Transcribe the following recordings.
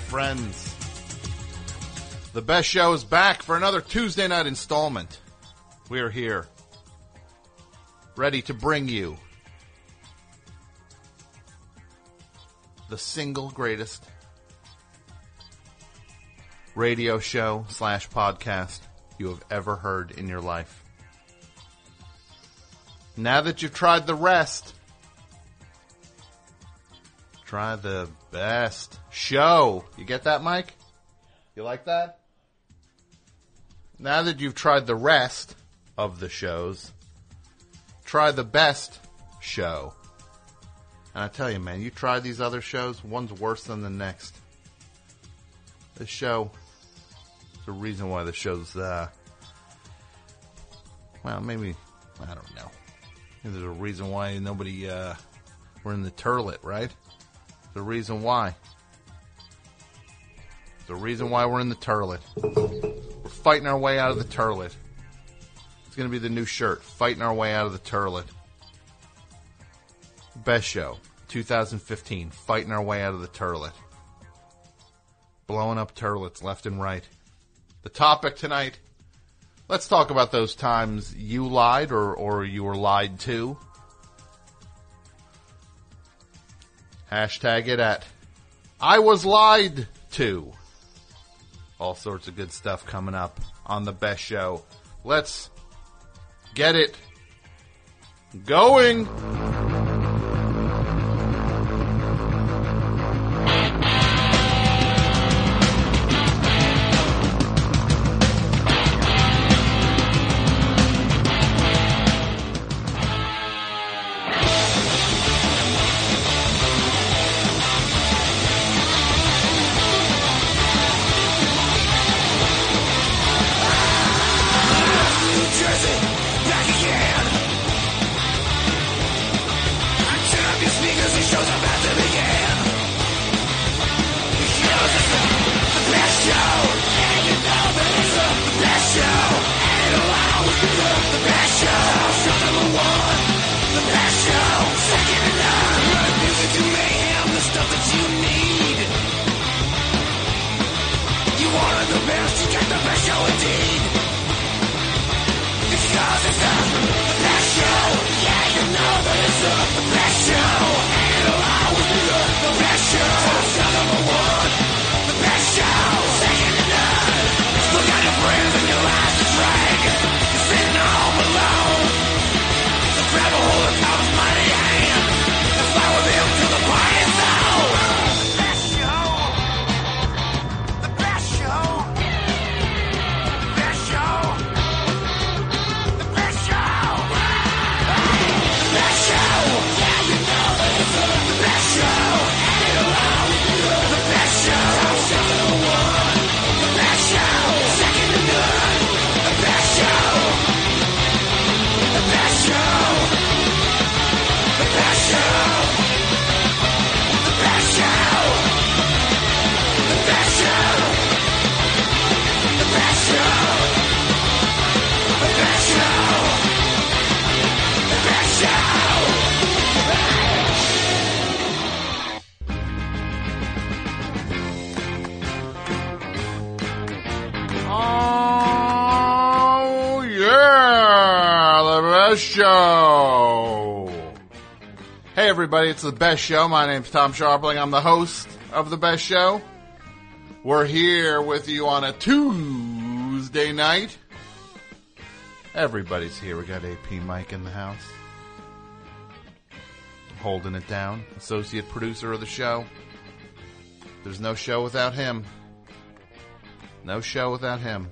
Friends. The best show is back for another Tuesday night installment. We are here. Ready to bring you the single greatest radio show slash podcast you have ever heard in your life. Now that you've tried the rest, try the best show. You get that, Mike? You like that? Now that you've tried the rest of the shows, try the best show. And I tell you, man, you try these other shows, one's worse than the next. This show, the reason why the show's, uh, well, maybe, I don't know. Maybe there's a reason why nobody, uh, we're in the turlet, right? The reason why. The reason why we're in the turlet. We're fighting our way out of the turlet. It's going to be the new shirt. Fighting our way out of the turlet. Best show. 2015. Fighting our way out of the turlet. Blowing up turlets left and right. The topic tonight. Let's talk about those times you lied or, or you were lied to. Hashtag it at I was lied to. All sorts of good stuff coming up on the best show. Let's get it going. Everybody, it's the best show. My name's Tom Scharpling. I'm the host of the best show. We're here with you on a Tuesday night. Everybody's here. We got AP Mike in the house. Holding it down. Associate producer of the show. There's no show without him. No show without him.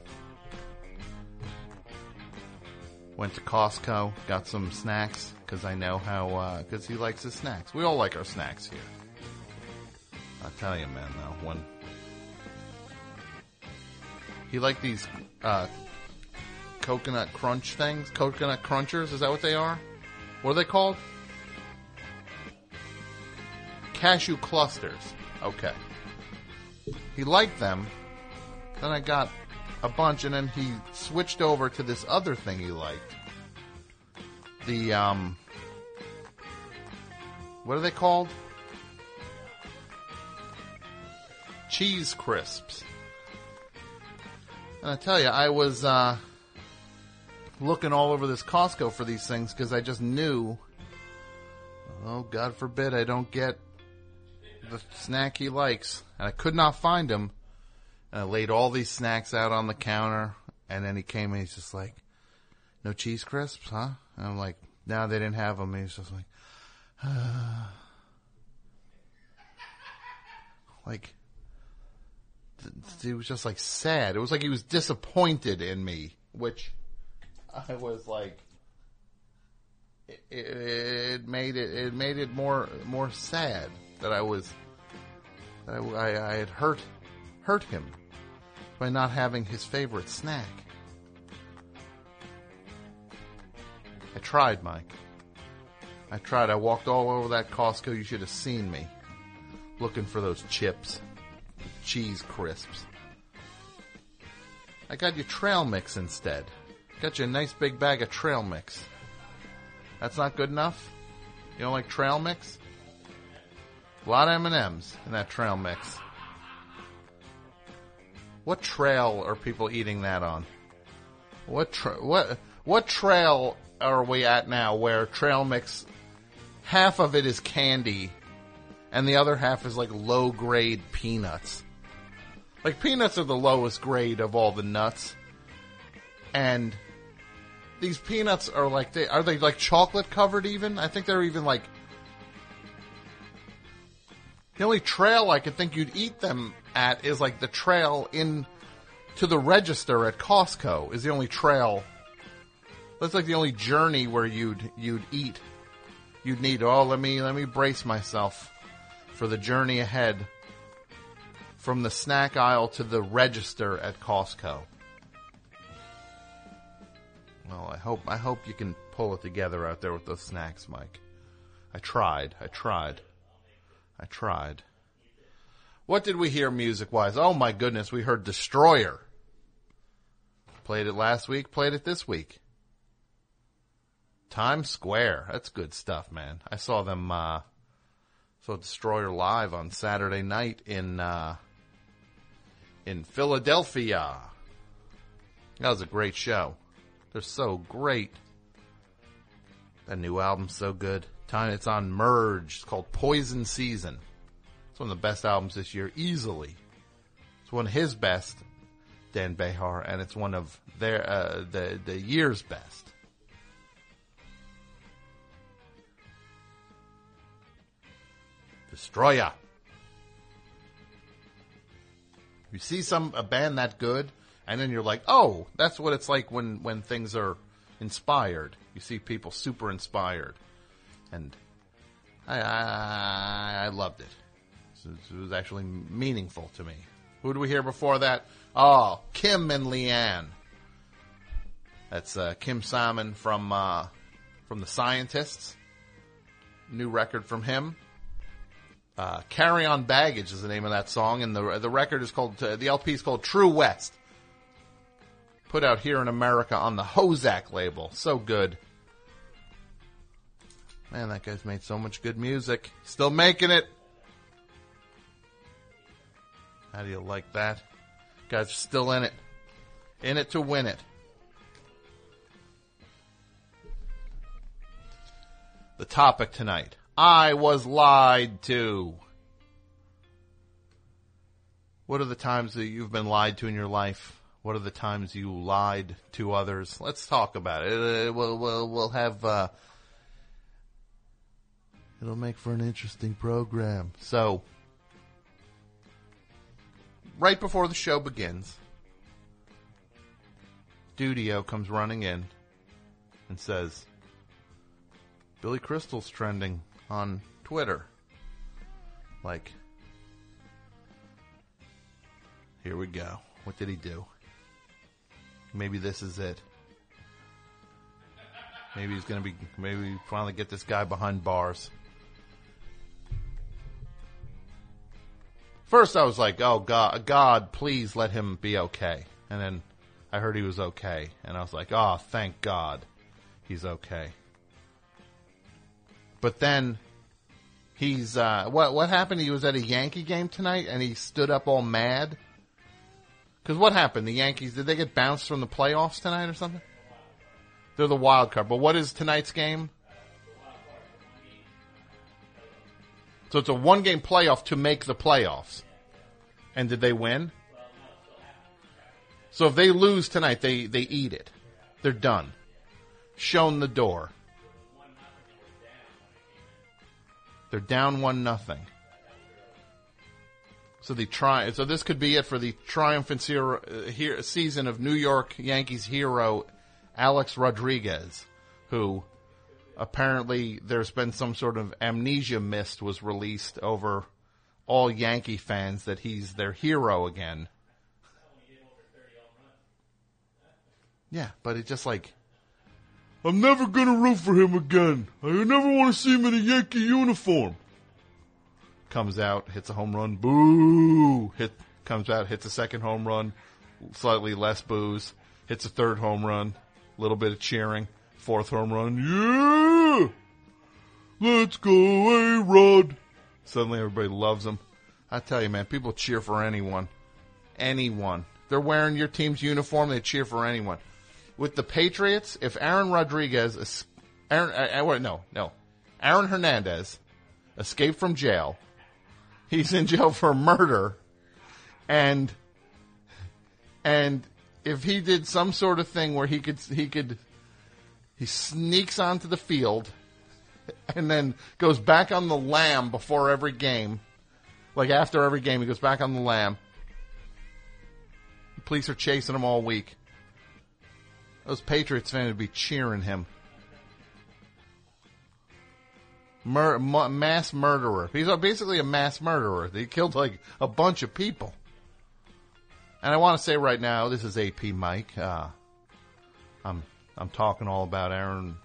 Went to Costco, got some snacks because I know how because he likes his snacks. We all like our snacks here. I tell you, man, though, when he liked these uh, coconut crunch things, coconut crunchers. Is that what they are? What are they called? Cashew clusters. Okay. He liked them. Then I got a bunch, and then he switched over to this other thing he liked. The um, what are they called? Cheese crisps. And I tell you, I was uh, looking all over this Costco for these things because I just knew. Oh, God forbid I don't get the snack he likes, and I could not find him. And I laid all these snacks out on the counter, and then he came and he's just like, "No cheese crisps, huh?" And I'm like, now they didn't have them." He's just like, like he was just like sad. It was like he was disappointed in me, which I was like, it, it made it it made it more more sad that I was that I, I, I had hurt hurt him by not having his favorite snack. I tried, Mike. I tried. I walked all over that Costco. You should have seen me looking for those chips cheese crisps. I got you trail mix instead. Got you a nice big bag of trail mix. That's not good enough? You don't like trail mix? A lot of M&Ms in that trail mix. What trail are people eating that on? What tra- what what trail are we at now where trail mix half of it is candy and the other half is like low grade peanuts? Like peanuts are the lowest grade of all the nuts. And these peanuts are like they are they like chocolate covered even? I think they're even like the only trail I could think you'd eat them at is like the trail in to the register at Costco is the only trail. That's like the only journey where you'd you'd eat. You'd need oh let me let me brace myself for the journey ahead from the snack aisle to the register at Costco. Well, I hope I hope you can pull it together out there with those snacks, Mike. I tried. I tried. I tried. What did we hear music wise? Oh my goodness, we heard Destroyer. Played it last week, played it this week. Times Square. That's good stuff, man. I saw them uh saw Destroyer live on Saturday night in uh in Philadelphia. That was a great show. They're so great. That new album's so good. Time it's on Merge. It's called Poison Season. It's one of the best albums this year, easily. It's one of his best, Dan Bejar, and it's one of their uh, the the year's best. Destroyer. You see some a band that good, and then you're like, oh, that's what it's like when when things are inspired. You see people super inspired, and I I, I loved it. It was actually meaningful to me. Who do we hear before that? Oh, Kim and Leanne. That's uh, Kim Salmon from uh, from the Scientists. New record from him. Uh, Carry On Baggage is the name of that song, and the the record is called uh, the LP is called True West. Put out here in America on the HoZac label. So good. Man, that guy's made so much good music. Still making it. How do you like that? Guys still in it. In it to win it. The topic tonight. I was lied to. What are the times that you've been lied to in your life? What are the times you lied to others? Let's talk about it. Uh, we'll, we'll, we'll have, uh, it'll make for an interesting program. So, right before the show begins, Studio comes running in and says, Billy Crystal's trending on Twitter. Like, here we go. What did he do? Maybe this is it. Maybe he's gonna be. Maybe finally get this guy behind bars. First, I was like, "Oh God, God, please let him be okay." And then I heard he was okay, and I was like, "Oh, thank God, he's okay." But then he's uh, what? What happened? He was at a Yankee game tonight, and he stood up all mad. Because what happened? The Yankees did they get bounced from the playoffs tonight or something? They're the wild card. But what is tonight's game? So it's a one game playoff to make the playoffs. And did they win? So if they lose tonight, they, they eat it. They're done. Shown the door. They're down one nothing. So the tri- so this could be it for the triumphant uh, here, season of New York Yankees hero Alex Rodriguez, who apparently there's been some sort of amnesia mist was released over all Yankee fans that he's their hero again. Yeah, but it's just like I'm never gonna root for him again. I never want to see him in a Yankee uniform. Comes out, hits a home run, boo! Hit comes out, hits a second home run, slightly less boos, hits a third home run, a little bit of cheering, fourth home run, yeah! Let's go, A Rod. Suddenly everybody loves him. I tell you, man, people cheer for anyone. Anyone. They're wearing your team's uniform, they cheer for anyone. With the Patriots, if Aaron Rodriguez, Aaron, uh, uh, no, no, Aaron Hernandez escaped from jail, he's in jail for murder, and and if he did some sort of thing where he could he could he sneaks onto the field and then goes back on the lamb before every game, like after every game, he goes back on the lamb. The police are chasing him all week. Those Patriots fans would be cheering him. Mur- mu- mass murderer. He's basically a mass murderer. He killed like a bunch of people. And I want to say right now, this is AP Mike. Uh, I'm I'm talking all about Aaron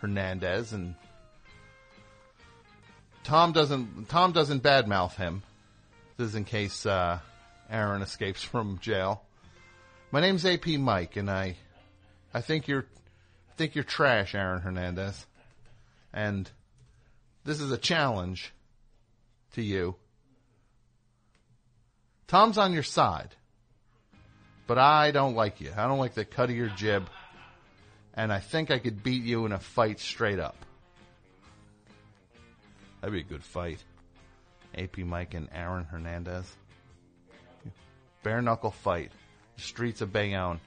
Hernandez and Tom doesn't Tom doesn't badmouth him. This is in case uh, Aaron escapes from jail. My name's AP Mike, and I I think you're I think you're trash, Aaron Hernandez. And this is a challenge to you. Tom's on your side. But I don't like you. I don't like the cut of your jib. And I think I could beat you in a fight straight up. That'd be a good fight. AP Mike and Aaron Hernandez. Bare knuckle fight. Streets of Bayonne.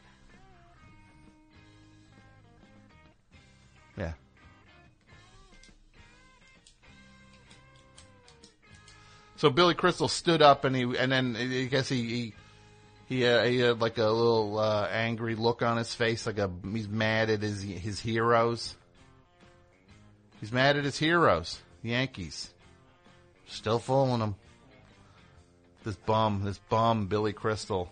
So Billy Crystal stood up and he, and then I guess he, he, he, uh, he had like a little, uh, angry look on his face, like a, he's mad at his, his heroes. He's mad at his heroes, the Yankees. Still fooling them. This bum, this bum, Billy Crystal.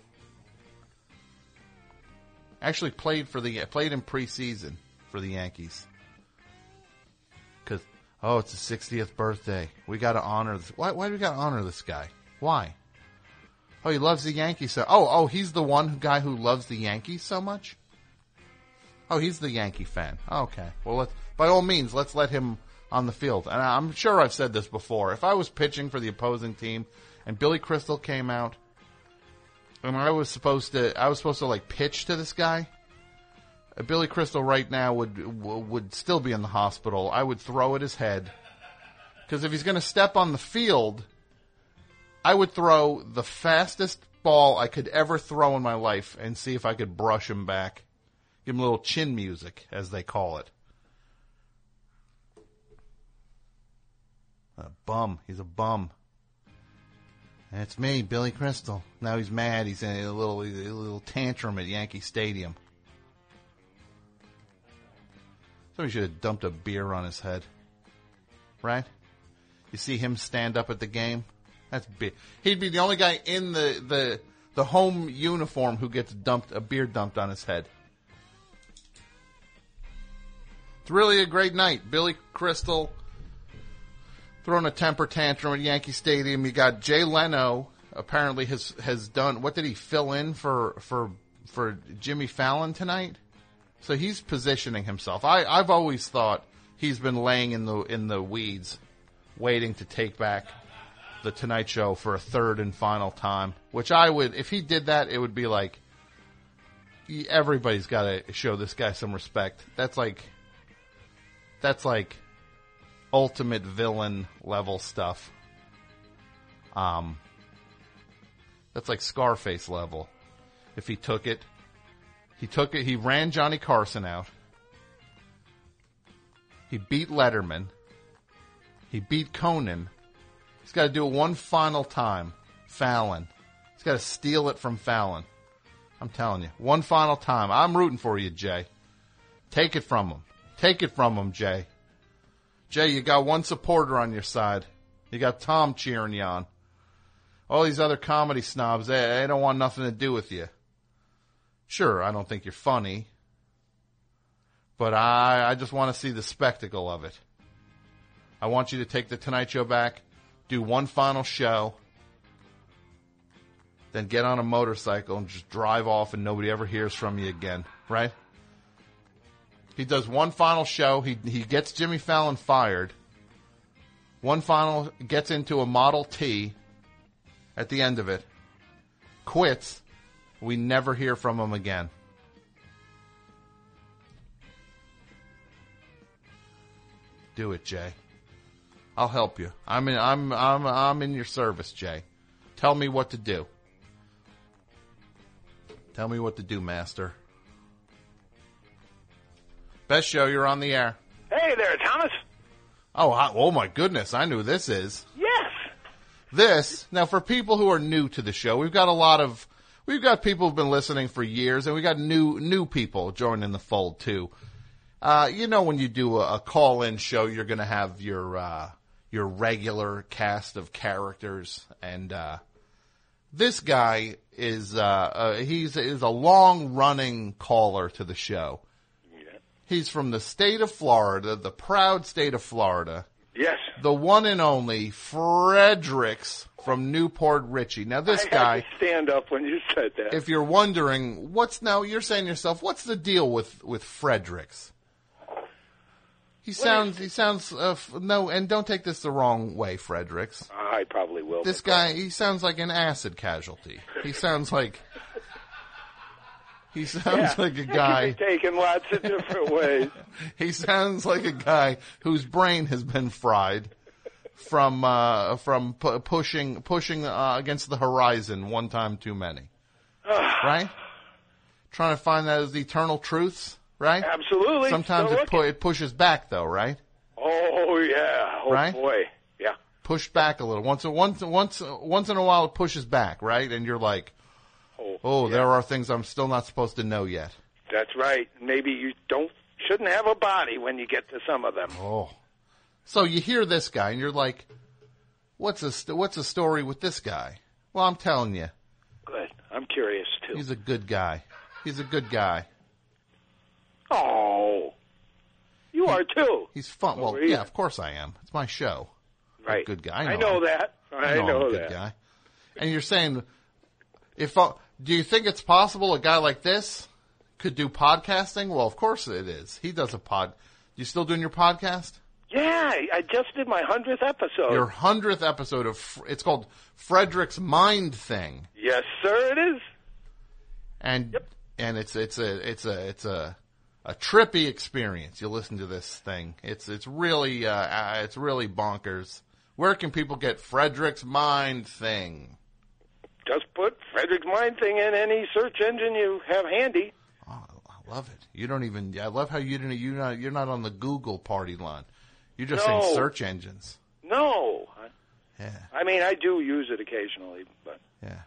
Actually played for the, played in preseason for the Yankees. Oh, it's his 60th birthday. We gotta honor this. Why, why do we gotta honor this guy? Why? Oh, he loves the Yankees so, oh, oh, he's the one guy who loves the Yankees so much? Oh, he's the Yankee fan. Okay. Well, let's, by all means, let's let him on the field. And I'm sure I've said this before. If I was pitching for the opposing team and Billy Crystal came out and I was supposed to, I was supposed to like pitch to this guy, Billy Crystal right now would, would still be in the hospital. I would throw at his head. Cause if he's gonna step on the field, I would throw the fastest ball I could ever throw in my life and see if I could brush him back. Give him a little chin music, as they call it. A bum. He's a bum. That's me, Billy Crystal. Now he's mad. He's in a little, a little tantrum at Yankee Stadium. Somebody should have dumped a beer on his head. Right? You see him stand up at the game? That's big. He'd be the only guy in the, the, the home uniform who gets dumped, a beer dumped on his head. It's really a great night. Billy Crystal throwing a temper tantrum at Yankee Stadium. You got Jay Leno apparently has has done what did he fill in for for for Jimmy Fallon tonight? So he's positioning himself. I I've always thought he's been laying in the in the weeds waiting to take back the Tonight Show for a third and final time, which I would if he did that it would be like everybody's got to show this guy some respect. That's like that's like ultimate villain level stuff. Um, that's like Scarface level. If he took it, he took it. He ran Johnny Carson out. He beat Letterman. He beat Conan. He's got to do it one final time. Fallon. He's got to steal it from Fallon. I'm telling you, one final time. I'm rooting for you, Jay. Take it from him. Take it from him, Jay. Jay, you got one supporter on your side. You got Tom cheering you on. All these other comedy snobs, they, they don't want nothing to do with you. Sure, I don't think you're funny, but I, I just want to see the spectacle of it. I want you to take the Tonight Show back, do one final show, then get on a motorcycle and just drive off and nobody ever hears from you again, right? He does one final show. He he gets Jimmy Fallon fired. One final gets into a Model T at the end of it. Quits. We never hear from him again. Do it, Jay. I'll help you. I'm in I'm I'm I'm in your service, Jay. Tell me what to do. Tell me what to do, master. Best show, you're on the air. Hey there, Thomas. Oh, I, oh my goodness, I knew this is. Yes. This, now for people who are new to the show, we've got a lot of, we've got people who've been listening for years and we got new, new people joining the fold too. Uh, you know, when you do a, a call-in show, you're gonna have your, uh, your regular cast of characters and, uh, this guy is, uh, uh he's, is a long-running caller to the show. He's from the state of Florida, the proud state of Florida. The one and only Fredericks from New Port Richey. Now this I guy, stand up when you said that. if you're wondering, what's now, you're saying to yourself, what's the deal with, with Fredericks? He sounds, he sounds, uh, f- no, and don't take this the wrong way, Fredericks. I probably will. This guy, he sounds like an acid casualty. He sounds like, he sounds Yeah. like a guy. taken lots of different ways. He sounds like a guy whose brain has been fried from uh, from pu- pushing pushing uh, against the horizon one time too many. right? Trying to find those eternal truths, right? Absolutely. Sometimes it, pu- it pushes back though, right? Oh yeah. Oh Right? boy. Yeah. Pushed back a little. Once once once once in a while it pushes back, right? And you're like, Oh. "Oh, yeah. there are things I'm still not supposed to know yet." That's right. Maybe you don't shouldn't have a body when you get to some of them. Oh. So you hear this guy and you're like, "What's a st- what's a story with this guy?" Well, I'm telling you, Good. I'm curious too. he's a good guy. He's a good guy. oh. You are too. He's fun. Well, yeah, of course I am. It's my show. Right. good guy. I I know know, that. I, know, know, that. good guy. And you're saying, if uh, do you think it's possible a guy like this could do podcasting? Well, of course it is. He does a pod. You still doing your podcast? Yeah, I just did my hundredth episode. Your hundredth episode of it's called Frederick's Mind Thing, Yes, sir. It is. and yep. and it's it's a it's a it's a a trippy experience. You listen to this thing. It's it's really uh, uh, it's really bonkers. Where can people get Frederick's Mind Thing? Just put Frederick's Mind thing in any search engine you have handy. Oh, I love it. You don't even. I love how you didn't. You're not. You're not on the Google party line. You're just No. saying search engines. No, Yeah, I mean I do use it occasionally, but yeah.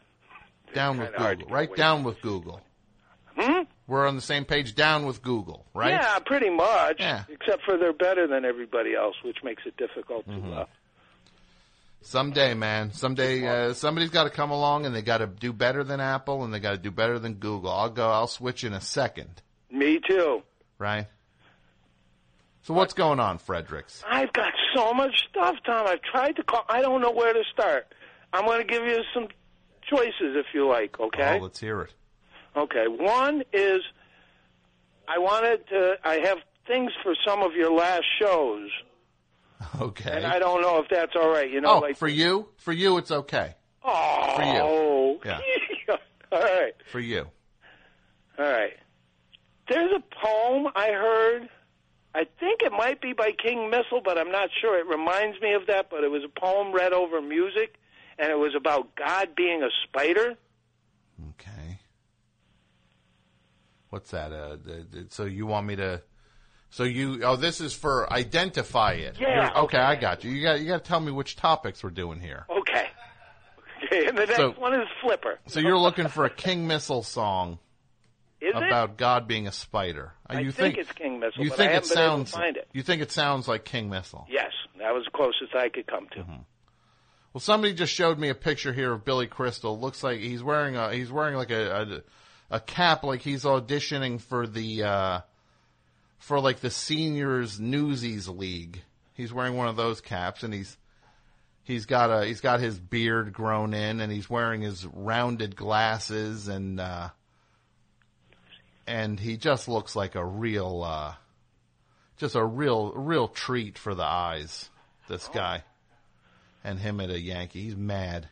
Down with kinda hard to Google. Right down with Google. hmm? we're on the same page down with Google, right? Yeah, pretty much. Yeah. Except for they're better than everybody else, which makes it difficult Mm-hmm. to. Uh, Someday, man. Someday, uh, somebody's got to come along and they got to do better than Apple and they got to do better than Google. I'll go. I'll switch in a second, me too. right? So what's going on, Fredericks? I've got so much stuff, Tom. I've tried to call. I don't know where to start. I'm going to give you some choices if you like. Okay. Oh, let's hear it. Okay. One is I wanted to. I have things for some of your last shows, Okay. and I don't know if that's all right. You know, oh, like for you, for you, it's okay. Oh. for you. Yeah. all right. For you. All right. There's a poem I heard. I think it might be by King Missile, but I'm not sure. It reminds me of that, but it was a poem read over music, and it was about God being a spider. Okay. What's that? Uh, the, the, so you want me to? So you? Oh, this is for identify it. Yeah, You're- okay. I got you. You got you got to tell me which topics we're doing here. Okay. Okay, and the next So- one is Flipper. So you're looking for a King Missile song Is about God being a spider. Uh, I you think it's King Missile, You think I it haven't been able to sounds? it. You think it sounds like King Missile? Yes, that was the closest I could come to. Mm-hmm. Well, somebody just showed me a picture here of Billy Crystal. Looks like he's wearing a he's wearing like a a, a cap, like he's auditioning for the uh, for like the seniors Newsies League. He's wearing one of those caps, and he's he's got a he's got his beard grown in, and he's wearing his rounded glasses, and uh, and he just looks like a real uh, just a real real treat for the eyes. This guy and him at a Yankee. He's mad.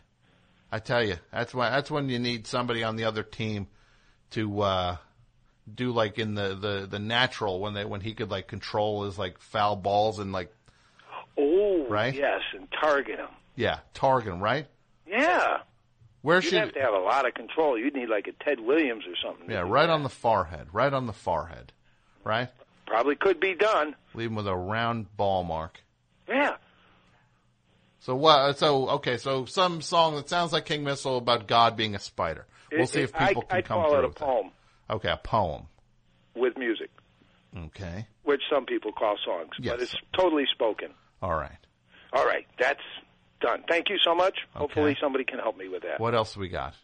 I tell you, that's why that's when you need somebody on the other team to uh, do like in the, the, the natural when they when he could like control his like foul balls and like Oh, Right? yes, and target him. yeah target him right. Yeah. Where should You'd should have to have a lot of control. You'd need like a Ted Williams or something. yeah right on the forehead right on the forehead right. Probably could be done. Leave him with a round ball mark. Yeah. So what? So okay. So some song that sounds like King Missile about God being a spider. We'll It- see if people I, can I'd come call through. it a with that. Okay, a poem. with music, Okay. which some people call songs, Yes. but it's totally spoken. All right. All right, that's done. Thank you so much. Hopefully somebody can help me with that. What else we got?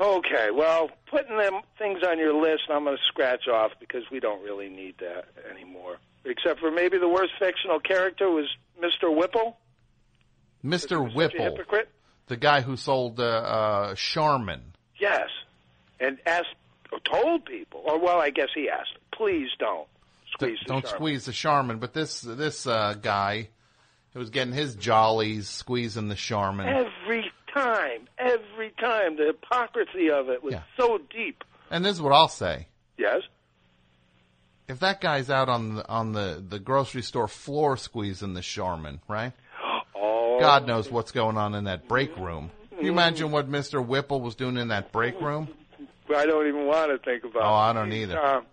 Okay, well, putting them things on your list, I'm going to scratch off because we don't really need that anymore. Except for maybe the worst fictional character was Mr. Whipple. Mr. Whipple, hypocrite. the guy who sold uh, uh, Charmin. Yes, and asked, told people, or well, I guess he asked, please don't squeeze the Don't Charmin." squeeze the Charmin. But this this uh, guy, who was getting his jollies squeezing the Charmin. Every time, every time, the hypocrisy of it was Yeah. so deep. And this is what I'll say: Yes. if that guy's out on the, on the, the grocery store floor squeezing the Charmin, right? Oh, God knows what's going on in that break room. Can you imagine what Mr. Whipple was doing in that break room? I don't even want to think about. It. Oh. I don't either. Tom,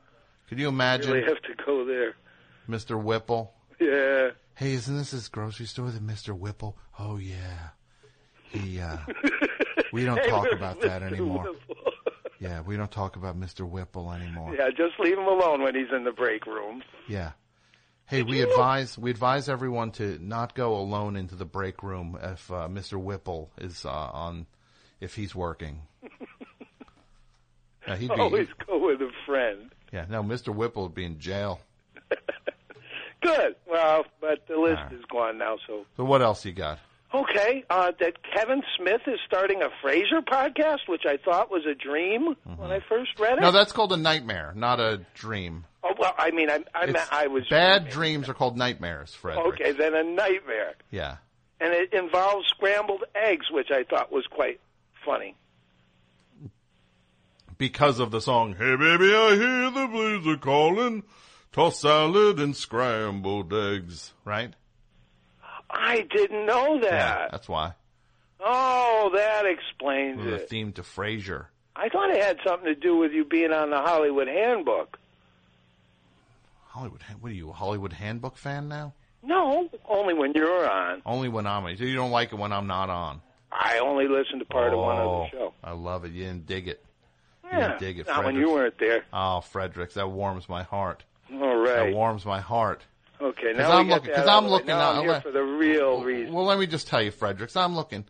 Could you really imagine have to go there. Mr. Whipple? Yeah. Hey, isn't this his grocery store, the Mr. Whipple? Oh yeah. He uh we don't Hey, talk about that anymore. Whipple? Yeah, we don't talk about Mr. Whipple anymore. yeah, just leave him alone when he's in the break room. Yeah. Hey, we advise we advise everyone to not go alone into the break room if uh, Mr. Whipple is uh, on if he's working. Yeah, he'd be, Always go with a friend. yeah, no, Mr. Whipple would be in jail. Good. Well, but the list right. is gone now, so. So what else you got? Okay, uh, that Kevin Smith is starting a Frasier podcast, which I thought was a dream when I first read it. Mm-hmm. No, that's called a nightmare, not a dream. oh, well, I mean, I, I, meant I was bad dreams are called nightmares, Frederick. Okay, then a nightmare, Yeah. and it involves scrambled eggs, which I thought was quite funny. Because of the song, Hey baby, I hear the blues are calling, toss salad and scrambled eggs. Right? I didn't know that. Yeah, that's why. Oh, that explains It was a theme to Frasier. I thought it had something to do with you being on the Hollywood Handbook. Hollywood, what are you, a Hollywood Handbook fan now? No, only when you're on. Only when I'm, you don't like it when I'm not on. I only listen to part of one Oh, other show. I love it. You didn't dig it. Yeah. dig it, Not when you weren't there. Oh, Fredericks, that warms my heart. All That warms my heart. Okay. Now I'm looking- that 'cause out I'm of the way. looking Now I'm here for the real reason. Well, let me just tell you, Fredericks, I'm looking.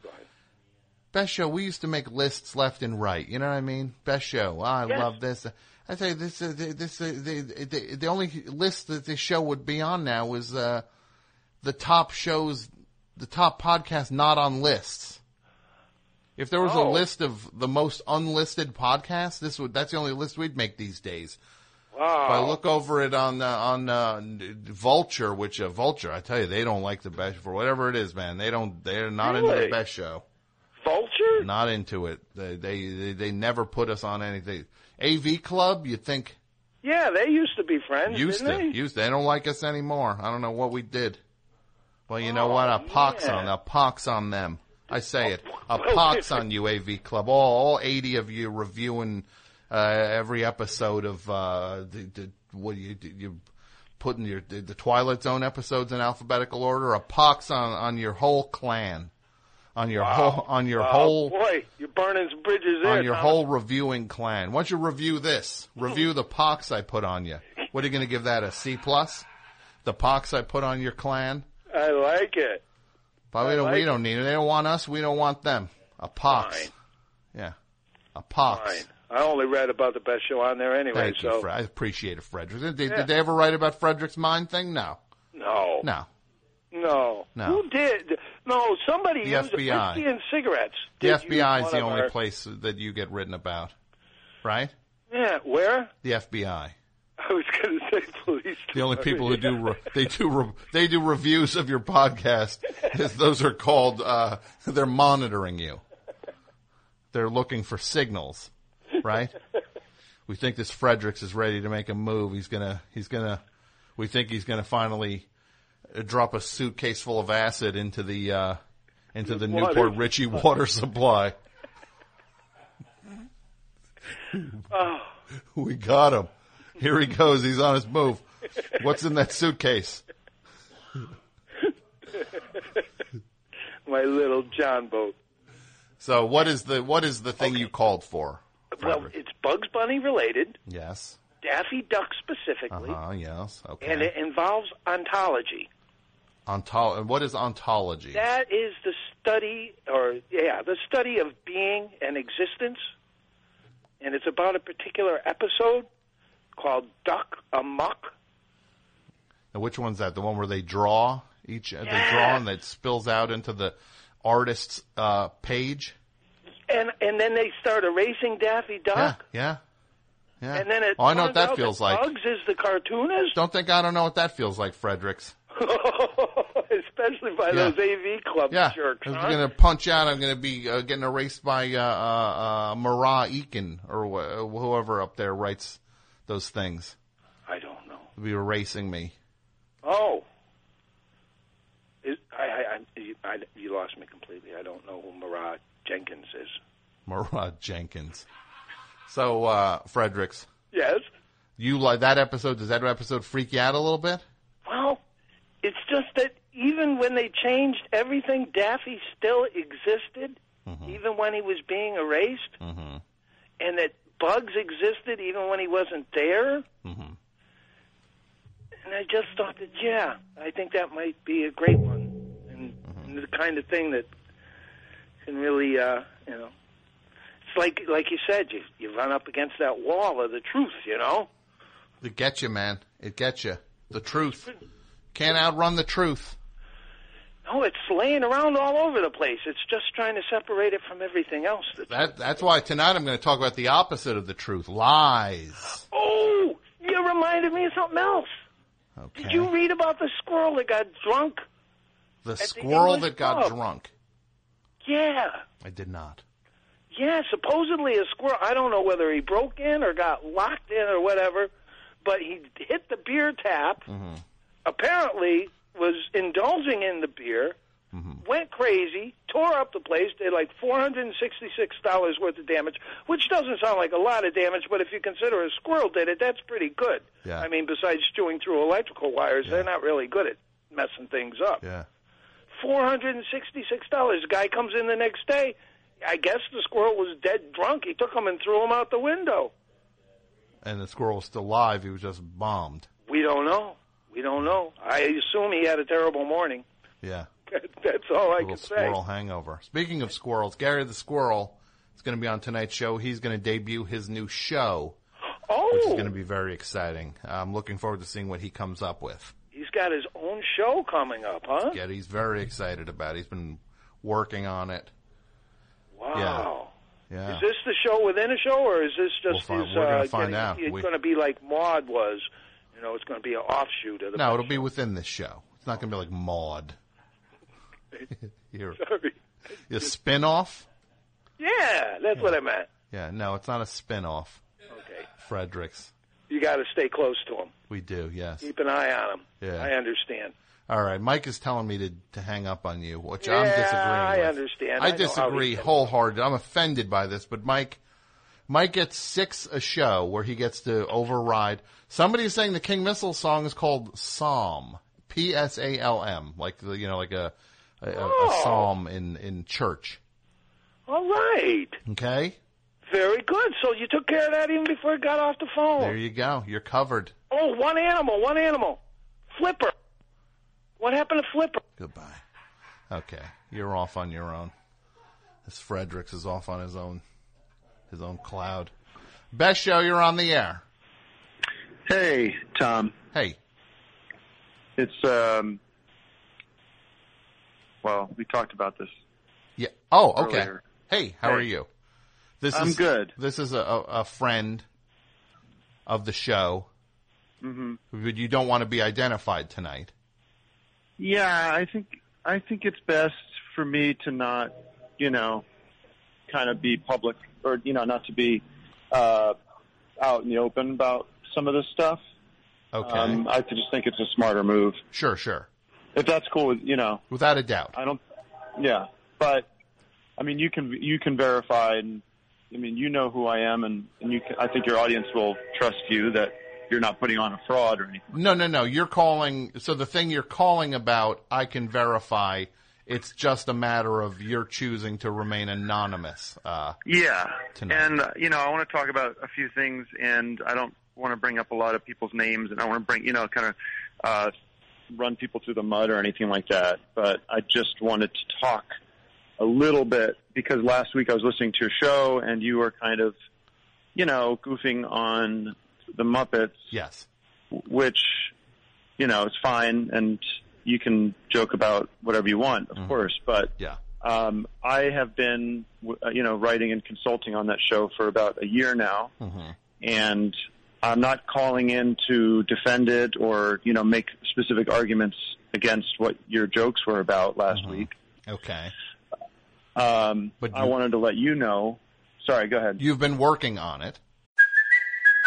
Best show. We used to make lists left and right. You know what I mean? Best show. Oh, I Yes. love this. I tell you, this, uh, this, uh, the, the, the only list that this show would be on now is uh, the top shows, the top podcasts not on lists. If there was a Oh. list of the most unlisted podcasts, this would that's the only list we'd make these days. wow. If I look over it on uh, on uh, Vulture, which uh, Vulture, I tell you, they don't like the best for whatever it is, man. They don't. They're not into Really? the best show. Vulture? Not into it. They, they they they never put us on anything. AV Club, you think Yeah, they used to be friends. used to they? used to. They don't like us anymore. I don't know what we did. Well, you know what? A pox on a pox on them. I say it. A pox on you, AV Club. All all eighty of you reviewing uh, every episode of uh, the, the what you you putting your the, the Twilight Zone episodes in alphabetical order. A pox on on your whole clan, on your whole on your Oh, whole boy, you're burning some bridges there. on your Thomas. whole reviewing clan. Why don't you review this? Review the pox I put on you. What are you going to give that a C plus? The pox I put on your clan. I like it. But we don't. we like don't need it. They don't want us. We don't want them. A pox. Fine. Yeah. A pox. Fine. I only read about the best show on there anyway, Thank so you, Fred. I appreciate it, Frederick. Did, did, Yeah. did they ever write about Frederick's mind thing? No. no, No. no, No. Who did? No, somebody The used FBI. whiskey and cigarettes. The did FBI is the only our- place that you get written about, right? Yeah, where? The FBI. I was going to say police. The only people who do re- they do re- they do reviews of your podcast. Those are called uh, they're monitoring you. They're looking for signals, right? We think this Fredericks is ready to make a move. He's gonna he's gonna we think he's gonna finally drop a suitcase full of acid into the uh, into the Water. New Port Richey water supply. Oh. We got him. Here he goes. He's on his move. What's in that suitcase? My little John boat. So what is the what is the thing you called for? Well, it's Bugs Bunny related, yes. Daffy Duck specifically, huh. Yes. Okay. and it involves ontology. Ontol- and what is ontology? That is the study, or yeah, the study of being and existence, and it's about a particular episode called Duck Amuck. And which one's that? The one where they draw each they Yeah. draw and that spills out into the artist's uh, page. And and then they start erasing Daffy Duck, Yeah. Yeah. and then it oh, I know what that feels like. Bugs is the cartoonist, Don't think I don't know what that feels like, Fredericks. especially by Yeah. those AV club Yeah. jerks. I'm huh? going to punch out. I'm going to be uh, getting erased by uh, uh, uh, Marah Eakin or wh- whoever up there writes those things. I don't know. They'll be erasing me. Oh. Is, I, I, I, you, I, you lost me completely. I don't know who Marat Jenkins is. Marah Jenkins. So, uh, Fredericks, Yes. you like that episode? Does that episode freak you out a little bit? Well, it's just that even when they changed everything, Daffy still existed, even when he was being erased, Mm-hmm. and that Bugs existed even when he wasn't there. Mhm. And I just thought that, yeah, I think that might be a great one, and, and the kind of thing that can really, uh, you know, it's like like you said, you you run up against that wall of the truth, you know. It gets you, man. It gets you. The truth. Can't outrun the truth. No, it's laying around all over the place. It's just trying to separate it from everything else. That's, That, that's why tonight I'm going to talk about the opposite of the truth. Lies. oh, you reminded me of something else. Okay. Did you read about the squirrel that got drunk? the the squirrel English that got pub? drunk. Yeah. I did not. Yeah, supposedly a squirrel. I don't know whether he broke in or got locked in or whatever, but he hit the beer tap. Mm-hmm. Apparently, was indulging in the beer. Mm-hmm. Went crazy, tore up the place, did like four hundred and sixty-six dollars worth of damage, which doesn't sound like a lot of damage, but if you consider a squirrel did it, that's pretty good. Yeah. I mean, besides chewing through electrical wires, Yeah. they're not really good at messing things up Yeah. four hundred and sixty-six dollars. The guy comes in the next day. I guess the squirrel was dead drunk. He took him and threw him out the window. And the squirrel was still alive. He was just bombed. We don't know. We don't know. I assume he had a terrible morning. Yeah. That's all I can say. squirrel hangover. Speaking of squirrels, Gary the squirrel is going to be on tonight's show. He's going to debut his new show, Oh, which is going to be very exciting. I'm looking forward to seeing what he comes up with. he's got his own show coming up, huh? Yeah, he's very excited about it. He's been working on it. Wow. Yeah. Is this the show within a show, or is this just We'll find- his? we're gonna uh, find getting- out. It's We- going to be like Maud was. You know, it's going to be an offshoot of the. No, it'll be within this show. It's not going to be like Maude. You're, Sorry. a spin-off? Yeah, that's what I meant. Yeah, no, it's not a spin-off. Okay, Fredericks. you got to stay close to him. We do, yes. Keep an eye on him. Yeah. I understand. All right, Mike is telling me to, to hang up on you, which Yeah, I'm disagreeing I with. understand. I, I disagree wholeheartedly. I'm offended by this, but Mike, Mike gets six a show where he gets to override. Somebody's saying the King Missile song is called Psalm, P S A L M, like the, you know, like a a, a- a Oh. psalm in in church. All right. Okay, Very good. So you took care of that even before it got off the phone. there you go. You're covered. Oh, one animal, one animal. Flipper. What happened to Flipper? Goodbye. Okay, you're off on your own. This Fredericks is off on his own, his own cloud. Best show, you're on the air. Hey, Tom. Hey, It's um. Well, we talked about this. yeah. Oh, okay. Earlier. Hey, how Hey. are you? This I'm is good. This is a, a, a friend of the show, Mm-hmm. but you don't want to be identified tonight. Yeah, I think I think it's best for me to not, you know, kind of be public or you know not to be uh, out in the open about some of this stuff. Okay. Um, I just think it's a smarter move. sure, sure. If that's cool with you know, Without a doubt. I don't. Yeah, but I mean, you can you can verify, and I mean, you know who I am, and, and you can, I think your audience will trust you that you're not putting on a fraud or anything. No, no, no. You're calling. So the thing you're calling about, I can verify. It's just a matter of you're choosing to remain anonymous. Uh, Yeah, Tonight. and uh, you know, I want to talk about a few things, and I don't want to bring up a lot of people's names, and I want to bring you know, kind of uh, run people through the mud or anything like that. But I just wanted to talk a little bit because last week I was listening to your show, and you were kind of, you know, goofing on the Muppets, yes. which you know is fine, and you can joke about whatever you want, of course, but Yeah. um, I have been, uh, you know, writing and consulting on that show for about a year now, hmm and I'm not calling in to defend it or, you know, make specific arguments against what your jokes were about last Mhm. week. Okay. Um, But I wanted to let you know. Sorry, go ahead. You've been working on it.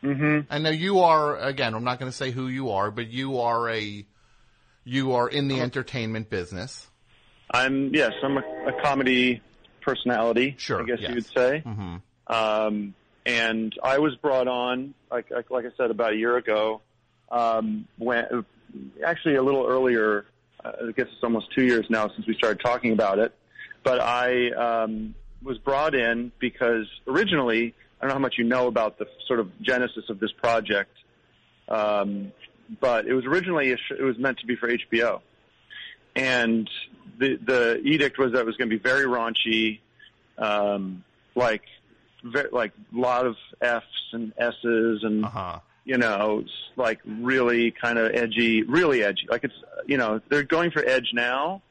Hmm I know you are again. I'm not going to say who you are, but you are a you are in Uh-huh. the entertainment business. I'm, yes, I'm a, a comedy personality, Sure, I guess yes. you would say. hmm Um, and I was brought on, like, like, like I said, about a year ago, um, when, actually a little earlier, uh, I guess it's almost two years now since we started talking about it. But I, um, was brought in because originally, I don't know how much you know about the sort of genesis of this project. Um, but it was originally, a sh- it was meant to be for HBO. And the, the edict was that it was going to be very raunchy, um, like very, like a lot of F's and S's and Uh huh. you know, like really kind of edgy, really edgy. Like it's, you know, they're going for edge now,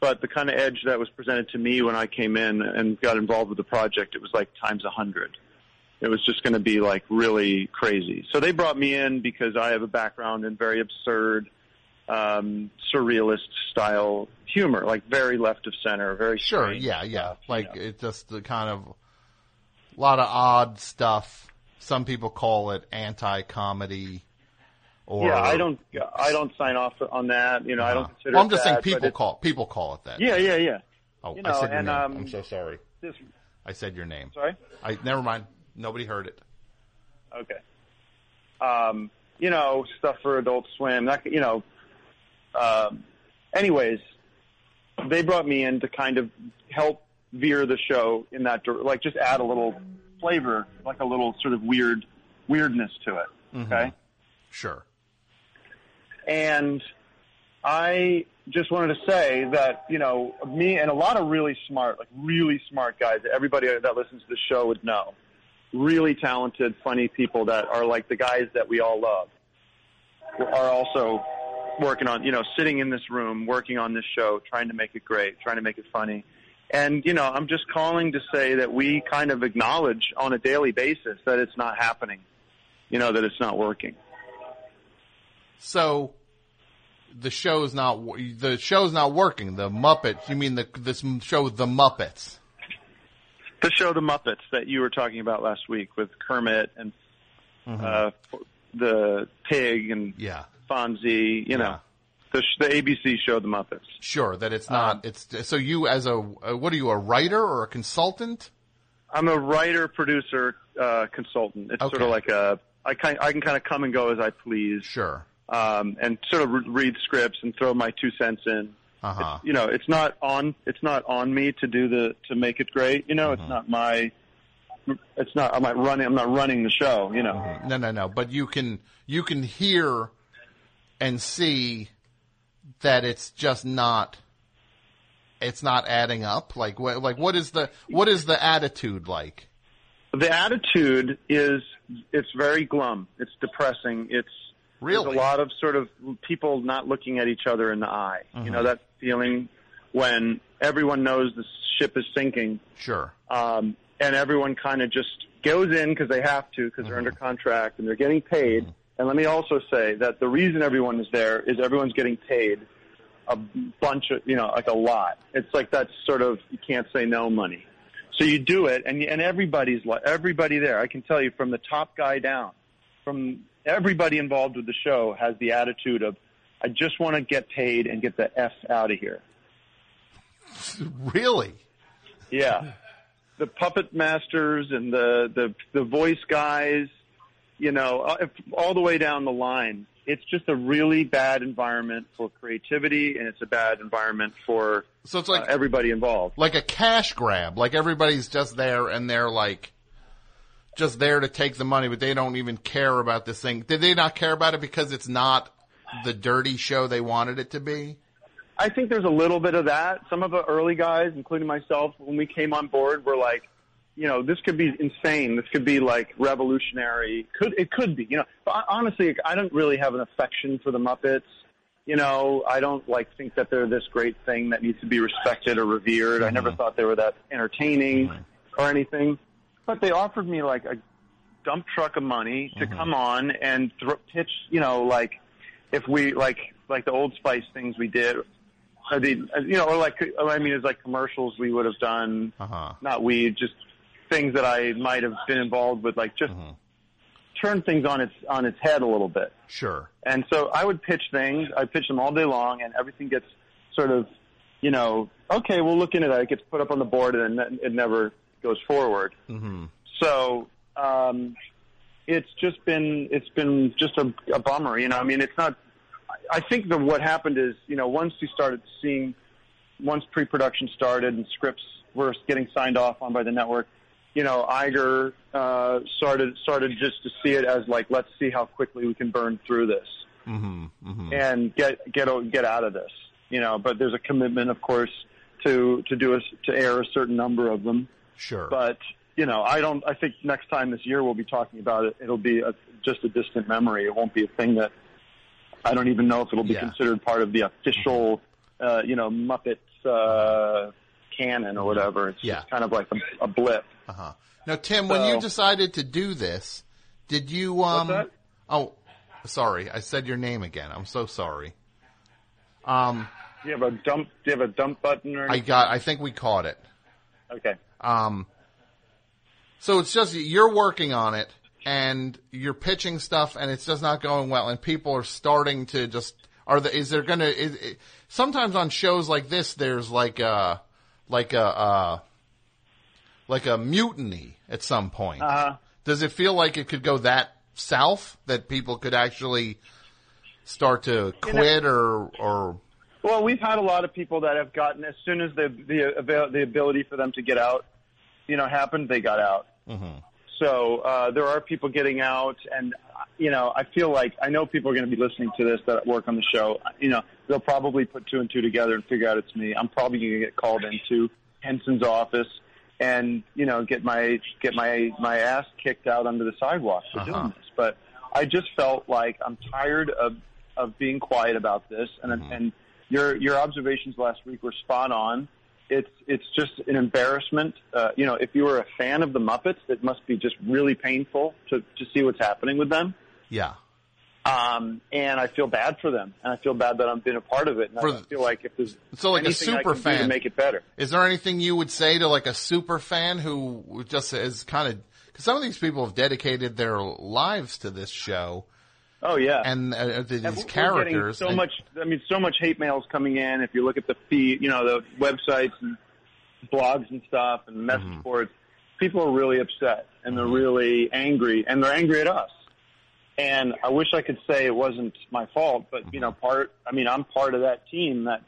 but the kind of edge that was presented to me when I came in and got involved with the project, it was like times a hundred. It was just going to be like really crazy. So they brought me in because I have a background in very absurd, um, surrealist style humor, like very left of center, very Sure. strange Yeah. Yeah. you Like know. it's just the kind of a lot of odd stuff. Some people call it anti-comedy. Or yeah, I don't, I don't sign off on that. You know, I don't Uh-huh. consider. Well, I'm just saying that, but people call people call it that. Yeah, yeah, yeah. Oh, you I said your and, name. Um, I'm so sorry. This, I said your name. sorry. I never mind. Nobody heard it. Okay. Um, you know, stuff for Adult Swim. That you know. Um, anyways, they brought me in to kind of help veer the show in that like just add a little flavor, like a little sort of weird weirdness to it. Okay. Sure. And I just wanted to say that, you know, me and a lot of really smart, like really smart guys that everybody that listens to the show would know. Really talented, funny people that are like the guys that we all love are also working on, you know, sitting in this room, working on this show, trying to make it great, trying to make it funny. And, you know, I'm just calling to say that we kind of acknowledge on a daily basis that it's not happening, you know, that it's not working. So the show's not the show's not working. The Muppets. You mean the this show The Muppets? The show The Muppets that you were talking about last week with Kermit and uh, the pig and Yeah. Fonzie, you know, the, the ABC show The Muppets. Sure. That it's not. Um, it's so you as a uh, what are you a writer or a consultant? I'm a writer, producer, uh, consultant. It's sort of like a I kind I can kind of come and go as I please, Sure. um, and sort of re- read scripts and throw my two cents in. Uh huh. You know, it's not on it's not on me to do the to make it great. You know, Mm-hmm. it's not my it's not I'm not running I'm not running the show. You know. No, no, no. But you can you can hear and see that it's just not. It's not adding up. Like what? Like what is the what is the attitude like? The attitude is it's very glum. It's depressing. It's Really? there's a lot of sort of people not looking at each other in the eye. You know uh-huh. that feeling when everyone knows the ship is sinking, Sure. um, and everyone kind of just goes in because they have to because they're under uh-huh. contract and they're getting paid. Uh-huh. And let me also say that the reason everyone is there is everyone's getting paid a bunch of, you know, like a lot. It's like that sort of you can't say no money. So you do it, and and everybody's everybody there. I can tell you from the top guy down, from everybody involved with the show has the attitude of, I just want to get paid and get the f out of here. Really? Yeah. The puppet masters and the, the, the voice guys, you know, uh, all the way down the line. It's just a really bad environment for creativity and it's a bad environment for So it's like uh, everybody involved. like a cash grab. Like everybody's just there and they're like just there to take the money, but they don't even care about this thing. Did they not care about it because it's not the dirty show they wanted it to be? I think there's a little bit of that. Some of the early guys, including myself, when we came on board, were like, you know, this could be insane. This could be like revolutionary. Could it could be, you know? But honestly, I don't really have an affection for the Muppets. You know, I don't like think that they're this great thing that needs to be respected or revered. I never mm-hmm. thought they were that entertaining mm-hmm. or anything. But they offered me like a dump truck of money to come on and th- pitch, you know, like if we like like the Old Spice things we did, or the you know, or like I mean, it's like commercials we would have done. Uh huh. Not we, just things that I might have been involved with, like just turn things on its on its head a little bit. Sure. And so I would pitch things. I pitch them all day long, and everything gets sort of, you know, okay, we'll look into that. It gets put up on the board, and then it never goes forward. hmm So um, it's just been it's been just a, a bummer. You know, I mean, it's not. I- think that what happened is, you know, once we started seeing, once pre-production started and scripts were getting signed off on by the network, you know, Iger uh, started started just to see it as like, let's see how quickly we can burn through this hmm hmm and get get get out of this. You know, but there's a commitment, of course, to to do a, to air a certain number of them. Sure. But you know, I don't. I think next time this year we'll be talking about it. It'll be a, just a distant memory. It won't be a thing that I don't even know if it'll be Yeah. considered part of the official, uh, you know, Muppets uh, canon or whatever. It's Yeah. just kind of like a, a blip. Uh-huh. Now, Tim, when you decided to do this, did you um? Oh, sorry. I said your name again. I'm so sorry. Um Do you have a dump? Do you have a dump button or? I got I think we caught it. okay. Um so it's just you're working on it and you're pitching stuff and it's just not going well and people are starting to just are the, is there going to is, sometimes on shows like this there's like a like a uh like a mutiny at some point. Uh, Does it feel like it could go that south that people could actually start to quit or or Well, we've had a lot of people that have gotten as soon as the the the ability for them to get out, you know, happened, they got out. So uh, there are people getting out, and you know, I feel like I know people are going to be listening to this that work on the show. You know, they'll probably put two and two together and figure out it's me. I'm probably going to get called into Henson's office and you know get my get my my ass kicked out under the sidewalk for Uh-huh. doing this. But I just felt like I'm tired of of being quiet about this, and and your your observations last week were spot on. It's it's just an embarrassment. Uh, you know, if you were a fan of the Muppets, it must be just really painful to to see what's happening with them. yeah. Um, and I feel bad for them, and I feel bad that I've been a part of it. And For I feel like if there's So like a super can do to fan. make it better. Is there anything you would say to like a super fan who just is kind of because some of these people have dedicated their lives to this show Oh yeah, and uh, And these we're characters? So and- much. I mean, so much hate mails coming in. If you look at the feed, you know, the websites and blogs and stuff, and message Mm-hmm. boards, people are really upset and they're really angry, and they're angry at us. And I wish I could say it wasn't my fault, but Mm-hmm. you know, part. I mean, I'm part of that team that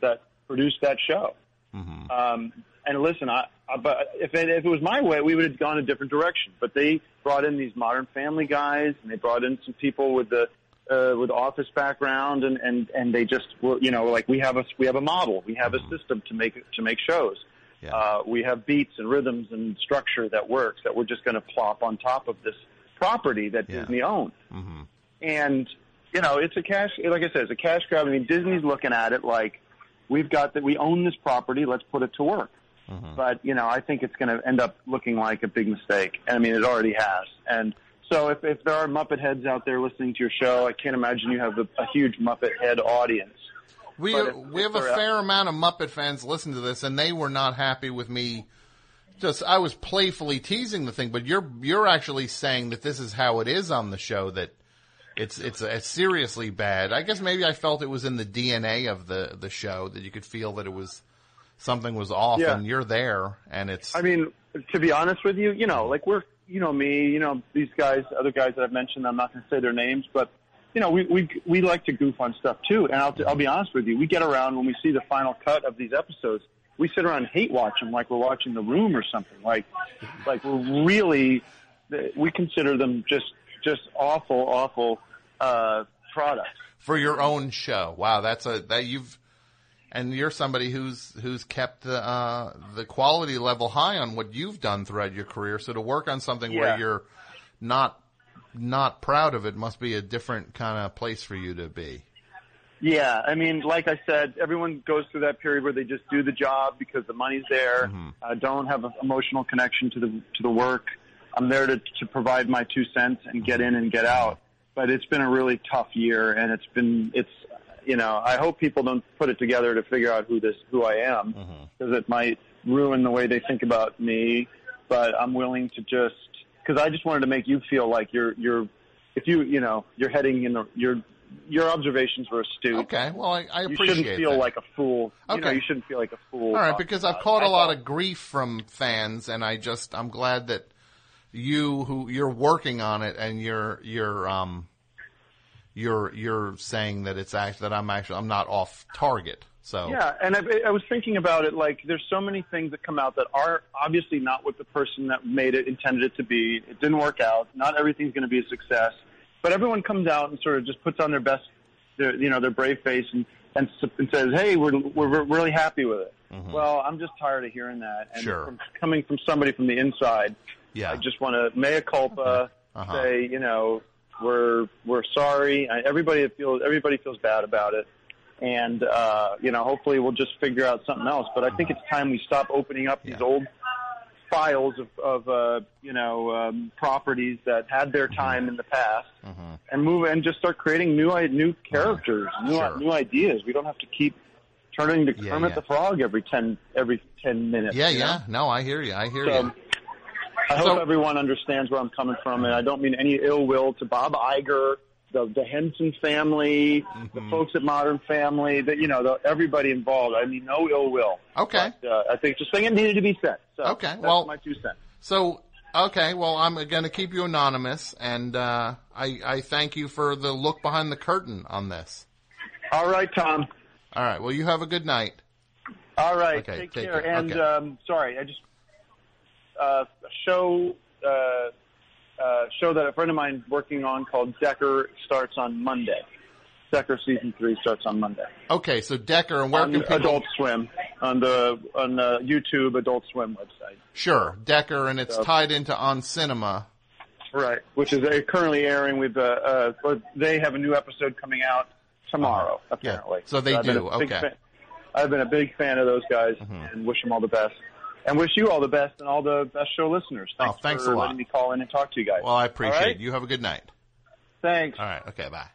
that produced that show. Mm-hmm. Um, and listen, I, I but if it, if it was my way, we would have gone a different direction. But they brought in these Modern Family guys, and they brought in some people with the uh, with office background, and and and they just were, you know, like we have a we have a model, we have a system to make to make shows. Mm-hmm. Yeah. Uh, we have beats and rhythms and structure that works that we're just going to plop on top of this property that Yeah. Disney owns Mm-hmm. and you know it's a cash like i said it's a cash grab i mean disney's looking at it like we've got that we own this property let's put it to work Mm-hmm. but you know i think it's going to end up looking like a big mistake And i mean it already has and so if, if there are muppet heads out there listening to your show i can't imagine you have a, a huge muppet head audience We But if- we if have a they're out- fair amount of Muppet fans listen to this, and they were not happy with me. Just I was playfully teasing the thing, but you're you're actually saying that this is how it is on the show. That it's it's, it's seriously bad. I guess maybe I felt it was in the DNA of the the show that you could feel that it was something was off, Yeah. and you're there, and it's I mean, to be honest with you, you know, like we're, you know, me, you know, these guys, other guys that I've mentioned, I'm not going to say their names, but you know, we we we like to goof on stuff too. And I'll I'll be honest with you, we get around when we see the final cut of these episodes, we sit around and hate watch them like we're watching The Room or something. Like, like we're really, we consider them just just awful, awful uh, products. for your own show. Wow, that's a that you've and you're somebody who's who's kept the uh, the quality level high on what you've done throughout your career. So to work on something where you're not not proud of it must be a different kind of place for you to be. Yeah, I mean, like I said, everyone goes through that period where they just do the job because the money's there. I don't have an emotional connection to the to the work. I'm there to to provide my two cents and get in and get out. But it's been a really tough year, and it's been it's you know I hope people don't put it together to figure out who this who I am because it might ruin the way they think about me. But I'm willing to just because I just wanted to make you feel like you're you're if you you know you're heading in the your your observations were astute. Okay, well I, I You shouldn't feel that. like a fool. You know, Okay. you shouldn't feel like a fool. All right, because I've caught a lot of grief from fans, and I just I'm glad that you who you're working on it and you're you're um you're you're saying that it's act that I'm actually I'm not off target. So Yeah, and I, I was thinking about it. Like, there's so many things that come out that are obviously not what the person that made it intended it to be. It didn't work out. Not everything's going to be a success. But everyone comes out and sort of just puts on their best, their, you know, their brave face and and, and says, "Hey, we're we're really happy with it." Well, I'm just tired of hearing that. And Mm-hmm. Sure. from, coming from somebody from the inside, Yeah. I just want to mea culpa, Uh-huh. say, you know, we're we're sorry. I, everybody feels everybody feels bad about it, and uh, you know, hopefully we'll just figure out something else. But I think it's time we stop opening up these Yeah. old files of, of uh, you know um, properties that had their Mm-hmm. time in the past, and move and just start creating new i- new characters, new Sure. new ideas. We don't have to keep turning to Yeah, Kermit yeah. the Frog every ten every ten minutes. Yeah, you know? yeah. No, I hear you. I hear So, you. I hope So- everyone understands where I'm coming from, and I don't mean any ill will to Bob Iger, the the Henson family, the Mm-hmm. folks at Modern Family, that you know, the, everybody involved. I mean, no ill will. Okay. But, uh, I think just think it needed to be said. So Okay, that's well- my two cents. So, okay, well, I'm going to keep you anonymous, and uh, I, I thank you for the look behind the curtain on this. All right, Tom. All right. Well, you have a good night. All right, Okay, take, take care. care. And Okay. um, sorry, I just uh, a show uh, uh, show that a friend of mine is working on called Decker starts on Monday. Decker season three starts on Monday. Okay, so Decker, and where on can people? Adult Swim on the on the YouTube Adult Swim website. Sure, Decker, and it's So- tied into On Cinema. Right, which is uh, currently airing with uh, uh, but they have a new episode coming out tomorrow. Yeah, Apparently, so they been do, okay. fan- I've been a big fan of those guys Mhm. and wish them all the best. And wish you all the best and all the best show listeners. Oh, Thanks, thanks for a lot. letting me call in and talk to you guys. Well, I appreciate right? it. You have a good night. Thanks. All right. Okay. Bye.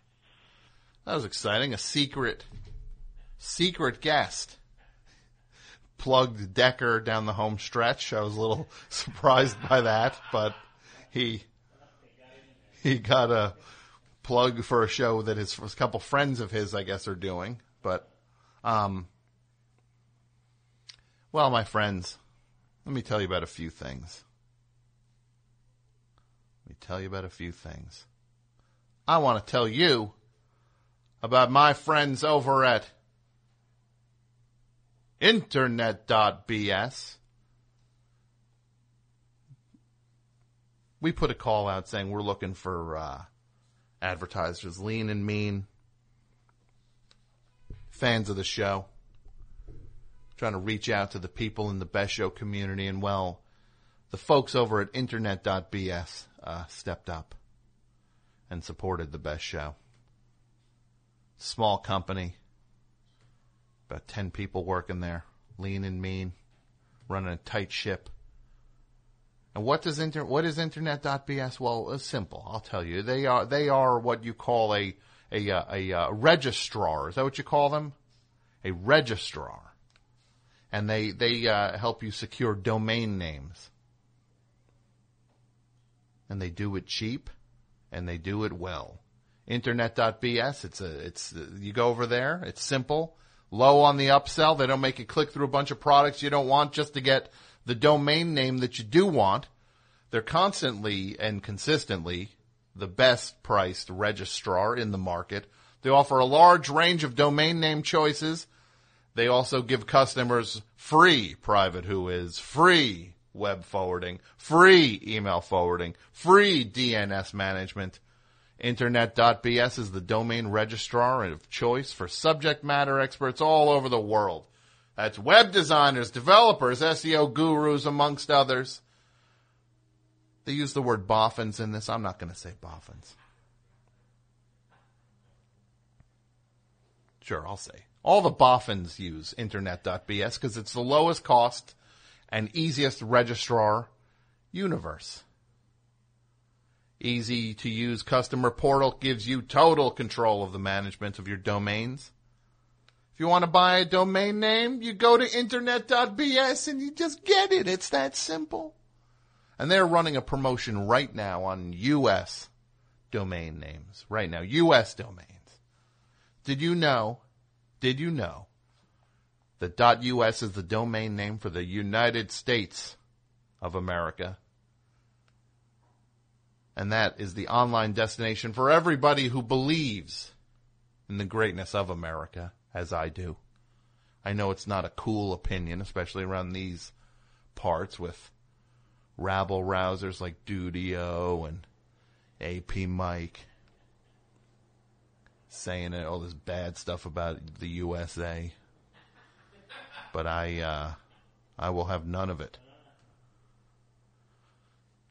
That was exciting. A secret, secret guest plugged Decker down the home stretch. I was a little surprised by that, but he he got a plug for a show that his a couple friends of his, I guess, are doing. But, um, well, my friends, let me tell you about a few things. Let me tell you about a few things. I want to tell you about my friends over at internet.bs. We put a call out saying we're looking for uh, advertisers, lean and mean, fans of the show, trying to reach out to the people in the Best Show community. And well, the folks over at internet.bs uh, stepped up and supported the Best Show. Small company, about 10 people working there, lean and mean, running a tight ship. And what does inter what is internet.bs? Well, it's simple. I'll tell you. They are they are what you call a a uh, a, uh registrar. Is that what you call them? A registrar. And they they uh, help you secure domain names. And they do it cheap and they do it well. Internet.bs, it's a, it's, you go over there, it's simple, low on the upsell. They don't make you click through a bunch of products you don't want just to get the domain name that you do want. They're constantly and consistently the best priced registrar in the market. They offer a large range of domain name choices. They also give customers free private WHOIS, free web forwarding, free email forwarding, free DNS management. Internet.bs is the domain registrar of choice for subject matter experts all over the world. That's web designers, developers, SEO gurus, amongst others. They use the word boffins in this. I'm not going to say boffins. Sure, I'll say. All the boffins use internet.bs because it's the lowest cost and easiest registrar universe. Easy to use customer portal gives you total control of the management of your domains. If you want to buy a domain name, you go to internet.bs and you just get it. It's that simple. And they're running a promotion right now on US domain names. Right now, US domains. Did you know? Did you know that .us is the domain name for the United States of America? And that is the online destination for everybody who believes in the greatness of America, as I do. I know it's not a cool opinion, especially around these parts with rabble rousers like Dudio and AP Mike. Saying it, all this bad stuff about the USA. But I, uh, I will have none of it.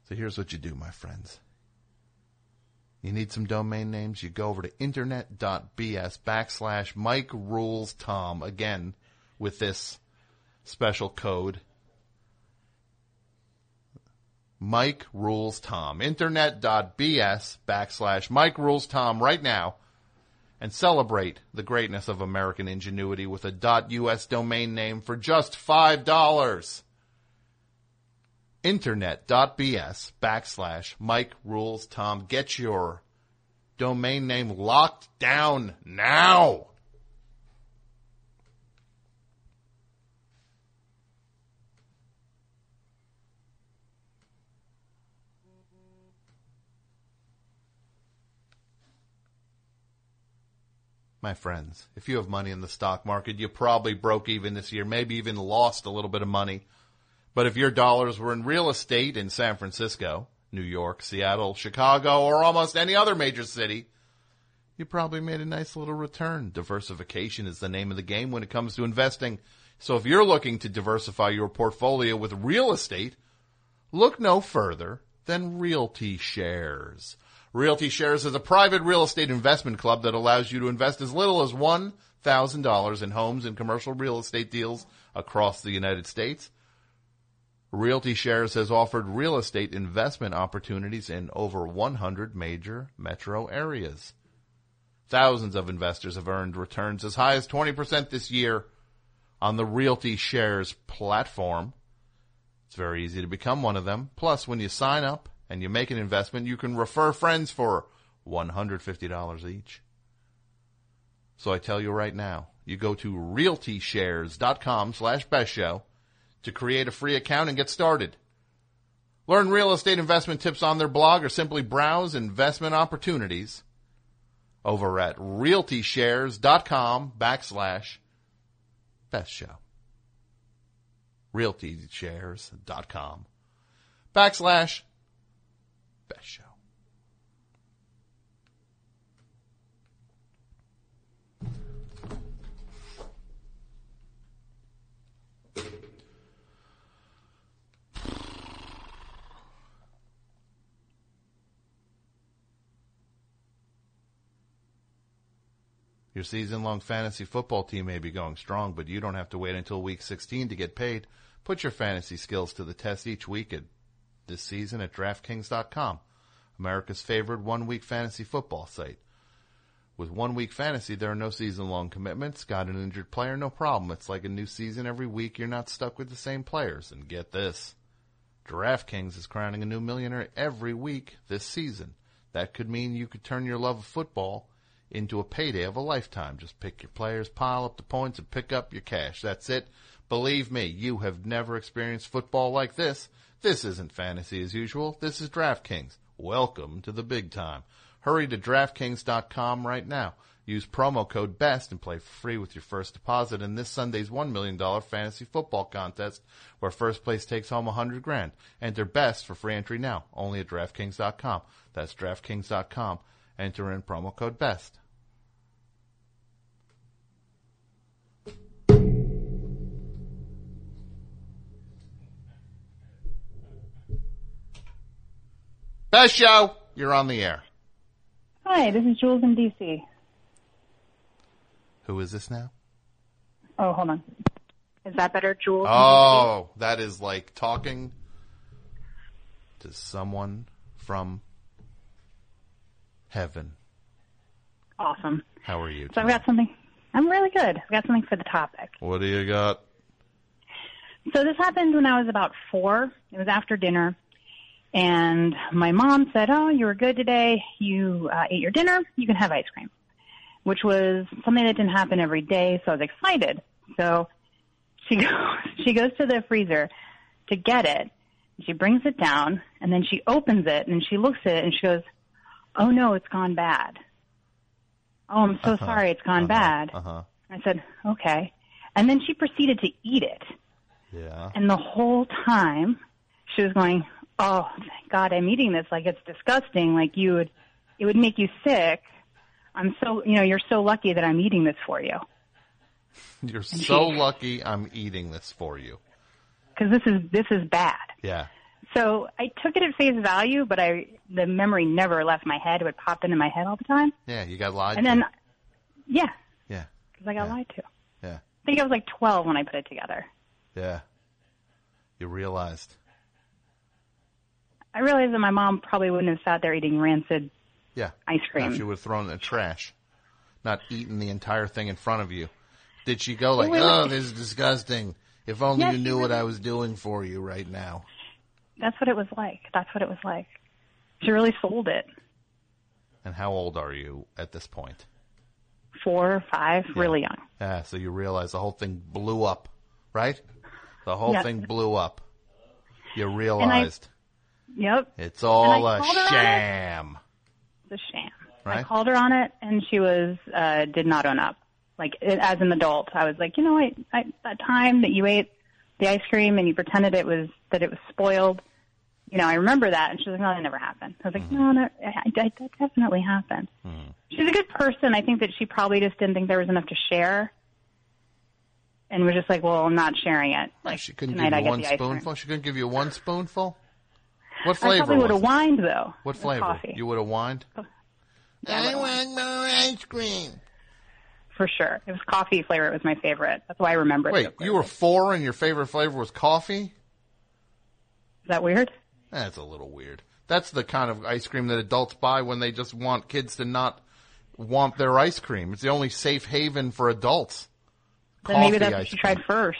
So here's what you do, my friends. You need some domain names, you go over to internet.bs backslash Mike Rules Tom. Again, with this special code. Mike Rules Tom. Internet.bs backslash Mike Rules Tom right now and celebrate the greatness of American ingenuity with a .us domain name for just $5. Internet.bs backslash Mike Rules Tom. Get your domain name locked down now. My friends, if you have money in the stock market, you probably broke even this year, maybe even lost a little bit of money. But if your dollars were in real estate in San Francisco, New York, Seattle, Chicago, or almost any other major city, you probably made a nice little return. Diversification is the name of the game when it comes to investing. So if you're looking to diversify your portfolio with real estate, look no further than Realty Shares. Realty Shares is a private real estate investment club that allows you to invest as little as $1,000 in homes and commercial real estate deals across the United States. Realty Shares has offered real estate investment opportunities in over 100 major metro areas. Thousands of investors have earned returns as high as 20% this year on the Realty Shares platform. It's very easy to become one of them. Plus, when you sign up and you make an investment, you can refer friends for $150 each. So I tell you right now, you go to realtyshares.com slash best show to create a free account and get started. Learn real estate investment tips on their blog or simply browse investment opportunities over at realtyshares.com backslash best show. realtyshares.com backslash best show. Your season long fantasy football team may be going strong, but you don't have to wait until week 16 to get paid. Put your fantasy skills to the test each week at this season at DraftKings.com, America's favorite one week fantasy football site. With one week fantasy, there are no season long commitments. Got an injured player? No problem. It's like a new season every week. You're not stuck with the same players. And get this DraftKings is crowning a new millionaire every week this season. That could mean you could turn your love of football into a payday of a lifetime. Just pick your players, pile up the points, and pick up your cash. That's it. Believe me, you have never experienced football like this. This isn't fantasy as usual. This is DraftKings. Welcome to the big time. Hurry to DraftKings.com right now. Use promo code BEST and play free with your first deposit in this Sunday's $1 million fantasy football contest where first place takes home 100 grand. Enter BEST for free entry now, only at DraftKings.com. That's DraftKings.com. Enter in promo code BEST. Best show, you're on the air. Hi, this is Jules in DC. Who is this now? Oh, hold on. Is that better, Jules? in Oh, that is like talking to someone from heaven. Awesome. How are you? So I've got something. I'm really good. I've got something for the topic. What do you got? So this happened when I was about four. It was after dinner. And my mom said, oh, you were good today. You uh, ate your dinner. You can have ice cream, which was something that didn't happen every day. So I was excited. So she goes, she goes to the freezer to get it. She brings it down and then she opens it and she looks at it and she goes, oh no, it's gone bad. Oh, I'm so Uh-huh. sorry. It's gone bad. Uh huh. I said, okay. And then she proceeded to eat it. Yeah. And the whole time she was going, Oh, thank God I'm eating this. Like it's disgusting. Like you would, it would make you sick. I'm so, you know, you're so lucky that I'm eating this for you. You're so lucky I'm eating this for you. Cause this is, this is bad. Yeah. So I took it at face value, but I, the memory never left my head. It would pop into my head all the time. Yeah, you got lied And to. then, yeah, yeah. cause I got Yeah. lied to. Yeah. I think I was like 12 when I put it together. Yeah. You realized. I realized that my mom probably wouldn't have sat there eating rancid Yeah. ice cream. She would have thrown it in the trash, not eaten the entire thing in front of you. Did she go like, "Oh, this is disgusting"? If only Yeah, you knew what I was doing for you right now. That's what it was like. That's what it was like. She really sold it. And how old are you at this point? Four or five, really young. Yeah, so you realize the whole thing blew up, right? The whole Yeah. thing blew up. You realized Yep. it's all a on it. sham. It's a sham. I called her on it, and she was uh, did not own up. Like it, as an adult, I was like, you know, I, I that time that you ate the ice cream and you pretended it was that it was spoiled. You know, I remember that, and she was like, no, that never happened. I was like, no, no, I, I, that definitely happened. She's a good person. I think that she probably just didn't think there was enough to share, and was just like, well, I'm not sharing it. Like She couldn't give I you get one the ice cream. spoonful. She couldn't give you one spoonful. What I flavor probably would was have it? whined though. What flavor? Coffee. You would have whined. Oh. Yeah, I would've want more ice cream. for sure. It was coffee flavor. It was my favorite. That's why I remember it. Wait, so you were four and your favorite flavor was coffee? Is that weird? That's a little weird. That's the kind of ice cream that adults buy when they just want kids to not want their ice cream. It's the only safe haven for adults. Then maybe that's what ice she cream. tried first,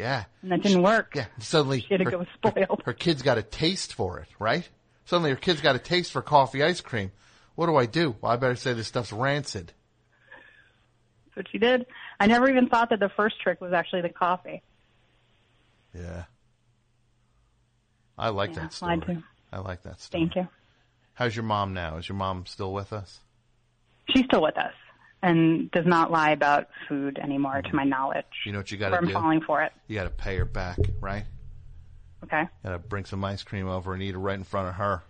Yeah. and that didn't work. Yeah. Suddenly, She had to her, go spoiled. her kid's got a taste for it, right? Suddenly, her kid's got a taste for coffee ice cream. What do I do? Well, I better say this stuff's rancid. That's what she did. I never even thought that the first trick was actually the coffee. Yeah. I like Yeah, that story. I like that story. Thank you. How's your mom now? Is your mom still with us? She's still with us and does not lie about food anymore, to my knowledge. You know what you got to I'm do? falling for it. You got to pay her back, right? Okay. Got to bring some ice cream over and eat it right in front of her.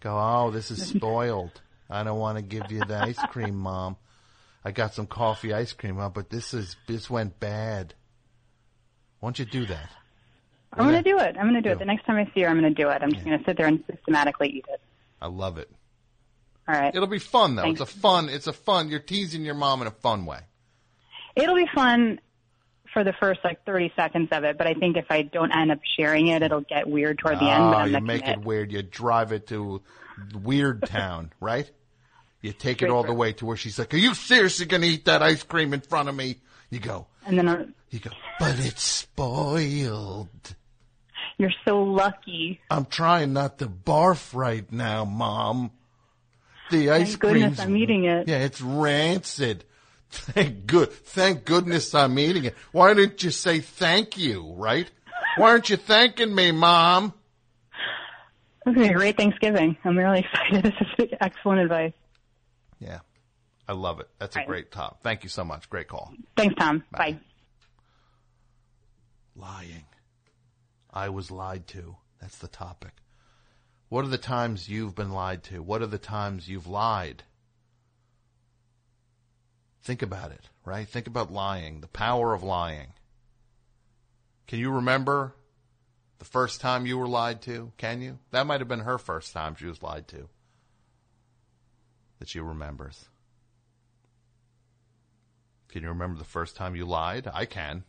Go, oh, this is spoiled. I don't want to give you the ice cream, mom. I got some coffee ice cream, huh, but this is this went bad. Why don't you do that? I'm going to do it. I'm going to do Do it. it. The next time I see her, I'm going to do it. I'm just going to sit there and systematically eat it. I love it. All right. It'll be fun though. Thanks. It's a fun. It's a fun. You're teasing your mom in a fun way. It'll be fun for the first like 30 seconds of it, but I think if I don't end up sharing it, it'll get weird toward the end. But Oh, you make it weird. You drive it to Weird Town, right? You take it all the way to where she's like, "Are you seriously going to eat that ice cream in front of me?" You go, And then uh, you go, but it's spoiled. you're so lucky. I'm trying not to barf right now, Mom. The ice Thank goodness cream's I'm eating it. Yeah, it's rancid. Thank good. Thank goodness I'm eating it. Why didn't you say thank you, right? Why aren't you thanking me, Mom? This is a great Thanksgiving. I'm really excited. This is excellent advice. Yeah. I love it. That's a Right. great top. Thank you so much. Great call. Thanks, Tom. Bye. Lying. I was lied to. That's the topic. What are the times you've been lied to? What are the times you've lied? Think about it, right? Think about lying, the power of lying. Can you remember the first time you were lied to? Can you? That might have been her first time she was lied to. That she remembers. Can you remember the first time you lied? I can.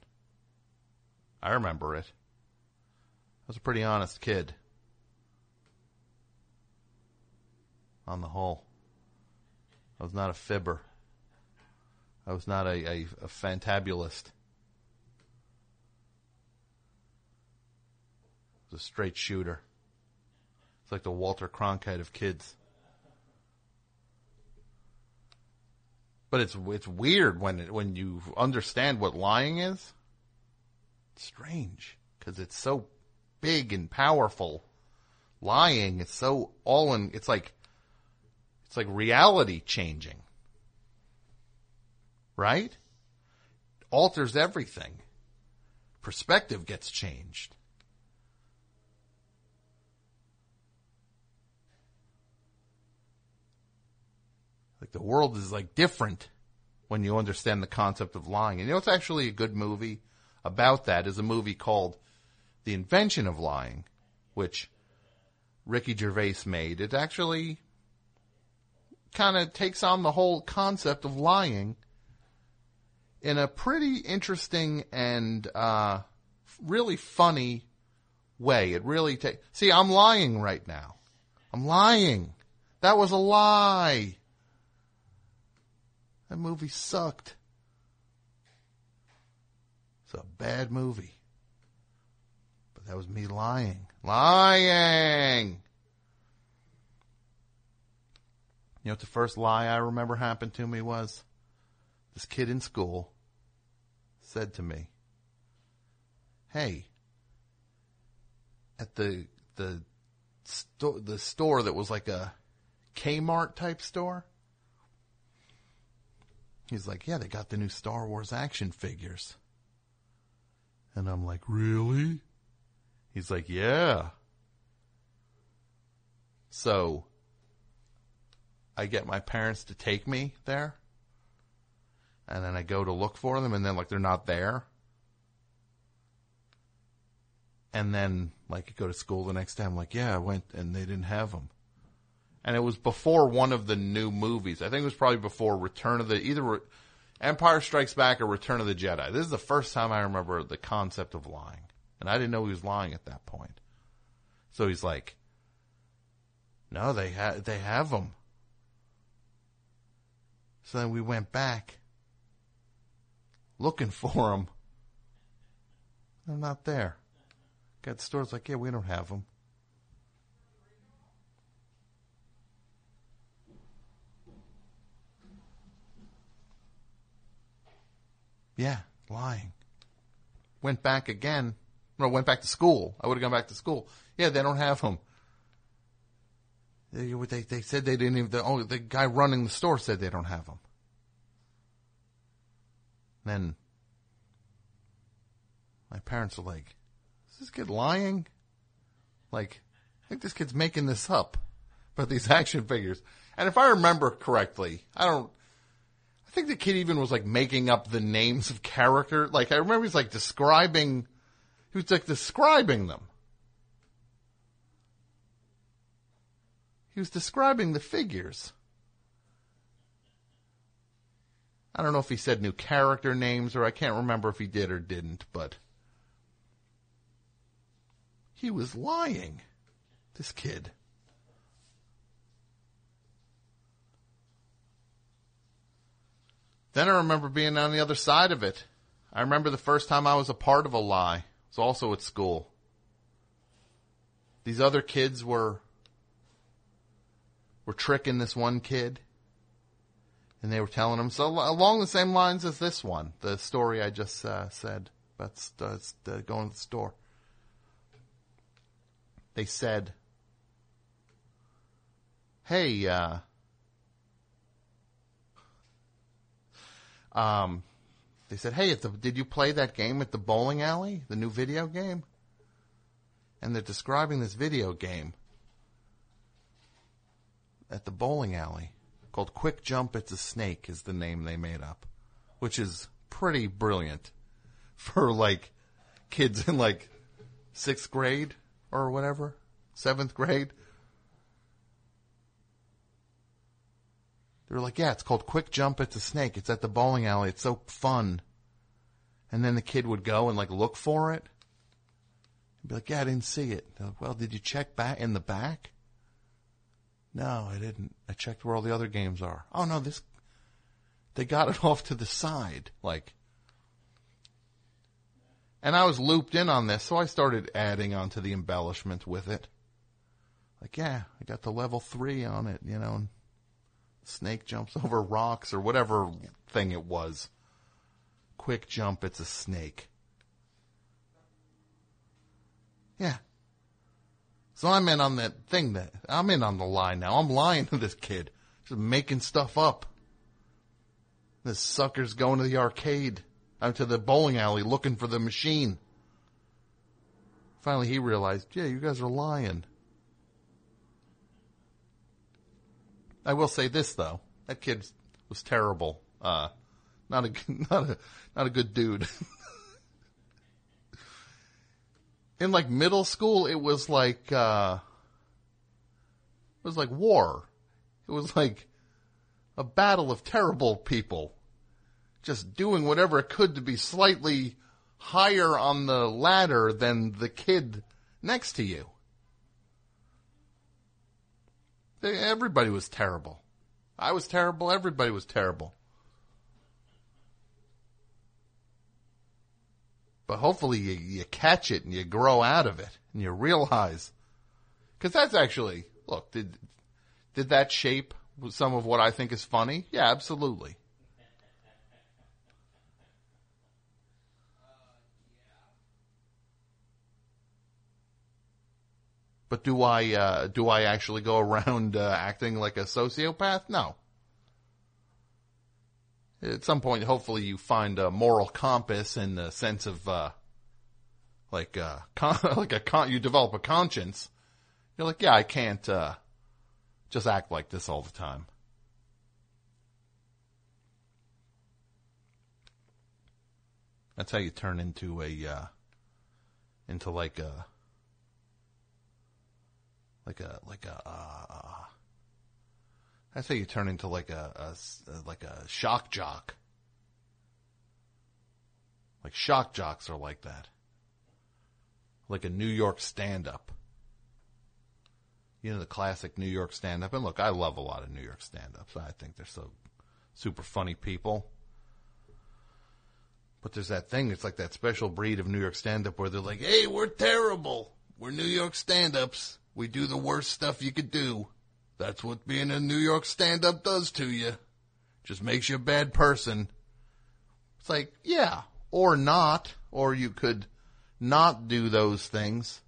I remember it. I was a pretty honest kid. On the whole, I was not a fibber. I was not a, a, a fantabulist. I was a straight shooter. It's like the Walter Cronkite of kids. But it's it's weird when it, when you understand what lying is. It's strange because it's so big and powerful. Lying is so all in. It's like it's like reality changing, right? Alters everything. Perspective gets changed. Like the world is like different when you understand the concept of lying. And you know, it's actually a good movie about that is a movie called The Invention of Lying, which Ricky Gervais made. It actually kind of takes on the whole concept of lying in a pretty interesting and uh, really funny way. It really takes. See, I'm lying right now. I'm lying. That was a lie. That movie sucked. It's a bad movie. But that was me lying. Lying! You know what the first lie I remember happened to me was? This kid in school said to me, Hey, at the, the, sto- the store that was like a Kmart type store, he's like, Yeah, they got the new Star Wars action figures. And I'm like, Really? He's like, Yeah. So, I get my parents to take me there. And then I go to look for them and then like they're not there. And then like I go to school the next day. I'm like, yeah, I went and they didn't have them. And it was before one of the new movies. I think it was probably before Return of the, either Re- Empire Strikes Back or Return of the Jedi. This is the first time I remember the concept of lying. And I didn't know he was lying at that point. So he's like, no, they ha- they have them. So then we went back looking for them. They're not there. Got the stores like, yeah, we don't have them. Yeah, lying. Went back again. No, went back to school. I would have gone back to school. Yeah, they don't have them. They, they, they said they didn't even, the, oh, the guy running the store said they don't have them. Then my parents are like, is this kid lying? Like, I think this kid's making this up about these action figures. And if I remember correctly, I don't, I think the kid even was like making up the names of character. Like, I remember he's like describing, he was like describing them. He was describing the figures. I don't know if he said new character names or I can't remember if he did or didn't, but he was lying. This kid. Then I remember being on the other side of it. I remember the first time I was a part of a lie. It was also at school. These other kids were were tricking this one kid and they were telling him so along the same lines as this one, the story I just uh, said about uh, going to the store. They said, "Hey, uh, um, they said, hey, the, did you play that game at the bowling alley, the new video game?" And they're describing this video game at the bowling alley called Quick Jump It's a Snake is the name they made up, which is pretty brilliant for like kids in like sixth grade or whatever, seventh grade. They were like, yeah, it's called Quick Jump It's a Snake. It's at the bowling alley. It's so fun. And then the kid would go and like look for it. Be like, yeah, I didn't see it. Like, well, did you check back in the back? No, I didn't. I checked where all the other games are. Oh no, this they got it off to the side, like. And I was looped in on this, so I started adding on to the embellishment with it. Like, yeah, I got the level three on it, you know, and snake jumps over rocks or whatever thing it was. Quick jump, it's a snake. Yeah, so I'm in on that thing that I'm in on the lie now. I'm lying to this kid, just making stuff up. This sucker's going to the arcade, out to the bowling alley looking for the machine. Finally, he realized, yeah, you guys are lying. I will say this though. That kid was terrible. Uh, not a not a not a good dude. In like middle school, it was like uh, it was like war. It was like a battle of terrible people, just doing whatever it could to be slightly higher on the ladder than the kid next to you. Everybody was terrible. I was terrible. Everybody was terrible. But hopefully you, you catch it and you grow out of it and you realize. Cause that's actually, look, did, did that shape some of what I think is funny? Yeah, absolutely. But do I uh, do I actually go around uh, acting like a sociopath? No. At some point, hopefully, you find a moral compass and a sense of uh, like uh, con- like a con- you develop a conscience. You're like, yeah, I can't uh, just act like this all the time. That's how you turn into a uh, into like a like a like a uh, that's how you turn into like a, a like a shock jock. Like shock jocks are like that. Like a New York stand up. You know the classic New York stand up. And look, I love a lot of New York stand ups. I think they're so super funny people. But there's that thing, it's like that special breed of New York stand up where they're like, hey, we're terrible. We're New York stand ups. We do the worst stuff you could do. That's what being a New York stand up does to you. Just makes you a bad person. It's like, yeah, or not. Or you could not do those things.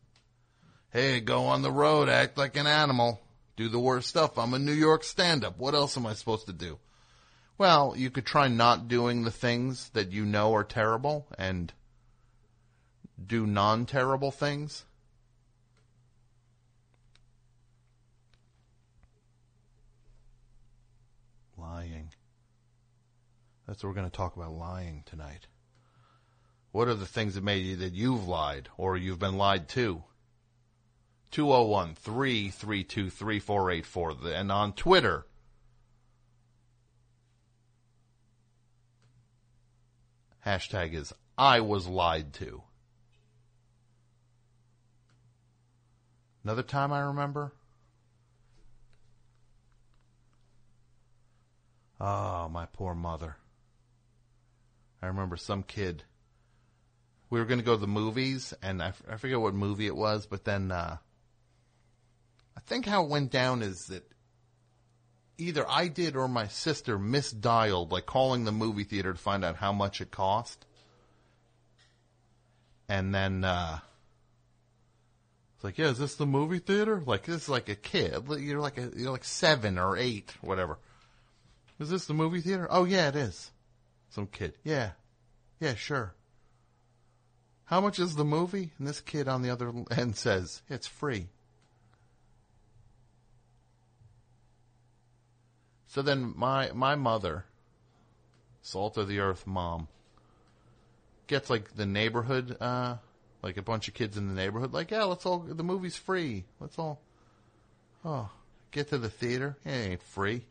Hey, go on the road, act like an animal, do the worst stuff. I'm a New York stand up. What else am I supposed to do? Well, you could try not doing the things that you know are terrible and do non terrible things. Lying. That's what we're going to talk about lying tonight. What are the things that made you that you've lied or you've been lied to? 201 332 3484. And on Twitter, hashtag is I was lied to. Another time I remember? Oh, my poor mother. I remember some kid. We were going to go to the movies, and I, f- I forget what movie it was, but then uh, I think how it went down is that either I did or my sister misdialed, like calling the movie theater to find out how much it cost. And then, uh, it's like, yeah, is this the movie theater? Like, this is like a kid. You're like a, you're like seven or eight, whatever. Is this the movie theater? Oh yeah, it is. Some kid. Yeah. Yeah, sure. How much is the movie? And this kid on the other end says, it's free. So then my my mother, salt of the earth mom, gets like the neighborhood, uh, like a bunch of kids in the neighborhood, like, yeah, let's all the movie's free. Let's all oh get to the theater. It ain't free.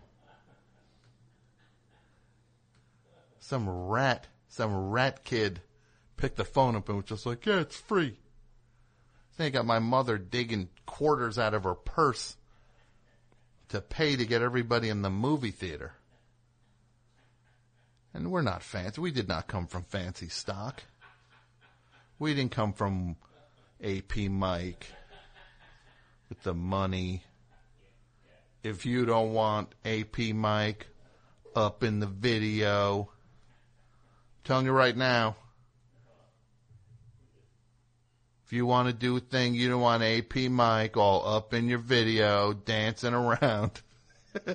Some rat, some rat kid picked the phone up and was just like, yeah, it's free. Then I got my mother digging quarters out of her purse to pay to get everybody in the movie theater. And we're not fancy. We did not come from fancy stock. We didn't come from AP Mike with the money. If you don't want AP Mike up in the video, telling you right now, if you want to do a thing, you don't want AP Mike all up in your video dancing around.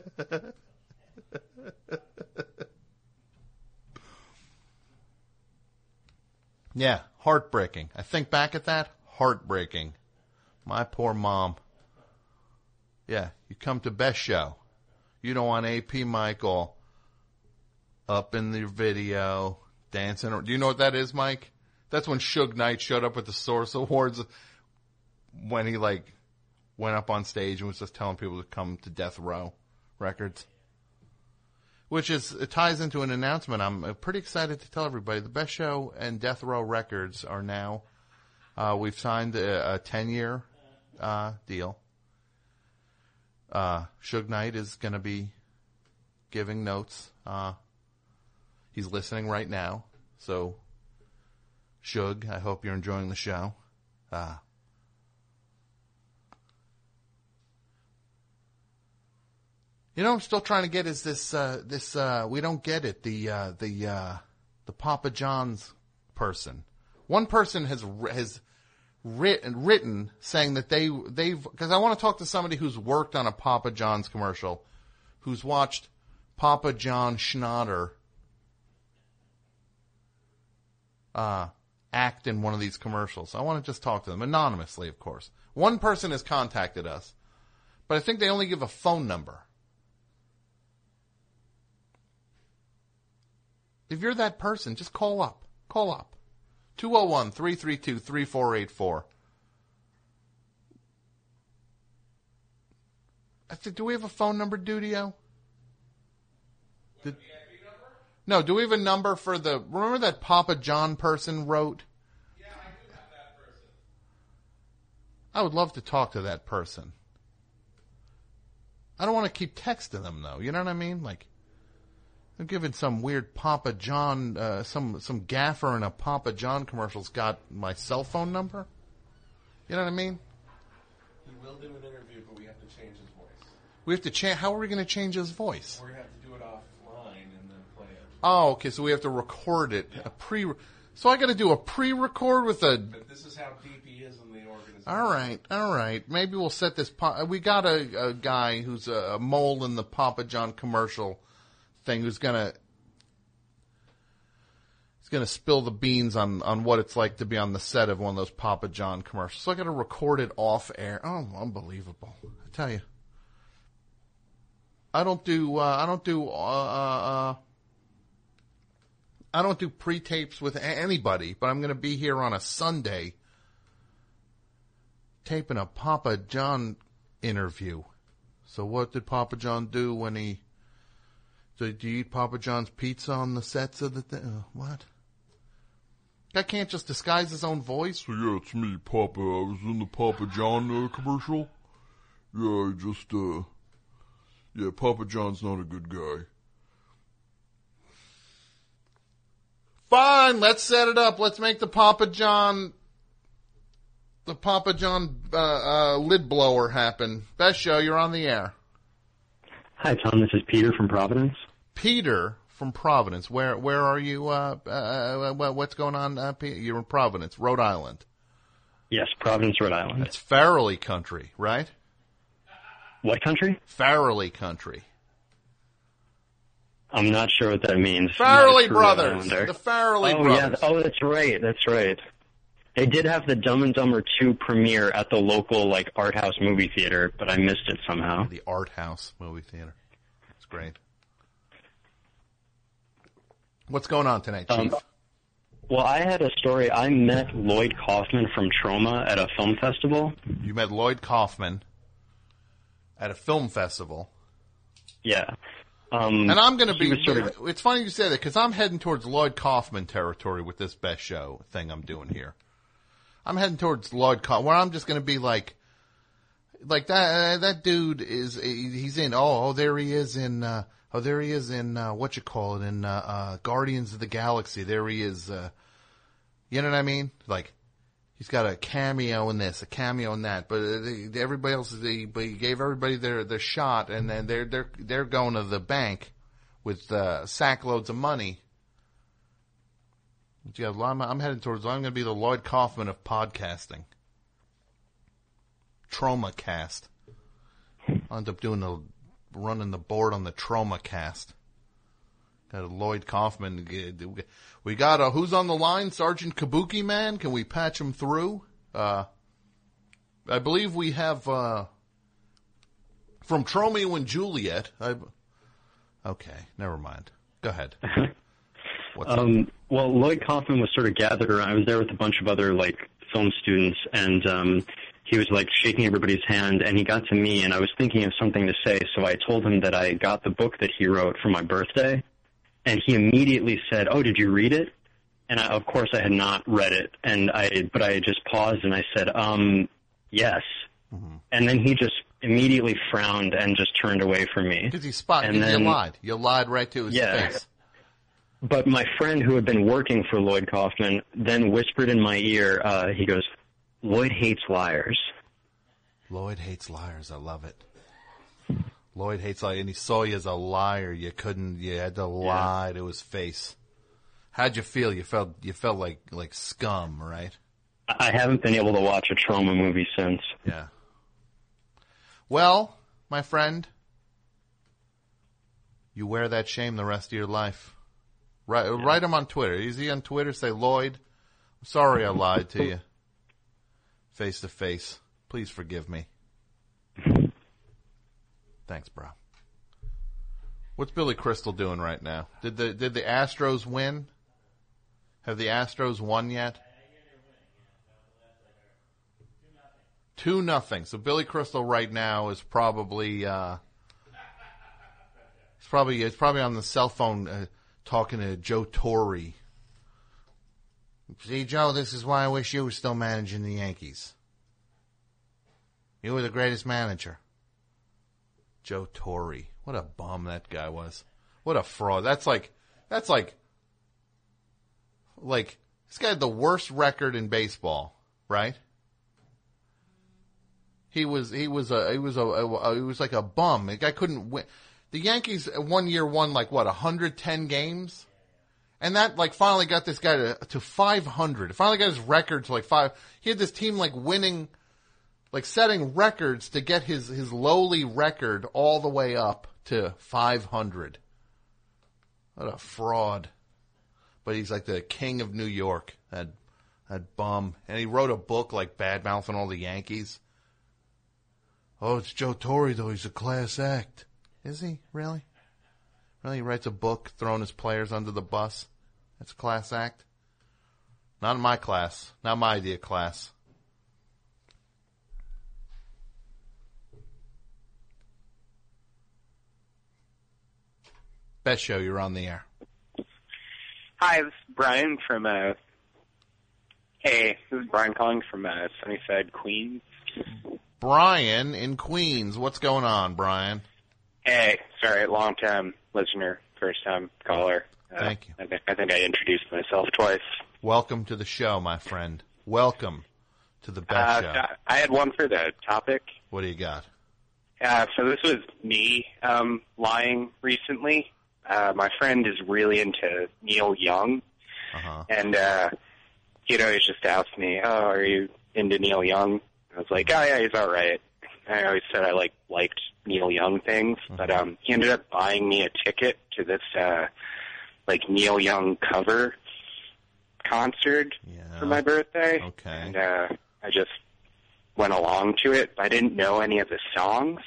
yeah, heartbreaking. I think back at that, heartbreaking. My poor mom. Yeah, you come to Best Show. You don't want AP Michael up in the video dancing. Do you know what that is, Mike? That's when Suge Knight showed up at the Source Awards when he like went up on stage and was just telling people to come to Death Row Records. Which is it ties into an announcement. I'm uh, pretty excited to tell everybody the Best Show and Death Row Records are now. Uh, we've signed a, a ten year uh, deal. Uh, Suge Knight is going to be giving notes. Uh, he's listening right now, so Suge, I hope you're enjoying the show. Uh, You know, I'm still trying to get is this uh, this uh, we don't get it the uh, the uh, the Papa John's person. One person has has written written saying that they they've because I want to talk to somebody who's worked on a Papa John's commercial, who's watched Papa John Schnatter uh, act in one of these commercials. I want to just talk to them anonymously, of course. One person has contacted us, but I think they only give a phone number. If you're that person, just call up. Call up. 201 332 3484. I think, do we have a phone number, Dudio? Did- no, do we have a number for the, remember that Papa John person wrote? Yeah, I would love to talk to that person. I don't want to keep texting them though. You know what I mean? Like, I'm giving some weird Papa John, uh, some some gaffer in a Papa John commercial's got my cell phone number. You know what I mean? He will do an interview, but we have to change his voice. We have to change. How are we going to change his voice? We're gonna have to do it offline and then play it. Oh, okay. So we have to record it. A pre. So I got to do a pre-record with a. But this is how deep he is in the organization. All right, all right. Maybe we'll set this. Po- we got a, a guy who's a, a mole in the Papa John commercial thing who's gonna. He's gonna spill the beans on on what it's like to be on the set of one of those Papa John commercials. So I got to record it off air. Oh, unbelievable! I tell you. I don't do. Uh, I don't do. Uh, uh, uh, I don't do pre-tapes with anybody, but I'm going to be here on a Sunday taping a Papa John interview. So what did Papa John do when he? Did you eat Papa John's pizza on the sets of the thing? Uh, what? Guy can't just disguise his own voice. Yeah, it's me, Papa. I was in the Papa John uh, commercial. Yeah, I just uh, yeah, Papa John's not a good guy. Fine, let's set it up. Let's make the Papa John, the Papa John uh, uh, lid blower happen. Best show, you're on the air. Hi, Tom. This is Peter from Providence. Peter from Providence. Where where are you? Uh, uh, uh, what's going on? Uh, you're in Providence, Rhode Island. Yes, Providence, Rhode Island. It's Farrelly country, right? What country? Farrelly country. I'm not sure what that means. Farrelly Not a true brothers. Islander. The Farrelly oh, brothers. Yeah. Oh, that's right. That's right. They did have the Dumb and Dumber 2 premiere at the local like art house movie theater, but I missed it somehow. The Art House movie theater. It's great. What's going on tonight, Chief? Um, well, I had a story. I met Lloyd Kaufman from Troma at a film festival. you met Lloyd Kaufman at a film festival. Yeah. Um, And I'm going to be. sort of- It's funny you say that because I'm heading towards Lloyd Kaufman territory with this best show thing I'm doing here. I'm heading towards Lloyd Kaufman, where I'm just going to be like, like that. Uh, that dude is. He's in. Oh, oh, there he is in. Uh, oh, there he is in. Uh, what you call it in uh, uh, Guardians of the Galaxy. There he is. Uh, you know what I mean? Like. He's got a cameo in this, a cameo in that, but uh, everybody else, they, but he gave everybody their, their shot, and then they're they're they're going to the bank with uh, sack loads of money. Yeah, I'm, I'm heading towards. I'm going to be the Lloyd Kaufman of podcasting. Troma cast. I'll end up doing the running the board on the Troma cast. Got a Lloyd Kaufman. We got a who's on the line? Sergeant Kabukiman. Can we patch him through? Uh, I believe we have uh, From Tromeo and Juliet. I, okay, never mind. Go ahead. What's up? Um, well, Lloyd Kaufman was sort of gathered around. I was there with a bunch of other like film students, and um, he was like shaking everybody's hand. And he got to me, and I was thinking of something to say, so I told him that I got the book that he wrote for my birthday, and he immediately said, "Oh, did you read it?" And I, of course, I had not read it, and I but I just paused and I said, "Um, yes." And then he just immediately frowned and just turned away from me. Because he spot, and you lied. You lied right to his Yeah. face. But my friend who had been working for Lloyd Kaufman then whispered in my ear, uh, he goes, Lloyd hates liars. Lloyd hates liars. I love it. Lloyd hates liars, and he saw you as a liar. You couldn't. You had to lie to his face. How'd you feel? You felt. You felt like like scum, right? I haven't been able to watch a Troma movie since. Yeah. Well, my friend, you wear that shame the rest of your life. Write, write him on Twitter. Is he on Twitter? Say, Lloyd, I'm sorry I lied to you. Face to face. Please forgive me. Thanks, bro. What's Billy Crystal doing right now? Did the did the Astros win? Have the Astros won yet? Two nothing. So Billy Crystal right now is probably uh, it's probably it's probably on the cell phone uh, talking to Joe Torre. See, Joe, this is why I wish you were still managing the Yankees. You were the greatest manager. Joe Torre. What a bum that guy was. What a fraud. That's like that's like like this guy had the worst record in baseball, right? He was he was a he was a, a, a he was like a bum. The guy couldn't win. The Yankees uh, one year won like what 110 games, and that like finally got this guy to to 500. Finally got his record to like five. He had this team like winning, like setting records to get his his lowly record all the way up to 500. What a fraud! But he's like the king of New York. That that bum, and he wrote a book like bad mouthing all the Yankees. Oh, it's Joe Torre though. He's a class act. Is he really? Really, he writes a book throwing his players under the bus. That's a class act. Not in my class. Not my idea class. Best show. You're on the air. Hi, this is Brian from, uh, hey, this is Brian calling from, uh, Sunnyside, Queens. Brian in Queens. What's going on, Brian? Hey, sorry, long time listener, first time caller. Uh, Thank you. I think, I think I introduced myself twice. Welcome to the show, my friend. Welcome to the Uh, best show. I had one for the topic. What do you got? Uh, so this was me, um, lying recently. Uh, my friend is really into Neil Young. Uh-huh. And, uh, he'd always just ask me, oh, are you into Neil Young? I was like, oh yeah, he's alright. I always said I like, liked Neil Young things, but, um, he ended up buying me a ticket to this, uh, like Neil Young cover concert for my birthday. Okay. And, uh, I just went along to it. I didn't know any of the songs,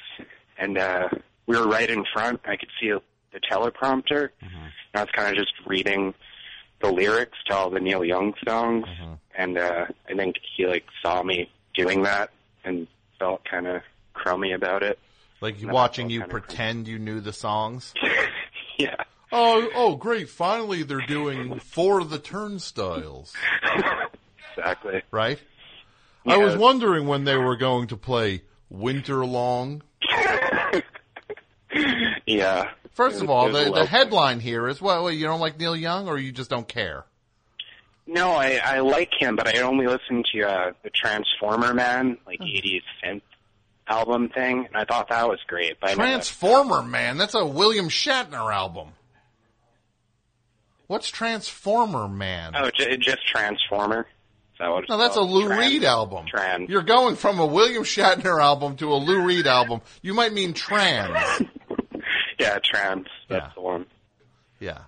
and uh, we were right in front. I could see the teleprompter. Mm-hmm. And I was kind of just reading the lyrics to all the Neil Young songs, Mm-hmm. and uh, I think he like saw me doing that and felt kind of crummy about it. Like And watching you pretend you knew the songs? yeah. Oh, oh, great! Finally, they're doing for the turnstiles. exactly. Right. I was wondering when they were going to play Winter Long. Yeah. First of all, the, the headline here is well, you don't like Neil Young, or you just don't care? No, I, I like him, but I only listened to uh, the Transformer Man, like Hmm. 80s synth album thing, and I thought that was great. But Transformer Man. That's a William Shatner album. What's Transformer Man? Oh, j- just Transformer. That No, that's a? Lou Trans- Reed album. Trans. You're going from a William Shatner album to a Lou Reed album. You might mean trans. Yeah, Trans. That's Yeah. the one. Yeah.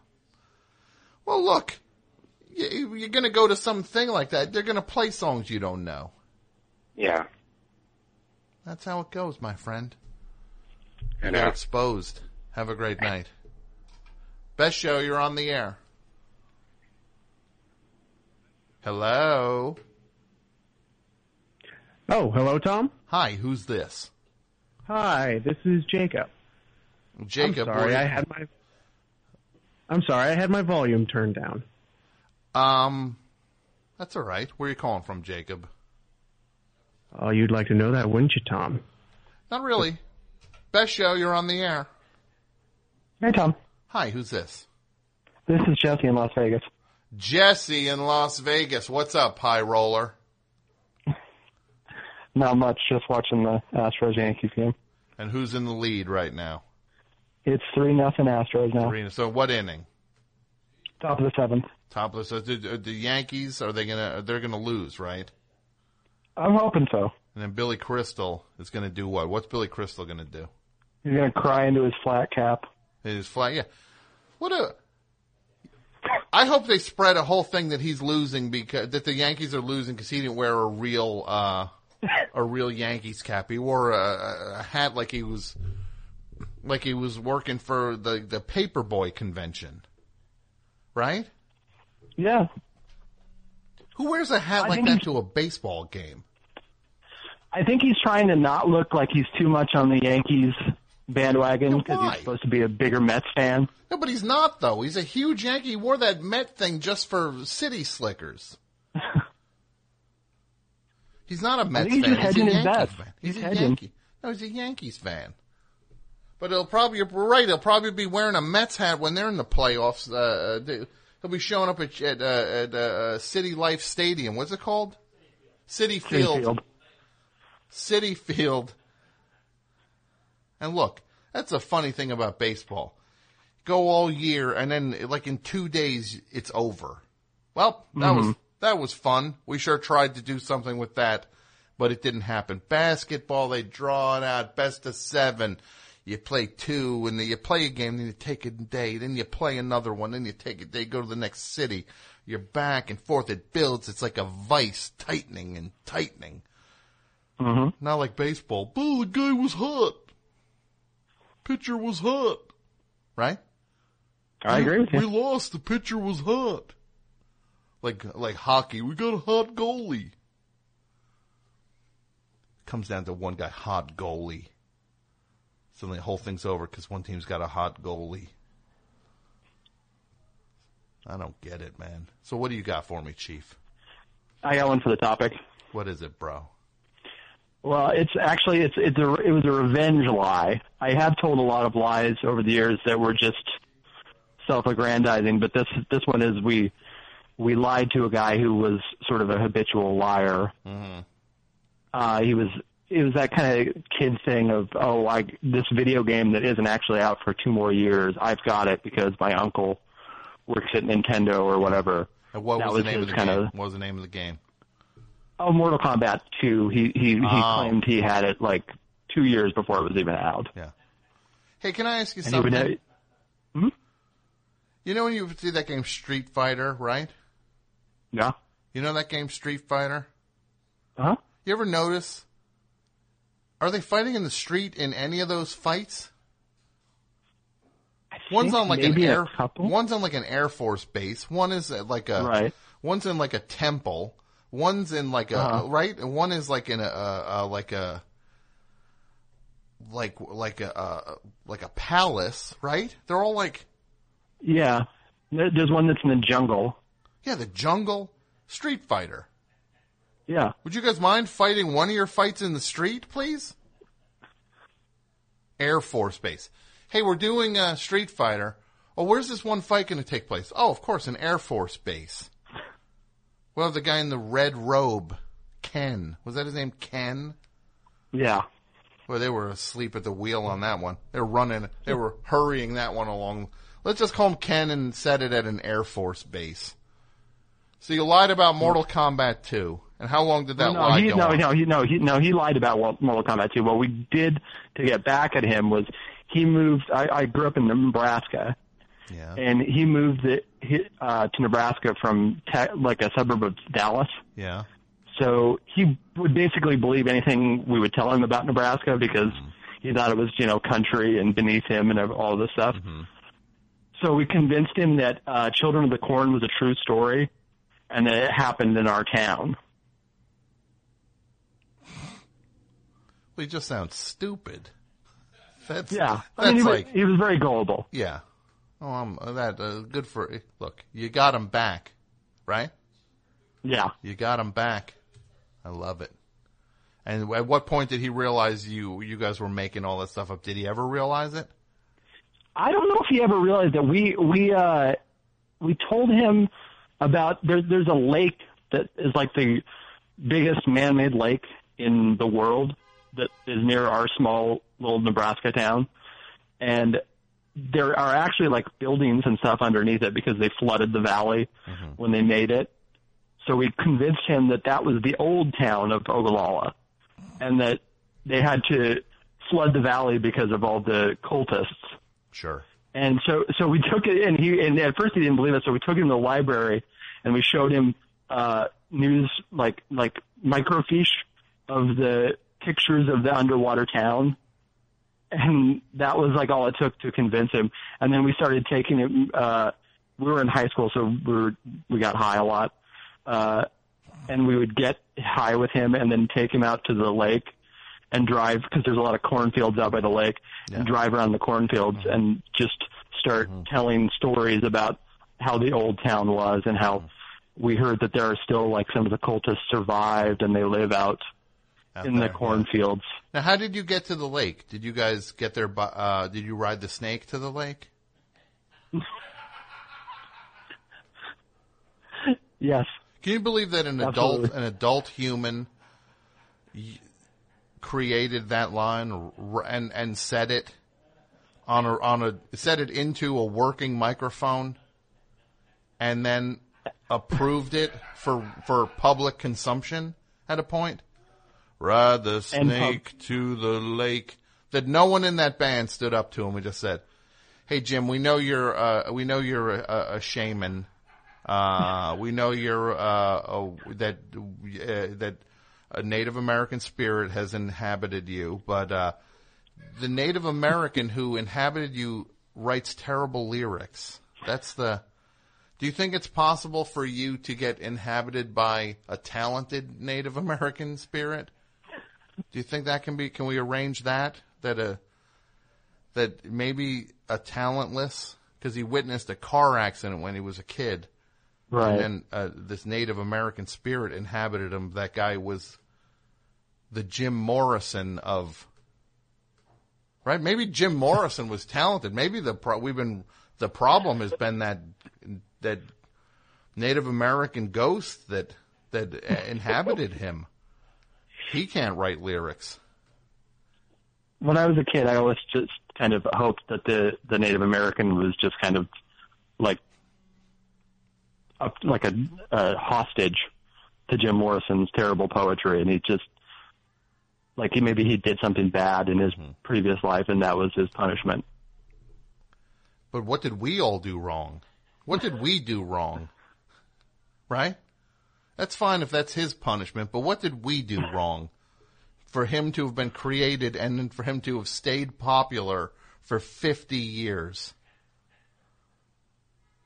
Well, look, you- you're going to go to something like that. They're going to play songs you don't know. Yeah. That's how it goes, my friend. You're exposed. Have a great night. Best show, you're on the air. Hello. Oh, hello, Tom. Hi, who's this? Hi, this is Jacob. Jacob. I'm sorry, where- I had my. I'm sorry, I had my volume turned down. Um, that's all right. Where are you calling from, Jacob? Oh, you'd like to know that, wouldn't you, Tom? Not really. Best show, you're on the air. Hey, Tom. Hi, who's this? This is Jesse in Las Vegas. Jesse in Las Vegas. What's up, High Roller? Not much, just watching the Astros Yankees game. And who's in the lead right now? It's three nothing Astros now. Arena. So what inning? Top of the seventh. Top of the, the, the Yankees are they gonna they're gonna lose, right? I'm hoping so. And then Billy Crystal is gonna do what? What's Billy Crystal gonna do? He's gonna cry into his flat cap. His flat, yeah. What a. I hope they spread a whole thing that he's losing because that the Yankees are losing because he didn't wear a real uh, a real Yankees cap. He wore a, a hat like he was like he was working for the the Paperboy convention, right? Yeah. Who wears a hat I like that to a baseball game? I think he's trying to not look like he's too much on the Yankees bandwagon because he's supposed to be a bigger Mets fan. No, but he's not though. He's a huge Yankee. He wore that Met thing just for city slickers. he's not a Mets he's fan. hedging a his Yankees fan. He's He's, a. Yankee. No, he's a Yankees fan. But he'll probably you're right. He'll probably be wearing a Mets hat when they're in the playoffs. Uh, Uh, he'll be showing up at at, uh, at uh, City Life Stadium. What's it called? City Citi Field. Field. Citi Field. And look, that's a funny thing about baseball. Go all year and then like in two days it's over. Well, that was Mhm. that was fun. We sure tried to do something with that, but it didn't happen. Basketball, they draw it out, best of seven. You play two, and then you play a game, then you take a day, then you play another one, then you take a day, go to the next city. You're back and forth. It builds. It's like a vice, tightening and tightening. Mm-hmm. Not like baseball. Oh, the guy was hot. Pitcher was hot. Right? I agree with you. We lost. The pitcher was hot. Like like hockey, we got a hot goalie. Comes down to one guy, hot goalie. So the whole thing's over because one team's got a hot goalie. I don't get it, man. So what do you got for me, Chief? I got one for the topic. What is it, bro? Well, it's actually it's it's a it was a revenge lie. I have told a lot of lies over the years that were just self-aggrandizing, but this this one is we we lied to a guy who was sort of a habitual liar. Mm-hmm. Uh, he was it was that kind of kid thing of oh I this video game that isn't actually out for two more years I've got it because my uncle works at Nintendo or whatever. And what That was, the name of the game? of- What was the name of the game? Oh, Mortal Kombat 2. He he he Oh. claimed he had it like two years before it was even out. Yeah. Hey, can I ask you And he would something? Hmm? You know when you see that game Street Fighter, right? Yeah. You know that game Street Fighter? Huh? You ever notice? Are they fighting in the street in any of those fights? One's on like an air. One's on like an air force base. One is like a. Right. One's in like a temple. One's in like a Uh-huh. right, and one is like in a, a, a like a like like a uh, like a palace, right? They're all like Yeah. There's one that's in the jungle. yeah, the jungle Street Fighter. Yeah. Would you guys mind fighting one of your fights in the street, please? Air Force Base. Hey, we're doing a Street Fighter. Oh, where's this one fight going to take place? Oh, of course, an Air Force Base. Well, the guy in the red robe, Ken. Was that his name, Ken? Yeah. Well, they were asleep at the wheel on that one. They were running. They were hurrying that one along. Let's just call him Ken and set it at an Air Force base. So you lied about Mortal Kombat 2. And how long did that no, lie he, go no, on? no, he, no, he, no, he lied about Wa- Mortal Kombat 2. What we did to get back at him was he moved. I, I grew up in Nebraska, Yeah. and he moved it he, uh, to Nebraska from te- like a suburb of Dallas. Yeah. So he would basically believe anything we would tell him about Nebraska because he thought it was you know country and beneath him and all this stuff. So we convinced him that uh, Children of the Corn was a true story, and that it happened in our town. Well, he just sounds stupid. That's Yeah, That's I mean he like was, he was very gullible. yeah. Oh, I'm that uh, good for look. You got him back, right? Yeah. You got him back. I love it. And at what point did he realize you you guys were making all that stuff up? Did he ever realize it? I don't know if he ever realized that we we uh we told him about there's there's a lake that is like the biggest man-made lake in the world that is near our small little Nebraska town, and there are actually like buildings and stuff underneath it because they flooded the valley when they made it. So we convinced him that that was the old town of Ogallala, and that they had to flood the valley because of all the cultists. Sure. And so, so we took it, and he, and at first he didn't believe it, so we took him to the library, and we showed him uh, news like like microfiche of the pictures of the underwater town, and that was like all it took to convince him. And then we started taking him. Uh, we were in high school, so we were we got high a lot, uh, and we would get high with him, and then take him out to the lake and drive because there's a lot of cornfields out by the lake and drive around the cornfields and just start telling stories about how the old town was and how we heard that there are still like some of the cultists survived and they live out, Out in there, the cornfields. Now, how did you get to the lake? Did you guys get there? By, uh, did you ride the snake to the lake? Yes. Can you believe that an Absolutely. adult, an adult human, y- created that line r- and and said it on a on a said it into a working microphone, and then approved it for for public consumption at a point? Ride the snake to the lake. That no one in that band stood up to him and just said, "Hey Jim, we know you're uh, we know you're a, a shaman. Uh, we know you're uh, a, that uh, that a Native American spirit has inhabited you, but uh, the Native American who inhabited you writes terrible lyrics. That's the. Do you think it's possible for you to get inhabited by a talented Native American spirit? Do you think that can be? Can we arrange that? That a that maybe a talentless because he witnessed a car accident when he was a kid, Right. And then uh, this Native American spirit inhabited him. That guy was the Jim Morrison of right. Maybe Jim Morrison was talented. Maybe the pro- we've been the problem has been that that Native American ghost that that inhabited him. He can't write lyrics. When I was a kid, I always just kind of hoped that the the Native American was just kind of like up like a, a hostage to Jim Morrison's terrible poetry, and he just like he maybe he did something bad in his hmm. previous life, and that was his punishment. But what did we all do wrong? What did we do wrong? Right? That's fine if that's his punishment, but what did we do wrong for him to have been created and for him to have stayed popular for 50 years?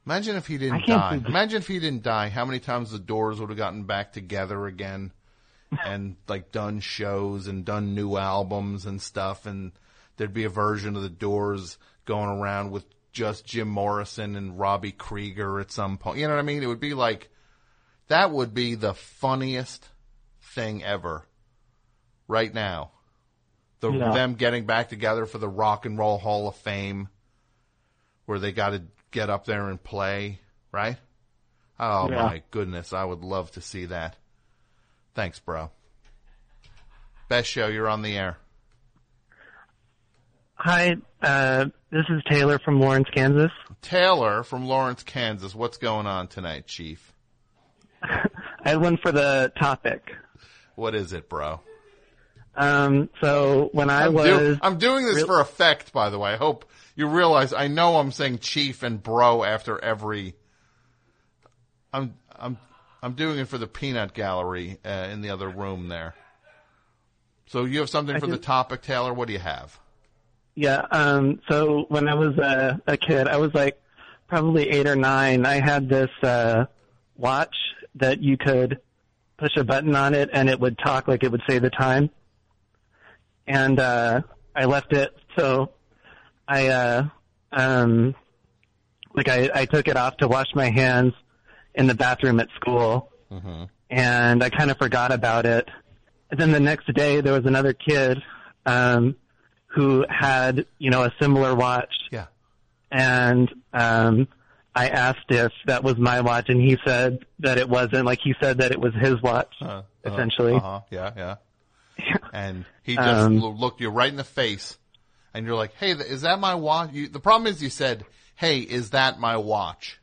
Imagine if he didn't die. Imagine if he didn't die, how many times the Doors would have gotten back together again and like done shows and done new albums and stuff and there'd be a version of the Doors going around with just Jim Morrison and Robby Krieger at some point. You know what I mean? It would be like that would be the funniest thing ever right now. The Yeah. them getting back together for the Rock and Roll Hall of Fame where they got to get up there and play, right? Oh Yeah. my goodness, I would love to see that. Thanks, bro. Best show, you're on the air. Hi, uh, this is Taylor from Lawrence, Kansas. Taylor from Lawrence, Kansas. What's going on tonight, Chief? I had one for the topic. What is it, bro? Um, so when I I'm, was, do- I'm doing this real- for effect, by the way. I hope you realize I know I'm saying chief and bro after every. I'm I'm I'm doing it for the peanut gallery uh, in the other room there. So you have something I for the topic, Taylor? What do you have? Yeah. Um, so when I was a, a kid, I was like probably eight or nine. I had this uh, watch that you could push a button on it and it would talk like it would say the time. And uh, I left it. So I uh, um, like I, I took it off to wash my hands in the bathroom at school Mm-hmm. and I kind of forgot about it. And then the next day, there was another kid um, who had, you know, a similar watch. Yeah. And um, I asked if that was my watch, and he said that it wasn't. Like he said that it was his watch, Uh, essentially. Uh-huh. Yeah, yeah. And he just Um, looked you right in the face, and you're like, "Hey, is that my watch?" You, the problem is, you said, "Hey, is that my watch?"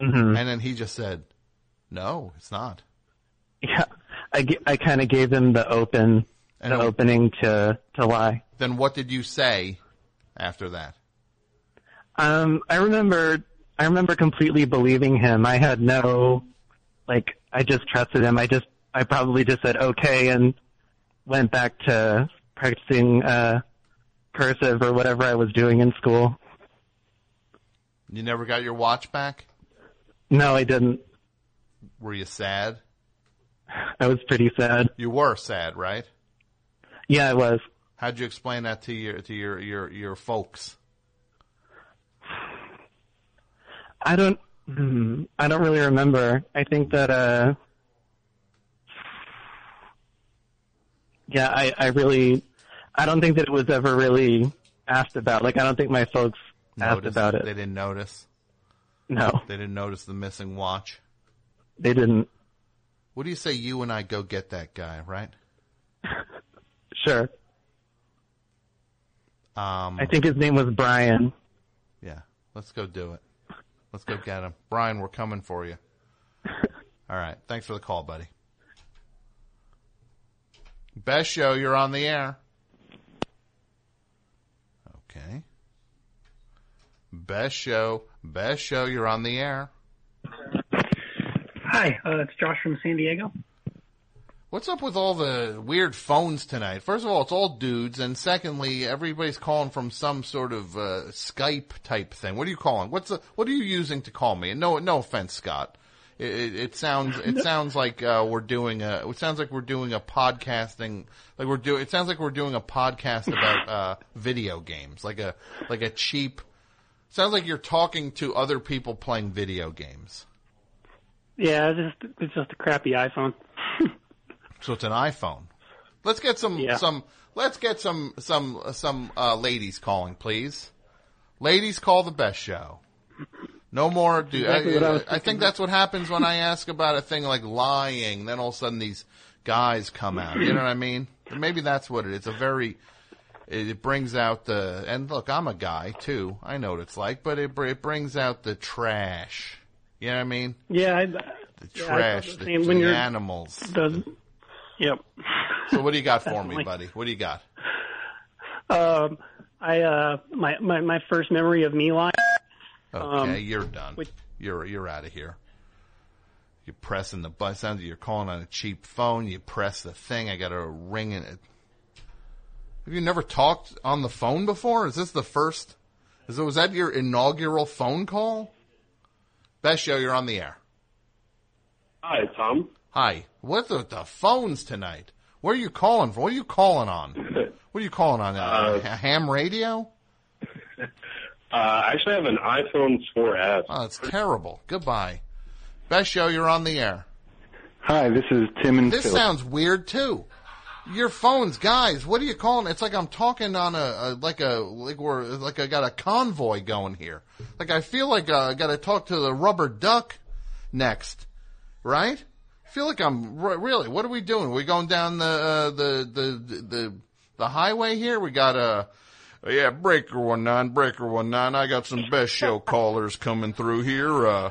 Mhm. And then he just said, "No, it's not." Yeah, I, I kind of gave him the open, And the it- opening to to lie. Then what did you say after that? Um, I remember, I remember completely believing him. I had no, like, I just trusted him. I just, I probably just said okay and went back to practicing uh, cursive or whatever I was doing in school. You never got your watch back? No, I didn't. Were you sad? I was pretty sad. You were sad, right? Yeah, I was. How'd you explain that to your to your your your folks? I don't, hmm, I don't really remember. I think that, uh, yeah, I, I really, I don't think that it was ever really asked about. Like, I don't think my folks asked Noticed? about it. They didn't notice. No, They didn't notice the missing watch. they didn't. What do you say? You and I go get that guy, right? Sure. Um, I think his name was Brian. Yeah, let's go do it. Let's go get him, Brian. We're coming for you. All right. Thanks for the call, buddy. Best show. You're on the air. Okay. Best show. Best show. You're on the air. Hi, uh, it's Josh from San Diego. What's up with all the weird phones tonight? First of all, it's all dudes, and secondly, everybody's calling from some sort of uh, Skype type thing. What are you calling? What's the, what are you using to call me? And no, no offense, Scott. It, it, it sounds it sounds like uh, we're doing a it sounds like we're doing a podcasting like we're doing it sounds like we're doing a podcast about uh, video games like a like a cheap sounds like you're talking to other people playing video games. Yeah, it's just it's just a crappy iPhone. So it's an iPhone. Let's get some Yeah. some let's get some some some uh, ladies calling, please. Ladies call the best show. No more do Exactly I I, I think that's what happens when I ask about a thing like lying, then all of a sudden these guys come out. You know what I mean? Maybe that's what it is. It's a very it it brings out the and look, I'm a guy too. I know what it's like, but it it brings out the trash. You know what I mean? Yeah, I, The yeah, I trash, felt the, the when the you're- animals. the yep. So what do you got for me, buddy? What do you got? Um, I uh, my my my first memory of me lying. Okay, Um, you're done. which- You're you're out of here. You're pressing the button. Sounds like you're calling on a cheap phone. You press the thing. I got a ring in it. Have you never talked on the phone before? Is this the first? Is it, was that your inaugural phone call? Best show. You're on the air. Hi, Tom. Hi. What's with the phones tonight? Where are you calling from? What are you calling on? What are you calling on? Uh, Uh, a ham radio? Uh, I actually have an iPhone 4S. Oh, that's terrible. Goodbye. Best show. You're on the air. Hi, this is Tim and This Phil. sounds weird too. Your phones, guys. What are you calling? It's like I'm talking on a, a like a like we're like I got a convoy going here. Like I feel like uh, I got to talk to the rubber duck next, right? I feel like I'm really. What are we doing? we going down the uh, the, the the the highway here. We got a yeah breaker one nine breaker one nine. I got some best show callers coming through here. Uh,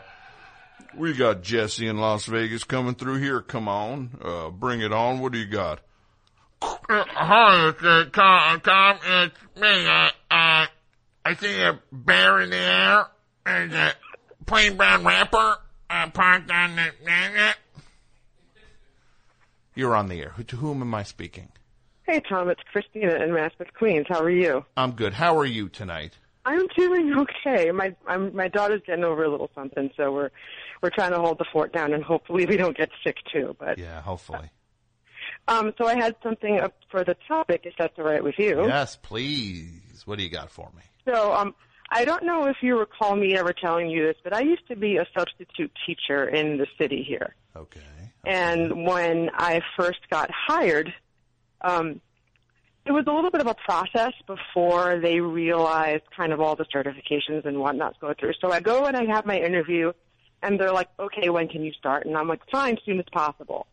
we got Jesse in Las Vegas coming through here. Come on, uh, bring it on. What do you got? Uh, hi, it's uh, Tom. Tom, it's me. Uh, uh, I see a bear in the air and a plain brown wrapper uh, parked on the. You're on the air. Who- To whom am I speaking? Hey, Tom, it's Christina in Raspberry, Queens. How are you? I'm good. How are you tonight? I'm doing okay. My I'm, my daughter's getting over a little something, so we're we're trying to hold the fort down, and hopefully we don't get sick too. But Yeah, hopefully. um, so I had something up for the topic, if that's all right with you. Yes, please. What do you got for me? So um, I don't know if you recall me ever telling you this, but I used to be a substitute teacher in the city here. Okay. And when I first got hired, um, it was a little bit of a process before they realized kind of all the certifications and whatnot to go through. So I go and I have my interview, and they're like, "Okay, when can you start?" And I'm like, "Fine, soon as possible."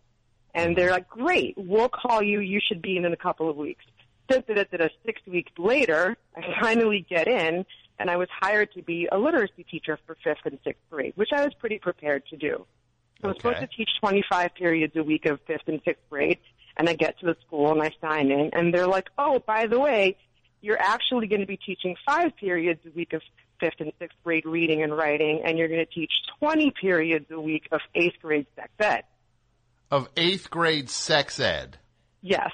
And they're like, "Great, we'll call you. You should be in in a couple of weeks." Six weeks later, I finally get in, and I was hired to be a literacy teacher for fifth and sixth grade, which I was pretty prepared to do. I was supposed to teach 25 periods a week of fifth and sixth grade, and I get to the school and I sign in, and they're like, "Oh, by the way, you're actually going to be teaching five periods a week of fifth and sixth grade reading and writing, and you're going to teach 20 periods a week of eighth grade sex ed." Of eighth grade sex ed. Yes,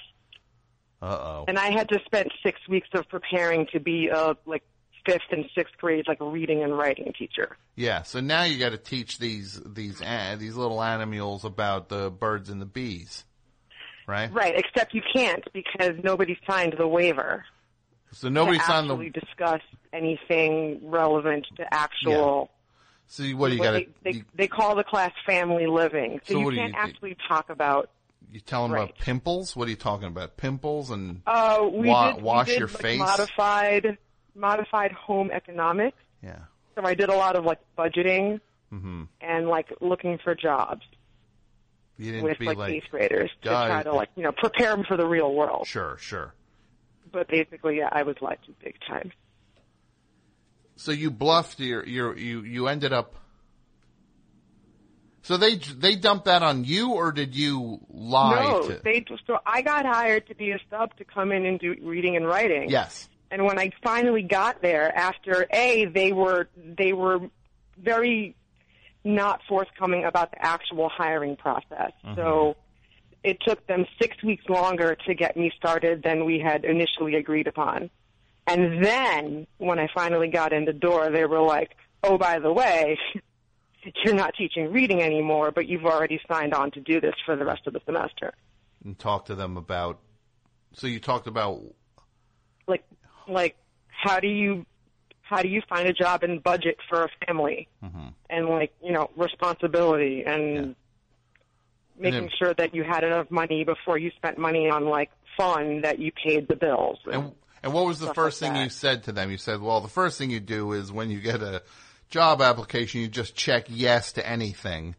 Uh oh. and I had to spend six weeks of preparing to be a like fifth and sixth grade like a reading and writing teacher. Yeah, so now you got to teach these these uh, these little animals about the birds and the bees, right? Right, except you can't because nobody signed the waiver. So nobody signed the. discuss anything relevant to actual. So you- what do you got they, they, they call the class family living, so, So you you can't do? actually talk about. You tell them about pimples. What are you talking about? Pimples and Uh, we wa- did, wash we did your like face. modified modified home economics. Yeah. So I did a lot of like budgeting hmm and like looking for jobs You didn't with be like, like, eighth graders to try to like you know prepare them for the real world. Sure, sure. But basically, yeah, I was lied to big time. So you bluffed your your you you ended up. So they they dumped that on you, or did you lie? No, to, they so I got hired to be a sub to come in and do reading and writing. yes. And when I finally got there, after a they were they were very not forthcoming about the actual hiring process. Mm-hmm. So it took them six weeks longer to get me started than we had initially agreed upon. And then when I finally got in the door, they were like, "Oh, by the way." You're not teaching reading anymore, but you've already signed on to do this for the rest of the semester. And talk to them about. So you talked about like like how do you how do you find a job and budget for a family? Mm-hmm. and like you know responsibility and making And it- sure that you had enough money before you spent money on like fun that you paid the bills And and what was the first like thing you said to them? You said, "Well, the first thing you do is when you get a job application, you just check yes to anything,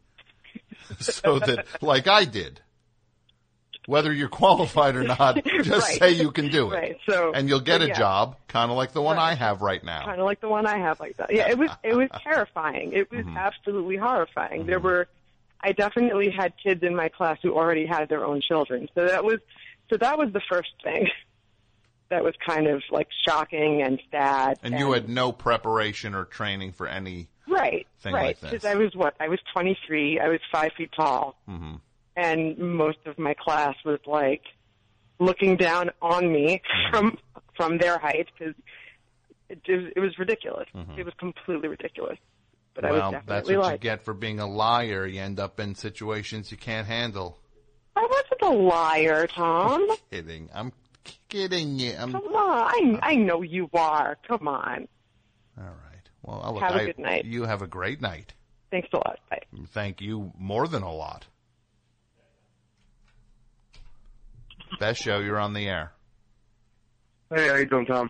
so that like I did, whether you're qualified or not, just Right. say you can do it, Right, so- and you'll get so, a job, kind of like the one I have right now. kind of like the one I have like that. Yeah, it was it was terrifying. It was absolutely horrifying. There were I definitely had kids in my class who already had their own children. So that was so that was the first thing. That was kind of like shocking and sad. And you had no preparation or training for any. right, thing right. like. Because I was what? I was 23. I was five feet tall, hmm and most of my class was like looking down on me mm-hmm. from from their height because it, was- it was ridiculous. Mm-hmm. It was completely ridiculous. But I was well, that's what you get for being a liar. You end up in situations you can't handle. I wasn't a liar, Tom. Kidding. I'm kidding you. I'm. Come on, I I know you are. Come on. All right. Well, I'll look, Have a I- good night. You have a great night. Thanks a lot. Bye. Thank you more than a lot. Best show. You're on the air. Hey, how you doing, Tom?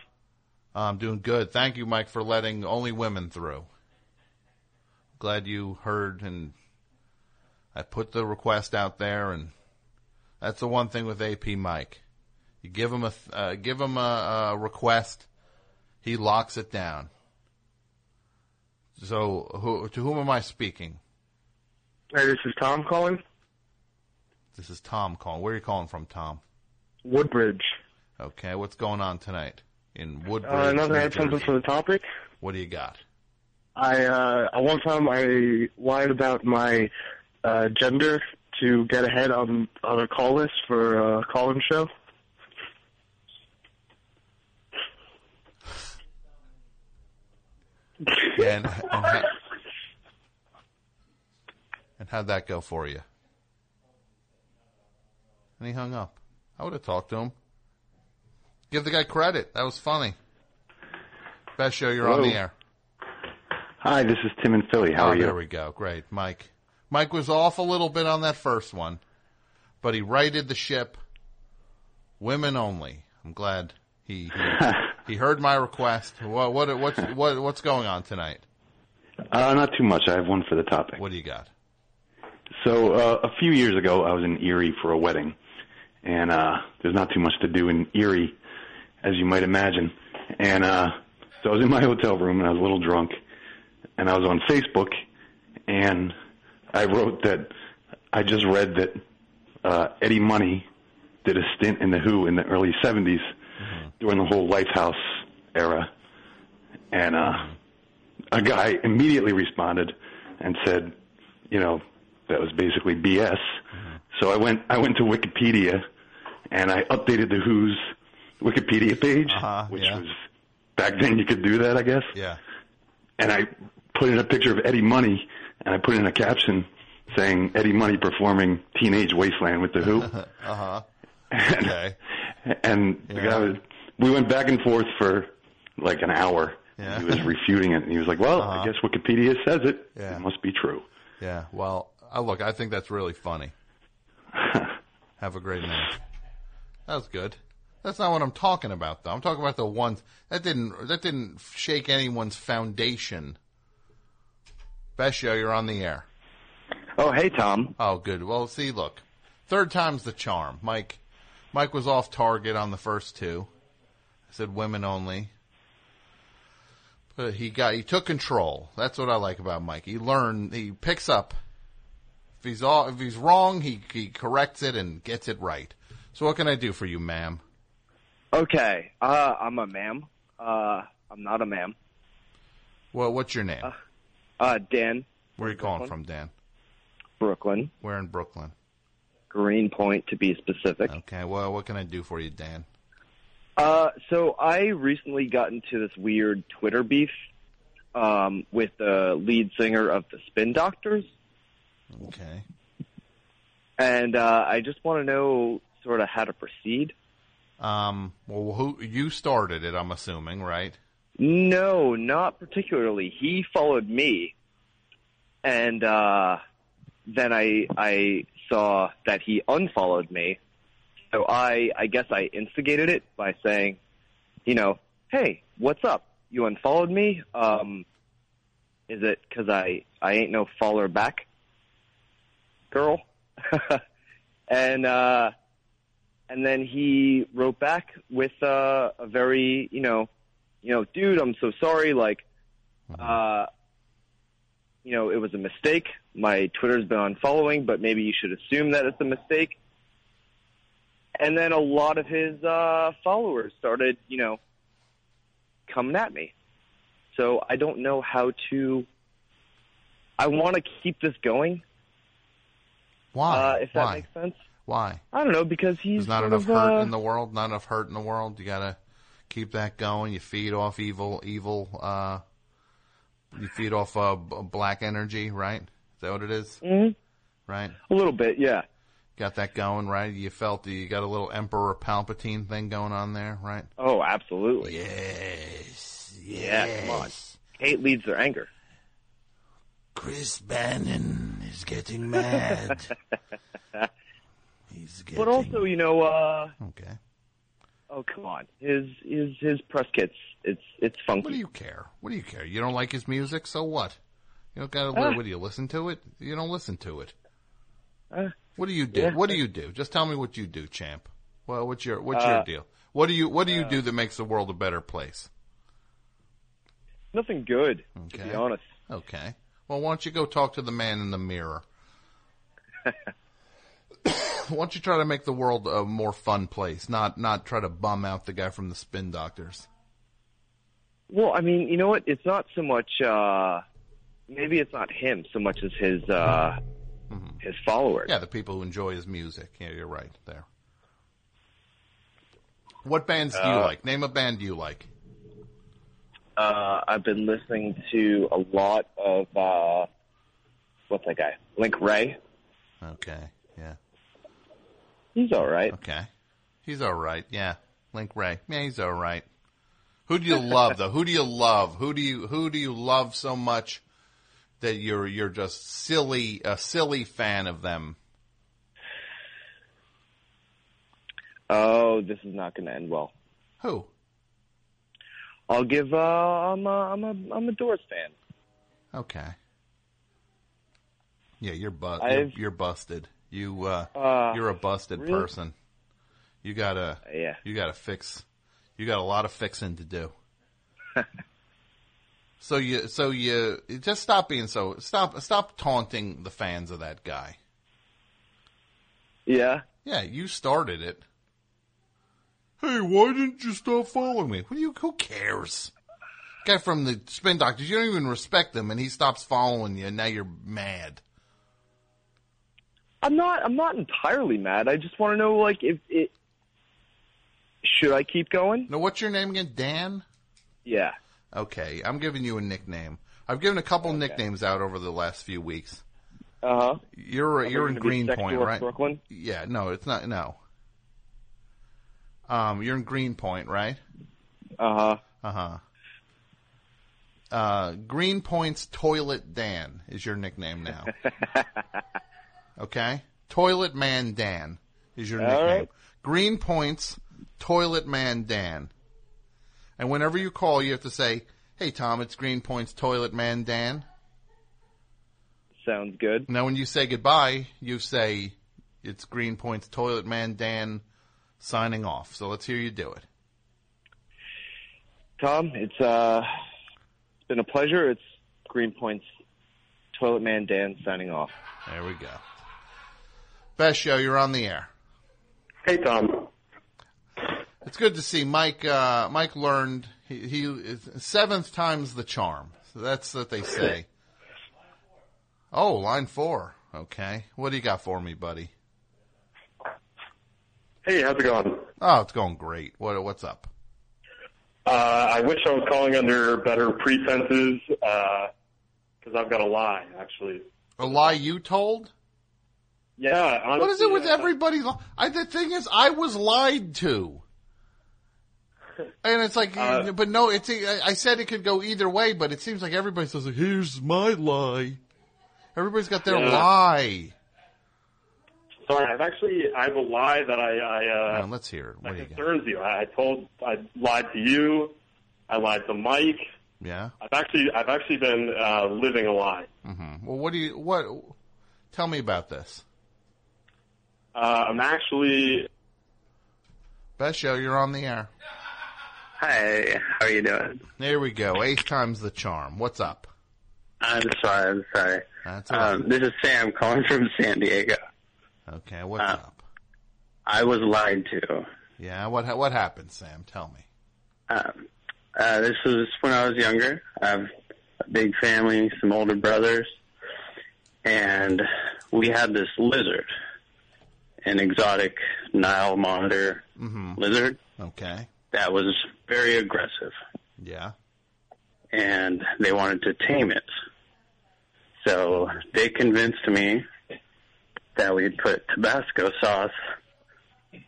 I'm doing good. Thank you, Mike, for letting only women through. Glad you heard and I put the request out there, and that's the one thing with AP Mike. You give him a uh, give him a, a request, he locks it down. So, who, to whom am I speaking? Hey, this is Tom calling. This is Tom calling. Where are you calling from, Tom? Woodbridge. Okay, what's going on tonight in uh, Woodbridge? Uh, had something for the topic. What do you got? I uh, one time I lied about my uh, gender to get ahead on on a call list for a call-in show. and, and, how, and how'd that go for you? And he hung up. I would have talked to him. Give the guy credit. That was funny. Best show, you're on the air. Hi, this is Tim in Philly. How oh, are you? There we go. Great. Mike. Mike was off a little bit on that first one, but he righted the ship. Women only. I'm glad he he, he heard my request. What what what's what what's going on tonight? Uh, not too much. I have one for the topic. What do you got? So uh, a few years ago, I was in Erie for a wedding, and uh, there's not too much to do in Erie, as you might imagine. And uh, so I was in my hotel room, and I was a little drunk, and I was on Facebook, and I wrote that I just read that uh, Eddie Money did a stint in the Who in the early '70s during the whole Lifehouse era, and uh, a guy immediately responded and said, you know, that was basically BS. So I went I went to Wikipedia and I updated the Who's Wikipedia page, which yeah. was back then you could do that, I guess. Yeah. And I put in a picture of Eddie Money and I put in a caption saying Eddie Money performing Teenage Wasteland with the Who. Uh huh. Okay. and the guy was we went back and forth for like an hour. Yeah. He was refuting it and he was like, "Well, Uh-huh. I guess Wikipedia says it. Yeah. It must be true." Yeah. Well, look, I think that's really funny. Have a great night. That was good. That's not what I'm talking about, though. I'm talking about the ones that didn't that didn't shake anyone's foundation. Best show, you're on the air. Oh, hey, Tom. Oh, good. Well, see, look, third time's the charm. Mike, Mike was off target on the first two. I said women only. But he got he took control. That's what I like about Mike. He learned. He picks up. If he's all if he's wrong, he he corrects it and gets it right. So what can I do for you, ma'am? Okay, uh, I'm a ma'am. Uh, I'm not a ma'am. Well, what's your name? Uh, Dan, Where are you calling from, Dan? Brooklyn, Where in Brooklyn? Greenpoint to be specific. Okay. Well, what can I do for you, Dan? Uh, so I recently got into this weird Twitter beef um, with the lead singer of the Spin Doctors, Okay. and uh, I just want to know sort of how to proceed. Um. Well, who you started it? I'm assuming, right? No, not particularly. He followed me, and uh, then I I saw that he unfollowed me. So I I guess I instigated it by saying, you know, hey, what's up? You unfollowed me. Um, is it because I I ain't no follower back, girl? and uh, and then he wrote back with uh, a very you know you know, dude, I'm so sorry. Like, uh, you know, it was a mistake. My Twitter's been on following, but maybe you should assume that it's a mistake. And then a lot of his uh, followers started, you know, coming at me. So I don't know how to. I want to keep this going. Why? Uh, if that Why? makes sense. Why? I don't know because he's There's not enough of, hurt uh, in the world. Not enough hurt in the world. You gotta keep that going. You feed off evil, evil. uh You feed off uh, black energy, right? Is that what it is? Mhm. Right. A little bit, yeah. Got that going, right? You felt you got a little Emperor Palpatine thing going on there, right? Oh, absolutely. Yes. Yeah, come on. Hate leads their anger. Chris Barron is getting mad. He's getting. But also, you know, uh Okay. Oh come on, his his his press kits. It's it's funky. What do you care? What do you care? You don't like his music, so what? You don't gotta. Ah. what do you listen to it? You don't listen to it. Uh, What do you do? yeah. What do you do? Just tell me what you do, champ. Well, what's your what's Uh, your deal? What do you what do you uh, do that makes the world a better place? Nothing good, to Okay. be honest. Okay. Well, why don't you go talk to the man in the mirror? why don't you try to make the world a more fun place, not not try to bum out the guy from the Spin Doctors? Well, I mean, you know what? It's not so much. uh Maybe it's not him so much as his uh his followers. Yeah, the people who enjoy his music. Yeah, you're right there. What bands do you Uh, like? Name a band you like. Uh, I've been listening to a lot of uh, what's that guy? Link Wray. Okay. Yeah. He's all right. Okay. He's all right. Yeah. Link Wray. Yeah, he's all right. Who do you love though? Who do you love? Who do you who do you love so much that you're you're just silly a silly fan of them? Oh, this is not going to end well. Who? I'll give. Uh, I'm a, I'm a, I'm a Doors fan. Okay. Yeah, you're bu- you're, you're busted. You uh, Uh, you're a busted really? person. You gotta Yeah. You gotta fix. You got a lot of fixing to do. so you so you you just stop being so stop stop taunting the fans of that guy. Yeah. Yeah, you started it. Hey, why didn't you stop following me? What do you? Who cares? Guy from the Spin Doctors, you don't even respect him, and he stops following you, and now you're mad. I'm not. I'm not entirely mad. I just want to know, like, if it should I keep going? No. what's your name again? Dan. Yeah. Okay, I'm giving you a nickname. I've given a couple nicknames out over the last few weeks. Uh huh. You're Am you're in Greenpoint, right? Brooklyn? Yeah, no, it's not. No. Um, you're in Greenpoint, right? Uh huh. Uh huh. Uh, Greenpoint's Toilet Dan is your nickname now. okay? Toilet Man Dan is your All nickname. right. Greenpoint's Toilet Man Dan. And whenever you call, you have to say, "Hey Tom, it's Greenpoint's Toilet Man Dan." Sounds good. Now, when you say goodbye, you say, "It's Greenpoint's Toilet Man Dan." Signing off. So let's hear you do it. Tom, it's uh, it's been a pleasure. It's Greenpoint's Toilet Man Dan signing off. There we go. Best show, you're on the air. Hey, Tom. It's good to see Mike. Uh, Mike learned he, he is seventh time's the charm. So that's what they say. Oh, line four. Okay, what do you got for me, buddy? Hey, how's it going? Oh, it's going great. What what's up? Uh, I wish I was calling under better pretenses because I've got a lie, actually. A lie you told? Yeah, honestly, what is it with uh, everybody? li- I, the thing is, I was lied to. And it's like, Uh, but no, it's. I I said it could go either way, but it seems like everybody says, like, "Here's my lie." Everybody's got their Yeah. lie. Sorry, I've actually I have a lie that I, I uh, Now, let's hear it. What that do you got? you. I, I told I lied to you. I lied to Mike. Yeah. I've actually I've actually been uh, living a lie. hmm Well, what do you what? Tell me about this. Uh, I'm actually Best show, you're on the air. Hi, how are you doing? There we go. Eighth time's the charm. What's up? I'm sorry, I'm sorry. That's all right. Um, this is Sam calling from San Diego. Okay, what's Uh, up? I was lied to. Yeah, what ha- what happened, Sam? Tell me. Um, uh, this was when I was younger. I have a big family, some older brothers, and we had this lizard, an exotic Nile monitor hmm lizard Okay. that was very aggressive, Yeah. and they wanted to tame it. So they convinced me that we'd put Tabasco sauce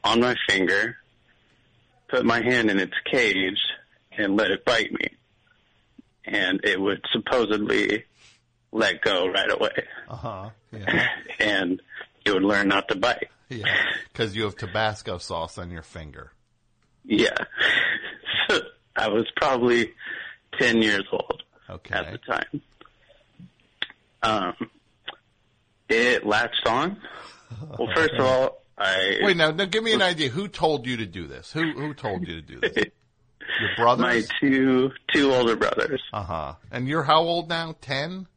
on my finger, put my hand in its cage, and let it bite me. And it would supposedly let go right away. Uh huh. Yeah. and it would learn not to bite. Yeah. Because you have Tabasco sauce on your finger. Yeah. So I was probably 10 years old Okay. at the time. Um, it latched on. Well, first of all, I Wait, now, now give me an idea. Who told you to do this? Who who told you to do this? Your brothers? my two two older brothers, Uh huh. And you're how old now? Ten.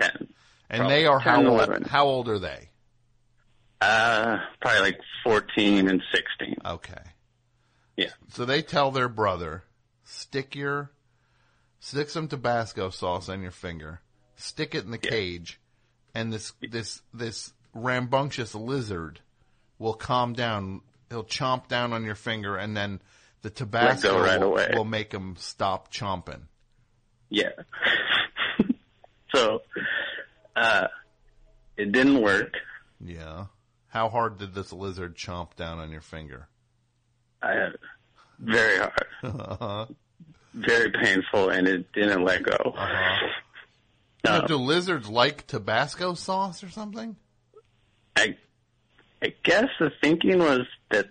ten, And Probably they are 10, how old? 11. How old are they? uh, probably like fourteen and sixteen. Okay. Yeah. So they tell their brother, stick your, stick some Tabasco sauce on your finger, stick it in the cage, and this this this rambunctious lizard will calm down. He'll chomp down on your finger, and then the Tabasco right will, away. will make him stop chomping. Yeah. so, uh, it didn't work. Yeah. How hard did this lizard chomp down on your finger? I, very hard. uh-huh. Very painful, and it didn't let go. Uh-huh. Now, do lizards like Tabasco sauce or something? I, I guess the thinking was that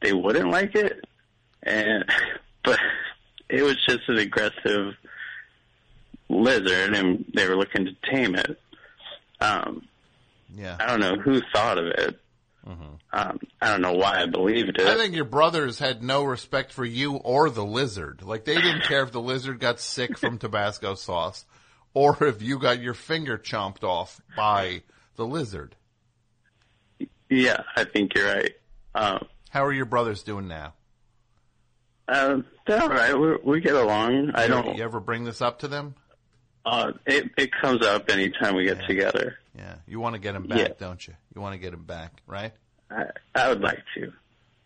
they wouldn't like it, and but it was just an aggressive lizard, and they were looking to tame it. Um, Yeah. I don't know who thought of it. Um, I don't know why I believed it. I think your brothers had no respect for you or the lizard. Like they didn't care if the lizard got sick from Tabasco sauce or if you got your finger chomped off by the lizard. yeah, I think you're right. Um, How are your brothers doing now? um, they're all right. We, we get along. I don't. You ever bring this up to them? Uh, it it comes up anytime we get together. Yeah. You want to get him back, Yeah. don't you? You want to get him back, right? I, I would like to.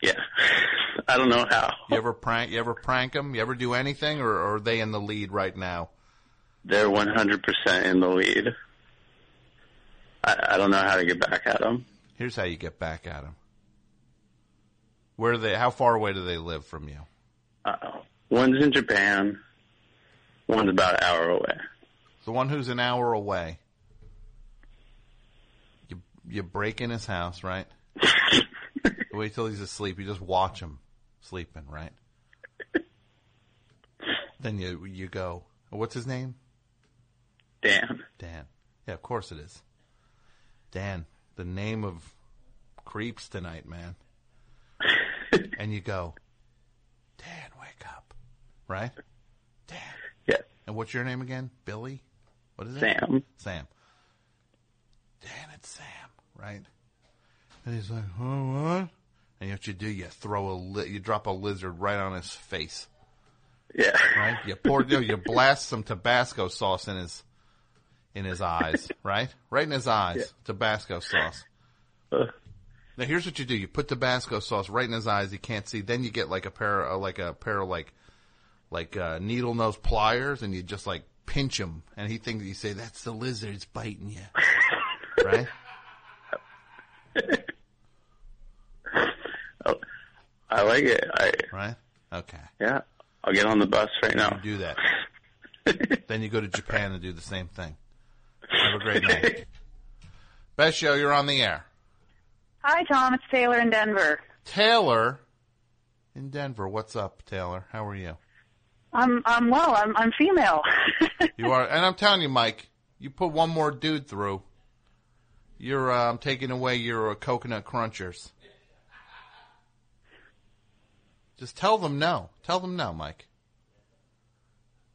Yeah. I don't know how. You ever prank? You ever prank them? You ever do anything, or, or are they in the lead right now? They're 100% in the lead. I, I don't know how to get back at them. Here's how you get back at them. Where do they? How far away do they live from you? Uh, one's in Japan. One's about an hour away. The one who's an hour away. You you break in his house, right? Wait till he's asleep. You just watch him sleeping, right? then you you go. What's his name? Dan. Dan. Yeah, of course it is. Dan, the name of creeps tonight, man. and you go, Dan, wake up, right? Dan. Yeah. And what's your name again? Billy? What is it? Sam. Sam. Dan, it's Sam, right? And he's like, oh, what? And what you do, you throw a, li- you drop a lizard right on his face. Yeah. Right? You pour, you, you blast some Tabasco sauce in his, in his eyes, right? Right in his eyes. Yeah. Tabasco sauce. Uh. Now here's what you do: you put Tabasco sauce right in his eyes. He can't see. Then you get like a pair, uh, like a pair of like, like uh, needle nose pliers, and you just like pinch him, and he thinks you say that's the lizard's biting you, right? I like it. I right. Okay. Yeah. I'll get on the bus right now. You do that. then you go to Japan and do the same thing. Have a great night. Best show, you're on the air. Hi, Tom. It's Taylor in Denver. Taylor in Denver. What's up, Taylor? How are you? I'm I'm well. I'm I'm female. You are, and I'm telling you, Mike, you put one more dude through, you're um, taking away your uh, coconut crunchers. Just tell them no. Tell them no, Mike.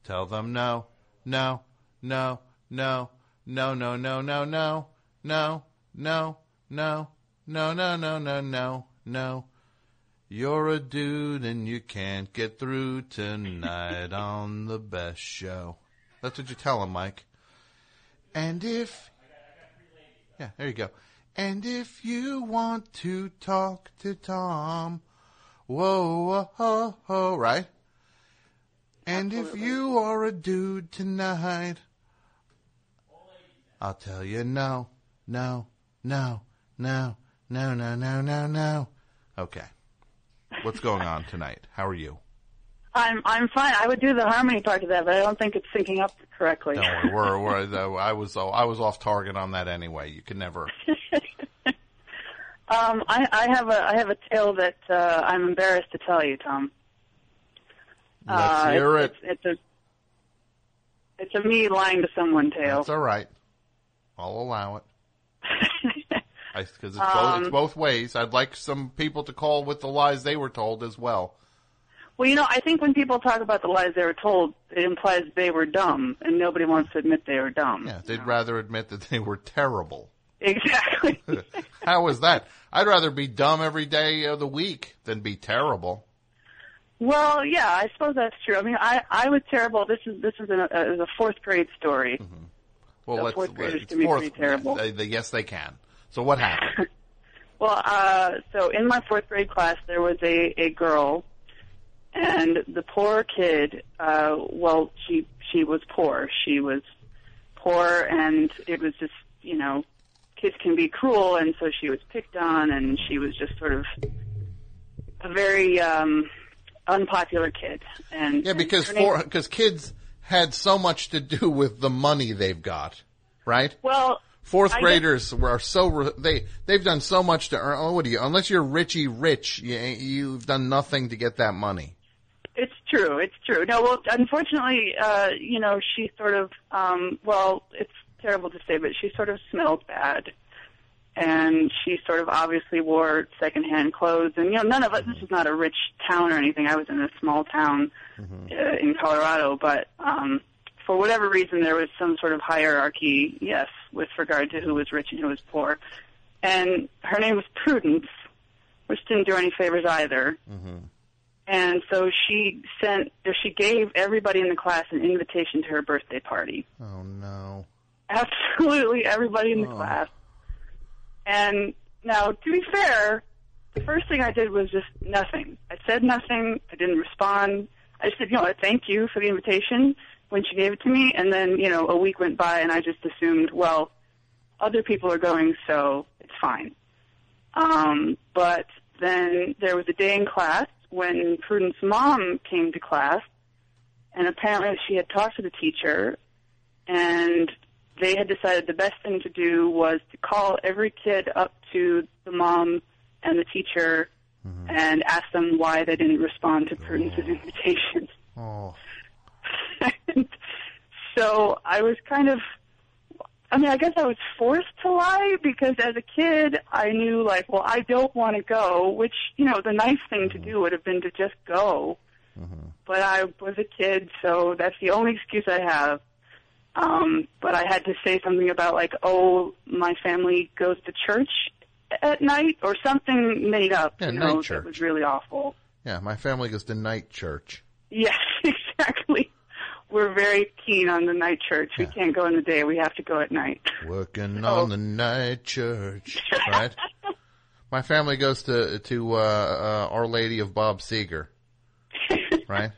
Tell them no, no, no, no, no, no, no, no, no, no, no, no, no, no, no, no, no, no. You're a dude and you can't get through tonight on the best show. That's what you tell him, Mike. And if, yeah, there you go. And if you want to talk to Tom, whoa, whoa, ho, ho, right? And if you are a dude tonight, I'll tell you no, no, no, no, no, no, no, no, no. Okay. What's going on tonight? How are you? I'm I'm fine. I would do the harmony part of that, but I don't think it's syncing up correctly. Don't worry, we're, we're, I was I was off target on that anyway. You can never. Um, I, I have a I have a tale that uh, I'm embarrassed to tell you, Tom. Let's uh, hear it's, it. It's, it's a it's a me lying to someone tale. That's all right. I'll allow it. Because it's, both, Um, it's both ways. I'd like some people to call with the lies they were told as well. Well, you know, I think when people talk about the lies they were told, it implies they were dumb, and nobody wants to admit they were dumb. Yeah, they'd rather admit that they were terrible. Exactly. How is that? I'd rather be dumb every day of the week than be terrible. Well, yeah, I suppose that's true. I mean, I I was terrible. This is this is a, a, is a fourth grade story. Well, So let's. fourth graders it's can be fourth- pretty terrible. They, they, yes, they can. So what happened? Well, uh, so in my fourth grade class, there was a, a girl, and the poor kid, uh, well, she she was poor. She was poor, and it was just you know, kids can be cruel, and so she was picked on, and she was just sort of a very um, unpopular kid. And Yeah, because and her name- for because kids had so much to do with the money they've got, right? well, Fourth I guess- graders are so they they've done so much to earn. Oh, what do you? Unless you're Richie rich, you, you've done nothing to get that money. It's true. It's true. No, well, unfortunately, uh, you know, she sort of, um, well, it's terrible to say, but she sort of smelled bad. And she sort of obviously wore secondhand clothes. And, you know, none of us, this is not a rich town or anything. I was in a small town uh, in Colorado, but, um, for whatever reason, there was some sort of hierarchy, yes, with regard to who was rich and who was poor. And her name was Prudence, which didn't do any favors either. And so she sent, or she gave everybody in the class an invitation to her birthday party. Oh no! Absolutely everybody in the class. And now, to be fair, the first thing I did was just nothing. I said nothing. I didn't respond. I just said, you know, I thank you for the invitation when she gave it to me. And then, you know, a week went by and I just assumed, well, other people are going, so it's fine. Um, but then there was a day in class when Prudence's mom came to class, and apparently she had talked to the teacher, and they had decided the best thing to do was to call every kid up to the mom and the teacher mm-hmm. and ask them why they didn't respond to Prudence's invitation. Oh, oh. so I was kind of I mean, I guess I was forced to lie because as a kid, I knew like, well, I don't want to go, which, you know, the nice thing to mm-hmm. do would have been to just go. Mm-hmm. But I was a kid, so that's the only excuse I have. Um, but I had to say something about like, oh, my family goes to church at night or something made up. Yeah, you know, night church. That was really awful. yeah. My family goes to night church. Yes, exactly. We're very keen on the night church. We can't go in the day. We have to go at night. Working Oh. on the night church, right? My family goes to to uh, uh, Our Lady of Bob Seger, right?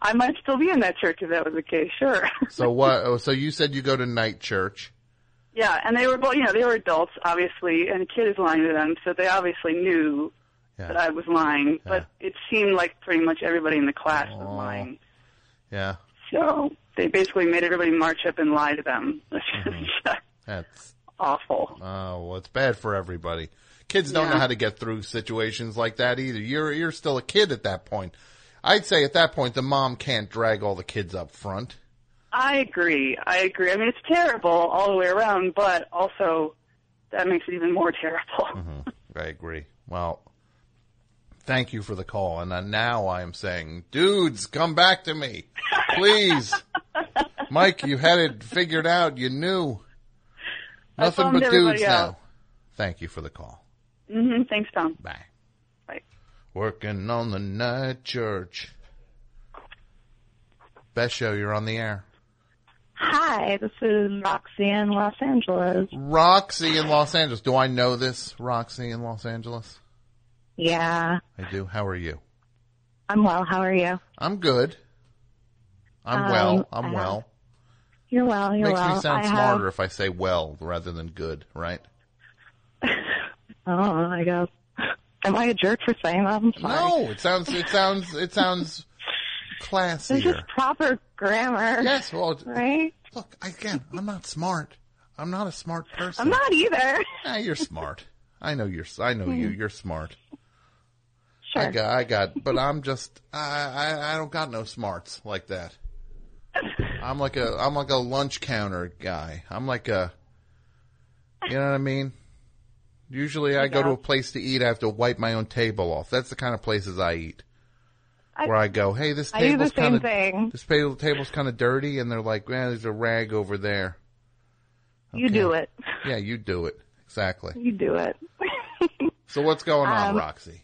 I might still be in that church if that was the case. Sure. So what? oh, So you said you go to night church. yeah, and they were both. You know, they were adults, obviously, and the kid is lying to them, so they obviously knew that I was lying. But it seemed like pretty much everybody in the class was lying. Yeah, So they basically made everybody march up and lie to them. Mm-hmm. that's awful. oh, well, it's bad for everybody. Kids don't know how to get through situations like that either. You're you're still a kid at that point. I'd say at that point the mom can't drag all the kids up front. I agree. I agree. I mean, it's terrible all the way around, but also that makes it even more terrible. I agree. Well, thank you for the call. And uh, now I am saying, dudes, come back to me. Please. Mike, you had it figured out. You knew. Nothing but dudes now. Thank you for the call. hmm Thanks, Tom. Bye. Working on the night church. Best show, you're on the air. Hi, this is Roxy in Los Angeles. Roxy in Los Angeles. Do I know this, Roxy in Los Angeles? Yeah, I do. How are you? I'm well. How are you? I'm good. I'm Um, well. I'm have- well. You're well. You're Makes well. me sound I smarter Have, if I say well rather than good, right? oh, I guess. Am I a jerk for saying that? I'm sorry. No, it sounds it sounds it sounds This classier. is proper grammar. Yes, well, right? Look, again, I'm not smart. I'm not a smart person. I'm not either. Ah, you're smart. I know you're. I know you. You're smart. Sure. I got. I got. But I'm just. I. I. I don't got no smarts like that. I'm like a. I'm like a lunch counter guy. I'm like a. You know what I mean? Usually, I go to a place to eat. I have to wipe my own table off. That's the kind of places I eat. I- Where I go, hey, this I table's kind of this table's kind of dirty, and they're like, man, there's a rag over there. You do it. Yeah, you do it exactly. You do it. So what's going on, Um, Roxy?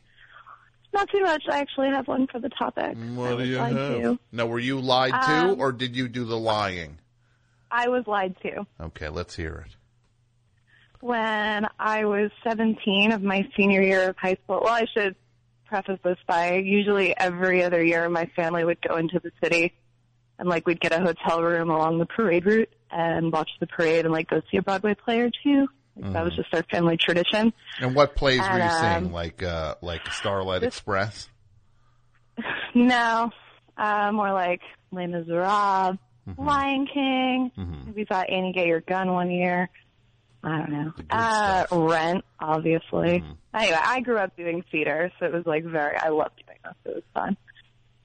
Not too much. I actually have one for the topic. What do you have? to. No, were you lied to, Um, or did you do the lying? I was lied to. Okay, let's hear it. When I was 17 of my senior year of high school. Well, I should preface this by usually every other year my family would go into the city and like we'd get a hotel room along the parade route and watch the parade and like go see a Broadway play or two. Like, That was Mhm. just our family tradition. And what plays were you And, seeing? um, Like uh, like Starlight this- Express? No, uh, more like Les Miserables, Mm-hmm. Lion King. mhm We saw Annie Get Your Gun one year. I don't know. Uh, Rent, obviously. Mm-hmm. Anyway, I grew up doing theater, so it was like very, I loved doing this. It was fun.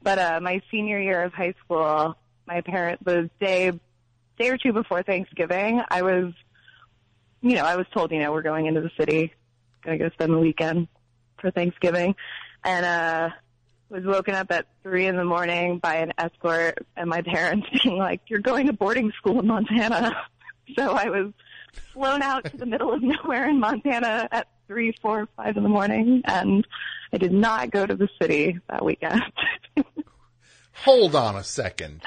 But, uh, my senior year of high school, my parents, the day, day or two before Thanksgiving, I was, you know, I was told, you know, we're going into the city, gonna go spend the weekend for Thanksgiving. And, uh, was woken up at three in the morning by an escort and my parents being like, you're going to boarding school in Montana. So I was flown out to the middle of nowhere in Montana at three, four, five in the morning and I did not go to the city that weekend. Hold on a second.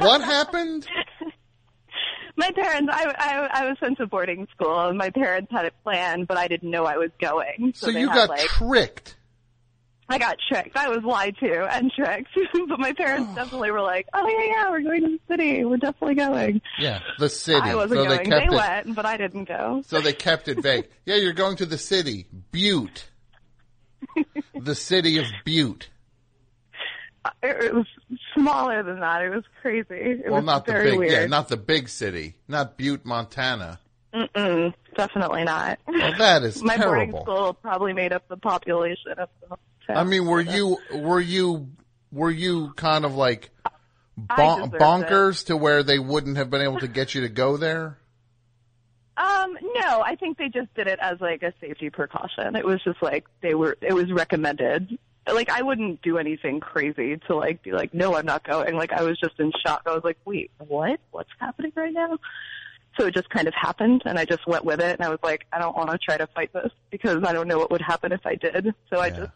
what happened? my parents, I, I, I was sent to boarding school and my parents had it planned, but I didn't know I was going. So, So, you got like, tricked. I got tricked. I was lied to and tricked. but my parents oh. definitely were like, "Oh yeah, yeah, we're going to the city. We're definitely going." Yeah, the city. I wasn't so going. they kept it. went, but I didn't go. So they kept it vague. yeah, you're going to the city, Butte. the city of Butte. Uh, it, it was smaller than that. It was crazy. It well, was not the big, yeah, not the big city, not Butte, Montana. Mm-mm, definitely not. Well, that is my boarding school probably made up the population of the I mean, were you were you were you kind of like bon- bonkers to where they wouldn't have been able to get you to go there? Um, no, I think they just did it as like a safety precaution. It was just like they were, it was recommended. Like I wouldn't do anything crazy to like be like, no, I'm not going. Like I was just in shock. I was like, wait, what? What's happening right now? So it just kind of happened and I just went with it and I was like, I don't want to try to fight this because I don't know what would happen if I did. So I just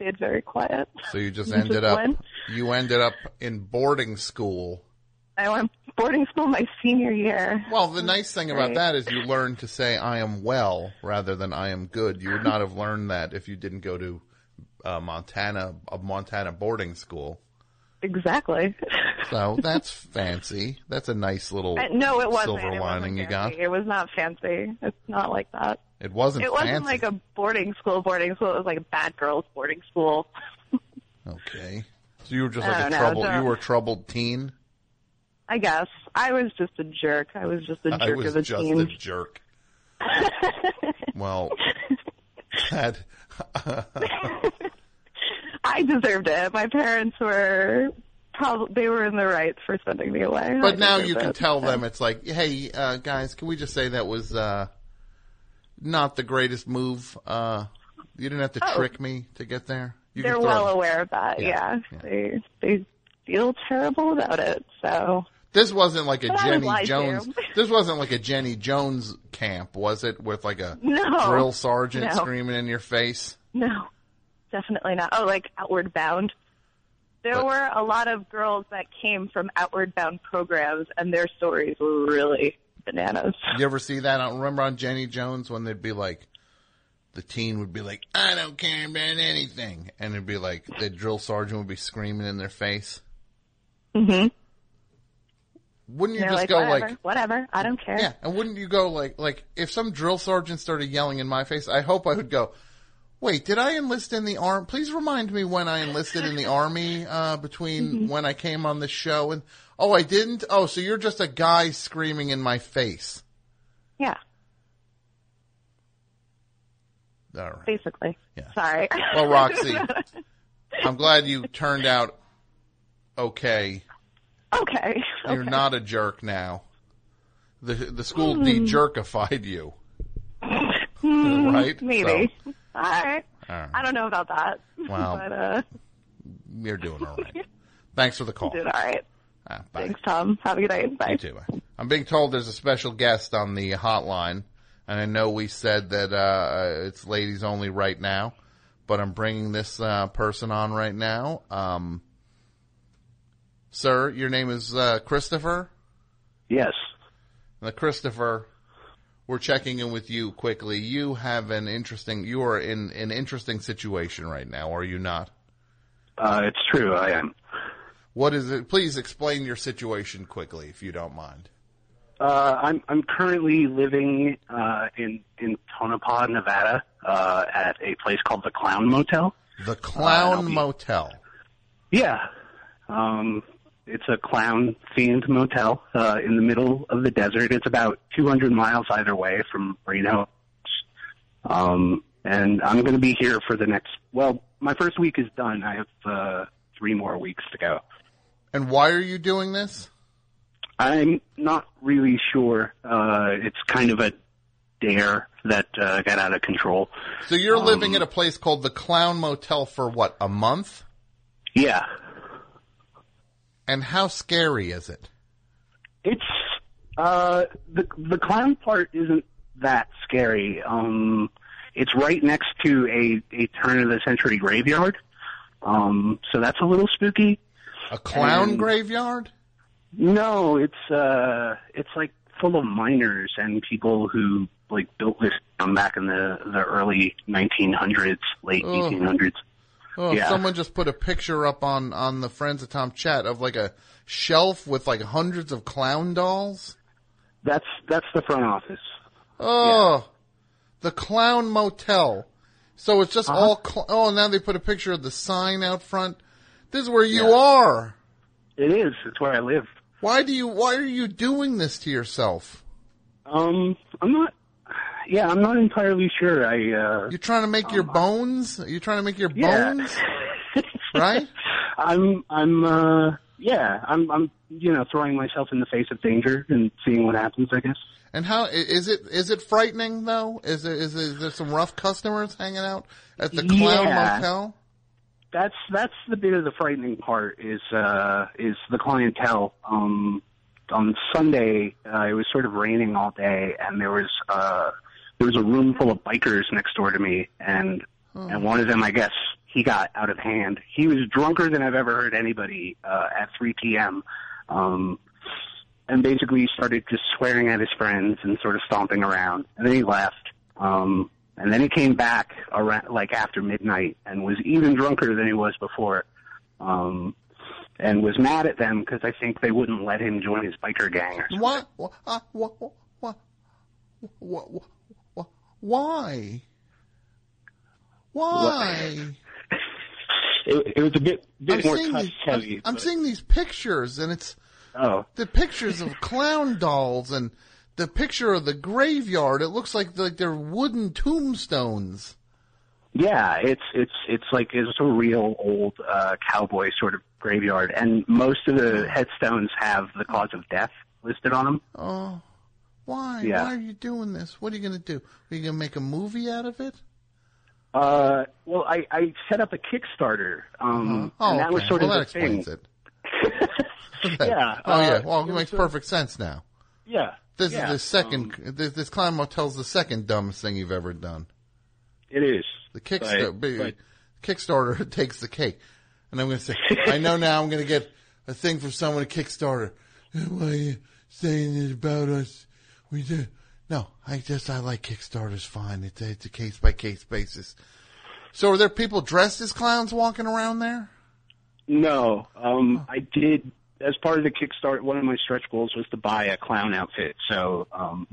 stayed very quiet. So you just ended just up went? you ended up in boarding school. I went boarding school my senior year. Well, the nice thing about Right. that is you learn to say I am well rather than I am good. You would not have learned that if you didn't go to uh, Montana a Montana boarding school. Exactly. So that's fancy. That's a nice little Uh, no, it wasn't. silver it lining wasn't you got. It was not fancy. It's not like that. It wasn't it wasn't fancy. like a boarding school boarding school. It was like a bad girls boarding school. Okay. So you were just like a know, troubled don't- you were a troubled teen? I guess I was just a jerk. I was just a I jerk was of a just teen. a jerk. well, that I deserved it. My parents were probably they were in the right for sending me away. But I now you can it. tell them it's like, hey, uh, guys, can we just say that was uh, not the greatest move? Uh, you didn't have to Oh. trick me to get there. You They're well aware of that. Yeah, Yeah, they they feel terrible about it. So This wasn't like a But Jenny. Jones. This wasn't like a Jenny Jones camp, was it? With like a No. drill sergeant No. screaming in your face. No, definitely not. Oh, like Outward Bound. There But- were a lot of girls that came from Outward Bound programs, and their stories were really bananas. You ever see that? I remember on Jenny Jones when they'd be like, the teen would be like, "I don't care about anything," and it'd be like the drill sergeant would be screaming in their face. Mm-hmm. Wouldn't you They're just like, go whatever, like, whatever, I don't care. yeah? And wouldn't you go like, like if some drill sergeant started yelling in my face, I hope I would go. Wait, did I enlist in the army? Please remind me when I enlisted in the army uh, between Mm-hmm. when I came on this show and oh, I didn't. Oh, so you're just a guy screaming in my face. Yeah, All right. basically. Yeah. Sorry. Well, Roxy, I'm glad you turned out okay. okay. You're okay. not a jerk now. The the school Hmm. de-jerkified you. Hmm, right? Maybe. All right. All right. I don't know about that. Wow. but uh, You're doing all right. Thanks for the call. did all right. Ah, bye. Thanks, Tom. Have a good night. Bye. You too. Bye. I'm being told there's a special guest on the hotline, and I know we said that uh, it's ladies only right now, but I'm bringing this uh, person on right now. Um, sir, your name is uh, Christopher. Yes. Now, Christopher, we're checking in with you quickly. You have an interesting. You are in an interesting situation right now, are you not? Uh, it's true. I am. What is it? Please explain your situation quickly, if you don't mind. Uh, I'm I'm currently living uh, in in Tonopah, Nevada, uh, at a place called the Clown Motel. The Clown Motel. Yeah, um, it's a clown themed motel uh, in the middle of the desert. It's about 200 miles either way from Reno. Um, and I'm going to be here for the next. Well, my first week is done. I have uh, three more weeks to go. And why are you doing this? I'm not really sure. Uh, it's kind of a dare that uh, got out of control. So you're Um, living at a place called the Clown Motel for what? A month? Yeah. And how scary is it? It's uh the the clown part isn't that scary. Um it's right next to a a turn of the century graveyard. Um so that's a little spooky. A clown And- graveyard? No, it's uh it's like full of miners and people who like built this town back in the the early 1900s, late Oh. 1800s. Oh, Yeah. someone just put a picture up on on the Friends of Tom chat of like a shelf with like hundreds of clown dolls. That's that's the front office. Oh, the Clown Motel. So it's just Uh-huh. all. Cl- oh, now they put a picture of the sign out front. This is where you are. It is. It's where I live. Why do you? Why are you doing this to yourself? Um, I'm not. Yeah, I'm not entirely sure. I. uh You're trying to make your bones. You're trying to make your Yeah. bones, right? I'm. I'm. uh Yeah, I'm. I'm. You know, throwing myself in the face of danger and seeing what happens. I guess. And how is it frightening though? Is it? Is, it, is there some rough customers hanging out at the Clown Yeah. Motel? That's that's the bit of the frightening part is uh is the clientele. Um on Sunday uh, it was sort of raining all day and there was uh there was a room full of bikers next door to me and and one of them I guess he got out of hand. He was drunker than I've ever heard anybody uh at 3 p.m. Um and basically started just swearing at his friends and sort of stomping around. And then he left. Um, and then he came back around, like after midnight and was even drunker than he was before. Um, and was mad at them because I think they wouldn't let him join his biker gang or something. What? What? Uh, what? What? What? What? Why? Why? It, it was a bit, bit I'm more touch these- heavy. I'm, I'm but- seeing these pictures, and it's oh, the pictures of clown dolls and the picture of the graveyard. It looks like like they're wooden tombstones. Yeah, it's it's it's like it's a real old uh, cowboy sort of graveyard, and most of the headstones have the cause of death listed on them. Oh, why? Yeah. Why are you doing this? What are you going to do? Are you going to make a movie out of it? Uh, well, I, I set up a Kickstarter, um, Oh, and that was sort well, of that the thing. explains it. Yeah, Oh yeah. uh, Well, it it makes a- perfect sense now. Yeah. This yeah, um, is the second. this, this clown motel's the second dumbest thing you've ever done. It is. The Kickstarter, But- but- Kickstarter takes the cake, and I'm going to say, I know now I'm going to get a thing from someone at Kickstarter. Why are you saying it about us? We do. No, I just I like Kickstarter's fine. It's a, it's a case by case basis. So are there people dressed as clowns walking around there? No, um, I did as part of the Kickstarter. One of my stretch goals was to buy a clown outfit, so um,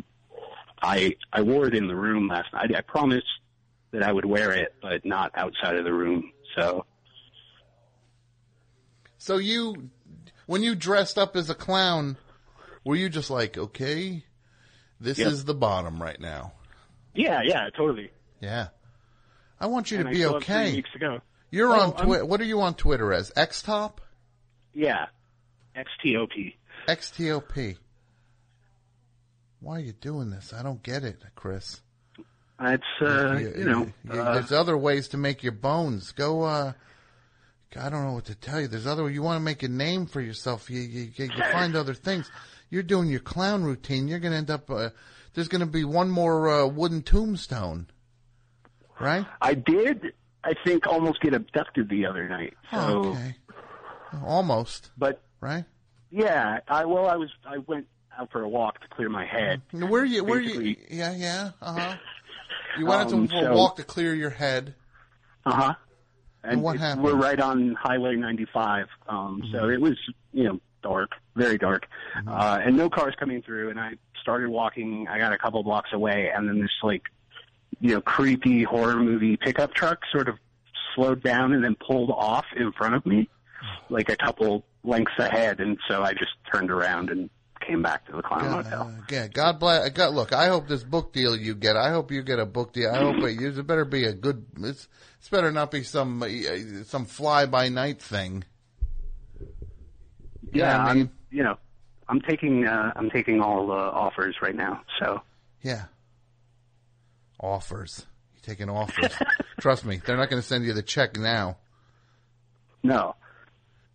I I wore it in the room last night. I promised that I would wear it, but not outside of the room. So So you, when you dressed up as a clown, were you just like, okay, this Yep. is the bottom right now? yeah, yeah, totally. Yeah. I want you And to be saw it three okay. weeks ago. You're Oh, on Twitter. What are you on Twitter as? Xtop? Yeah, XTOP. XTOP. Why are you doing this? I don't get it, Chris. It's uh, you know, you- uh, there's other ways to make your bones. Go. uh I don't know what to tell you. There's other. You want to make a name for yourself. You you, you, you find other things. You're doing your clown routine. You're going to end up. Uh, there's going to be one more uh, wooden tombstone, right? I did. I think almost get abducted the other night. So, Oh, okay. Almost. But right. Yeah, I well, I was I went out for a walk to clear my head. Where you? Where you? Yeah, yeah. Uh huh. You went out Um, to so- walk to clear your head. Uh huh. And what happened? We're right on Highway 95, um, so it was you know dark, very dark, uh, and no cars coming through. And I started walking. I got a couple blocks away, and then this like you know creepy horror movie pickup truck sort of slowed down and then pulled off in front of me, like a couple lengths ahead. And so I just turned around and came back to the Clown Hotel. Yeah, God bless. God, look, I hope this book deal you get. I hope you get a book deal. I hope it, it better be a good. It's it's better not be some uh, some fly by night thing. Yeah, I mean? I'm you know I'm taking uh, I'm taking all the offers right now. So Yeah. Offers. You taking offers? Trust me, they're not going to send you the check now. No.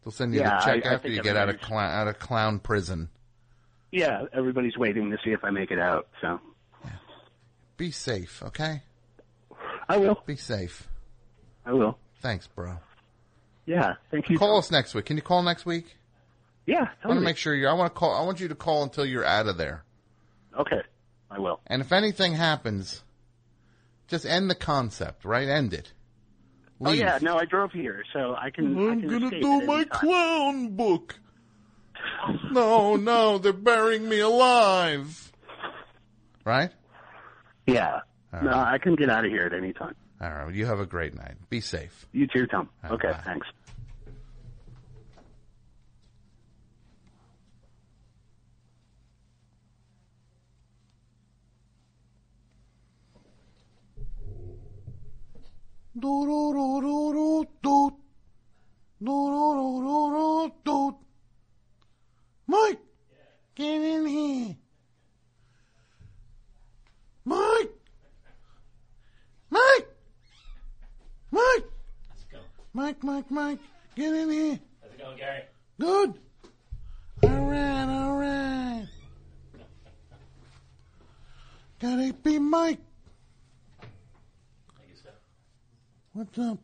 They'll send you Yeah, the check I- I after think you get out of clown out of clown prison. yeah, everybody's waiting to see if I make it out. So Be safe, okay? I will. Be safe. I will. Thanks, bro. Yeah, thank you. Call us next week. Can you call next week? Yeah, I want to make sure you. I want to call. I want you to call until you're out of there. Okay, I will. And if anything happens, just end the concept. Right? End it. Oh yeah, no, I drove here, so I can. I I'm can gonna do my time. clown book. No, no, they're burying me alive. Right? Yeah. All No. I can get out of here at any time. All right. Well, you have a great night. Be safe. You too, Tom. All right, okay, thanks. Do do do do do do. Do do do do do do. Mike, get in here. Mike, Mike, Mike. Let's go. Mike, Mike, Mike, get in here. How's it going, Gary? Good. All right, all right. Got AP Mike. Thank you, sir. What's up?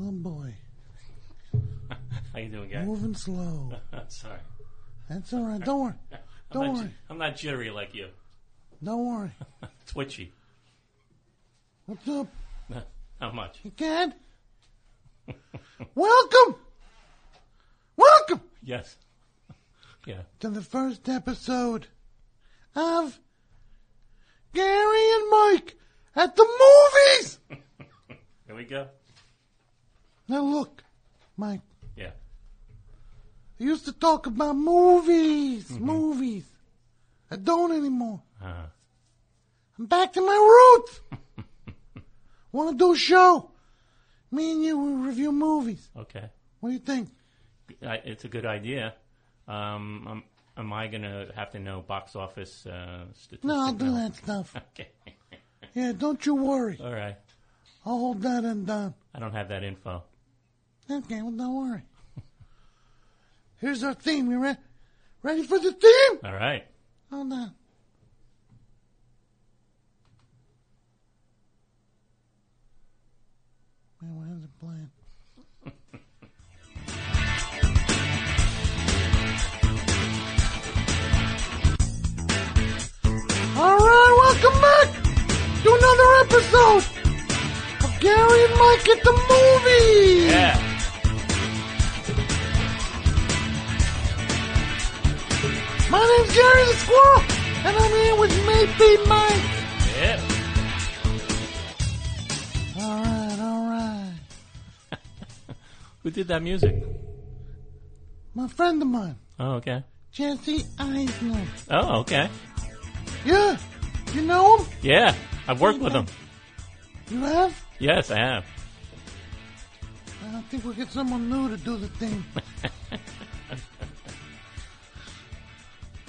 Oh boy, How you doing, Gary? Moving slow. Sorry. That's all right. Don't worry. I'm Don't not, worry. I'm not jittery like you. Don't worry. Twitchy. What's up? How much? You can? Welcome. Welcome Yes. Yeah. to the first episode of Gary and Mike at the movies. Here we go. Now look, Mike. I used to talk about movies, movies. I don't anymore. Uh, I'm back to my roots. Want to do a show? Me and you will review movies. okay. What do you think? I, it's a good idea. Um, um, am I going to have to know box office uh, statistics? No, I'll do that stuff. Okay. Yeah, don't you worry. All right. I'll hold that and down. I don't have that info. Okay, well, don't worry. Here's our theme. You ready? Ready for the theme? All right. Hold on. Man, why is it playing? All right, welcome back to another episode of Gary and Mike at the movies. Yeah. My name's Gary the Squirrel, and I'm here with Maybe Mike. Yeah. All right, all right. Who did that music? My friend of mine, Oh, okay. Jesse Eisner. Oh, okay. Yeah, you know him? Yeah. I've worked with him. You have? Yes, I have. I think we'll get someone new to do the thing.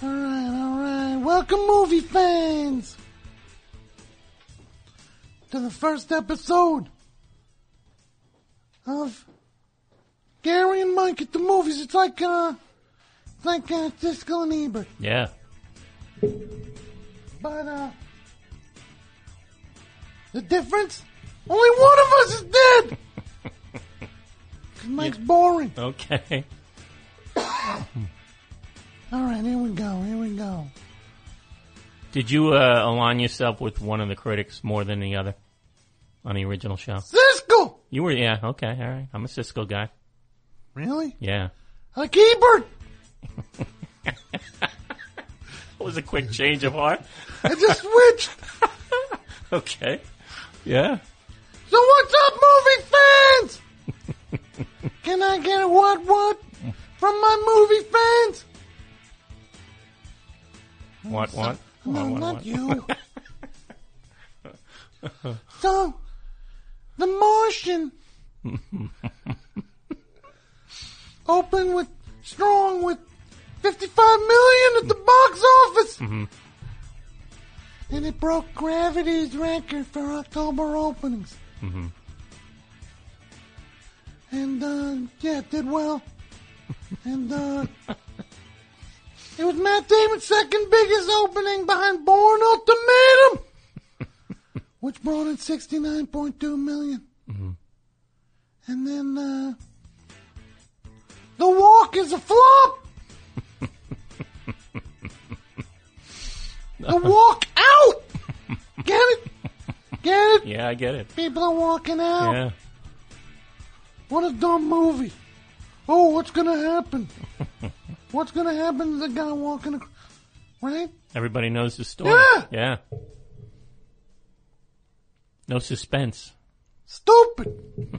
all right, all right. Welcome, movie fans, to the first episode of Gary and Mike at the movies. It's like uh, it's like uh, Siskel and Ebert, Yeah. but uh, the difference: only one of us is dead. 'Cause Mike's boring. Okay. All right, here we go. Here we go. Did you uh, align yourself with one of the critics more than the other? on the original show. Cisco. You were, yeah, okay, all right. I'm a Cisco guy. Really? Yeah. A Ebert. What was a quick change of heart? I just switched. okay. Yeah. So what's up, movie fans? Can I get a what what from my movie fans? What, what? No, What, what, you. So, The Martian opened with strong with 55 million at the box office, Mhm. and it broke Gravity's record for October openings. Mhm. And uh, yeah, it did well. and uh, it was Matt Damon's second biggest opening behind Bourne Ultimatum, which brought in 69.2 million. Mhm. And then uh, The Walk is a flop. the Walk Out. Get it? Get it? Yeah, I get it. People are walking out. Yeah. What a dumb movie. Oh, what's gonna happen? what's gonna happen to the guy walking across? Right? Everybody knows the story. Yeah. Yeah. No suspense. Stupid.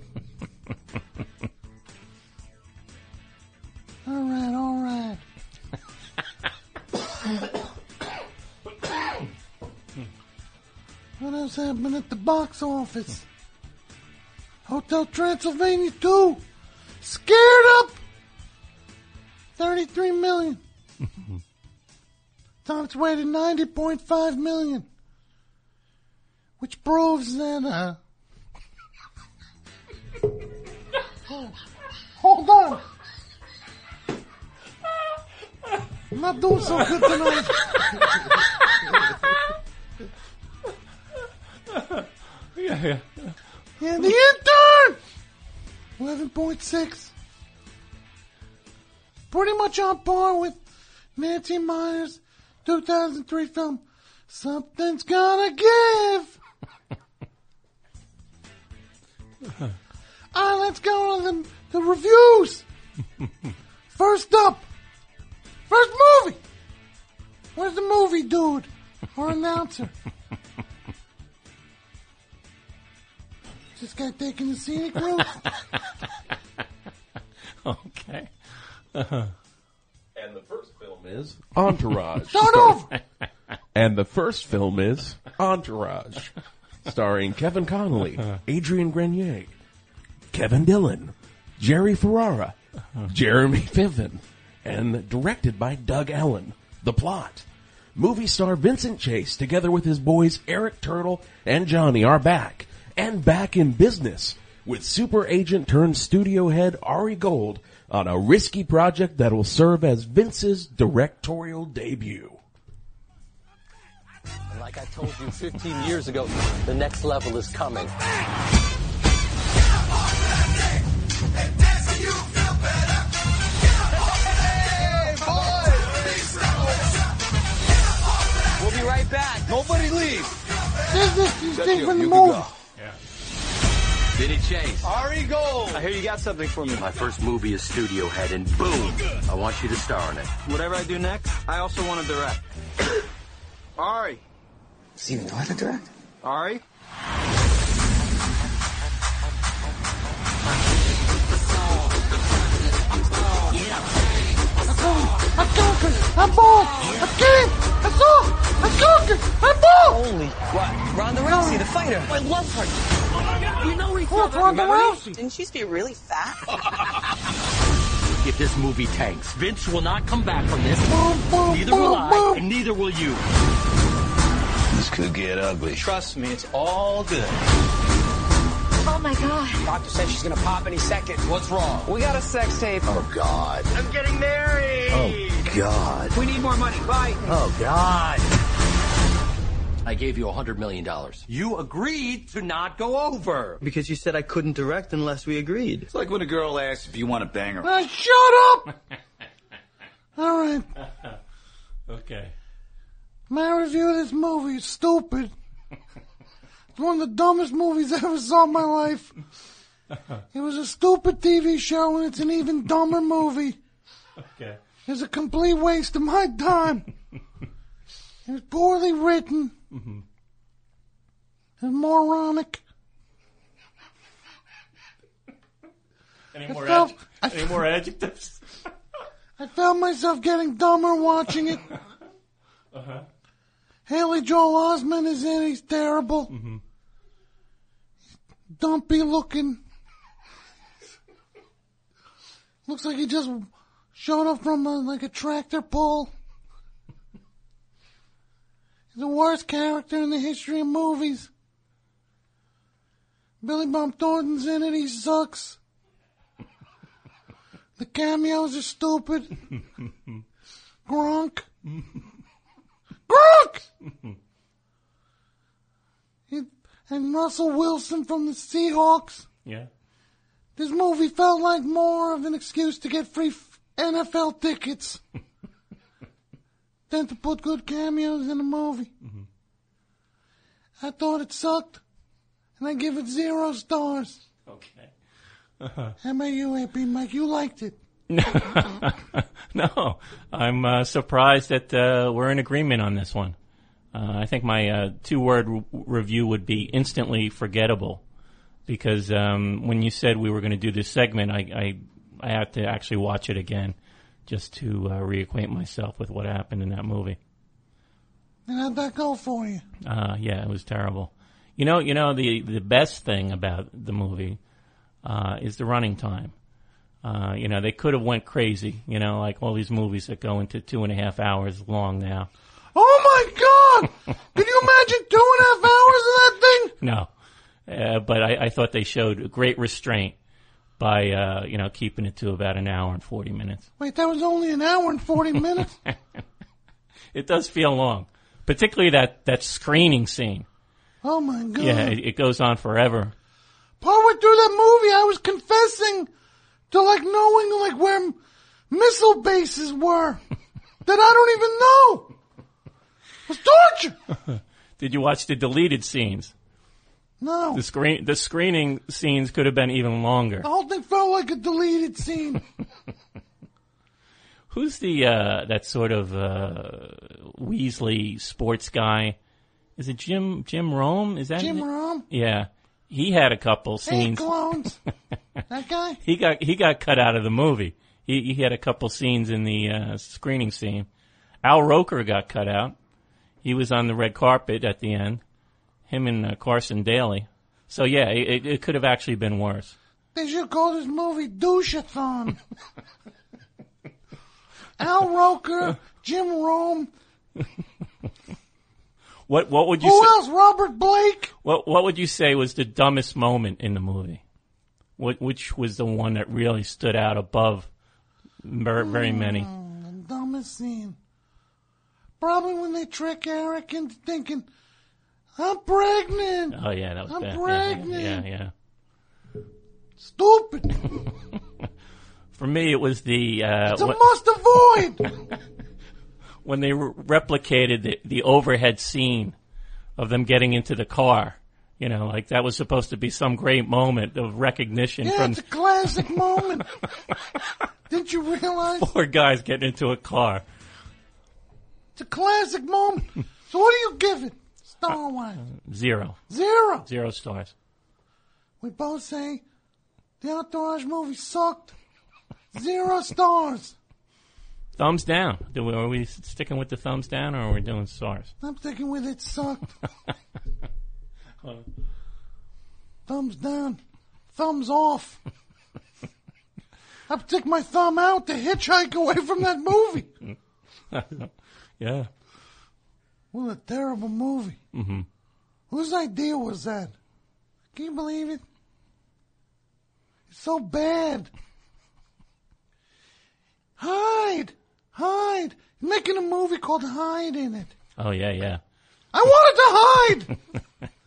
all right, all right. what else happened at the box office? Hotel Transylvania 2. Scared up. 33 million. it's on its way to 90.5 million. Which proves that, uh, Hold on. I'm not doing so good tonight. yeah, yeah. Yeah, the intern! 11.6. Pretty much on par with Nancy Meyers' 2003 film, Something's Gonna Give. All right, ah, let's go on the, the reviews. First up, first movie. Where's the movie dude or announcer? This guy taking the scenic route. okay. Uh-huh. And the first film is Entourage. Start Star- over. And the first film is Entourage, starring Kevin Connolly, uh-huh. Adrian Grenier, Kevin Dillon, Jerry Ferrara, uh-huh. Jeremy Piven, and directed by Doug Ellin. The plot. Movie star Vincent Chase, together with his boys Eric Turtle and Johnny, are back. And back in business with super agent turned studio head Ari Gold on a risky project that will serve as Vince's directorial debut. Like I told you 15 years ago, the next level is coming. We'll be right back. Nobody leave. This is you Check from the You movie. Go. Vinny Chase. Ari Gold. I hear you got something for me. My first movie is Studio Head, and boom, I want you to star in it. Whatever I do next, I also want to direct. Ari. Steven, do know how to direct? Ari? I'm conquered. I'm bald. I'm came. I saw. I conquered. I'm bald. Holy what? Ronda Rousey, the fighter. I love her. You know each What's other. Ronda remember? Rousey? Didn't she used to be really fat? If this movie tanks, Vince will not come back from this. boom, neither will I, boom. and neither will you. This could get ugly. Trust me, it's all good. Oh my god. Doctor says she's gonna pop any second. What's wrong? We got a sex tape. Oh, God. I'm getting married. Oh, God. We need more money. Bye. Oh, God. I gave you a hundred million dollars. You agreed to not go over. Because you said I couldn't direct unless we agreed. It's like when a girl asks if you want to bang her. Ah, shut up. All right. Okay. My review of this movie is stupid. It's one of the dumbest movies I ever saw in my life. It was a stupid TV show, and it's an even dumber movie. Okay. It's a complete waste of my time. It was poorly written. Mhm. and moronic. Any more, felt- any more adjectives? I found myself getting dumber watching it. Uh-huh. Haley Joel Osment is in. He's terrible. Mm-hmm. Dumpy looking. Looks like he just showed up from a, like a tractor pull. The worst character in the history of movies. Billy Bob Thornton's in it. He sucks. The cameos are stupid. Gronk. Gronk! And Russell Wilson from the Seahawks. Yeah. This movie felt like more of an excuse to get free NFL tickets than to put good cameos in a movie. I thought it sucked, and I give it zero stars. Okay. Uh-huh. How about you, Happy Mike? You liked it. no, I'm uh, surprised that uh, we're in agreement on this one. Uh, I think my uh, two-word re- review would be instantly forgettable, because um, when you said we were going to do this segment, I, I I had to actually watch it again just to uh, reacquaint myself with what happened in that movie. And how'd that go for you? Uh, yeah, it was terrible. You know, you know the the best thing about the movie uh, is the running time. Uh, you know, they could have went crazy. You know, like all these movies that go into two and a half hours long now. Oh my God! Can you imagine two and a half hours of that thing? No, uh, but I, I thought they showed great restraint by uh, you know keeping it to about an hour and forty minutes. Wait, that was only an hour and forty minutes. It does feel long, particularly that that screening scene. Oh my God! Yeah, it, it goes on forever. Partway through that movie, I was confessing to like knowing like where missile bases were that I don't even know. It was torture. Did you watch the deleted scenes? No, The screen the screening scenes could have been even longer. the whole thing felt like a deleted scene. Who's the uh, that sort of uh, Weasley sports guy? Is it Jim Jim Rome? Is that Jim it? Rome? Yeah, he had a couple scenes. Hey, clones. that guy? he got he got cut out of the movie. He he had a couple scenes in the uh, screening scene. Al Roker got cut out. He was on the red carpet at the end. Him and uh, Carson Daly. So yeah, it, it could have actually been worse. They should call this movie Douchathon. Al Roker, Jim Rome. What what would you Who say? else? Robert Blake. What what would you say was the dumbest moment in the movie? What which was the one that really stood out above very, very many? Mm, the dumbest scene. Probably when they trick Eric into thinking, I'm pregnant. Oh yeah, that was I'm bad. pregnant. Yeah, yeah, yeah. Stupid. For me, it was the uh, it's a must avoid. when they re- replicated the, the overhead scene of them getting into the car. You know, like that was supposed to be some great moment of recognition yeah, from it's a classic moment. Didn't you realize? four guys getting into a car. It's a classic moment. So what do you give it? Star wise. Uh, zero. Zero. Zero stars. We both say the Entourage movie sucked. Zero stars. Thumbs down. Do we, are we sticking with the thumbs down or are we doing stars? I'm sticking with it sucked. Thumbs down. Thumbs off. I stick my thumb out to hitchhike away from that movie. yeah. What a terrible movie. hmm Whose idea was that? Can you believe it? It's so bad. Hide! Hide! You're making a movie called Hyde in it. Oh yeah, yeah. I wanted to hide!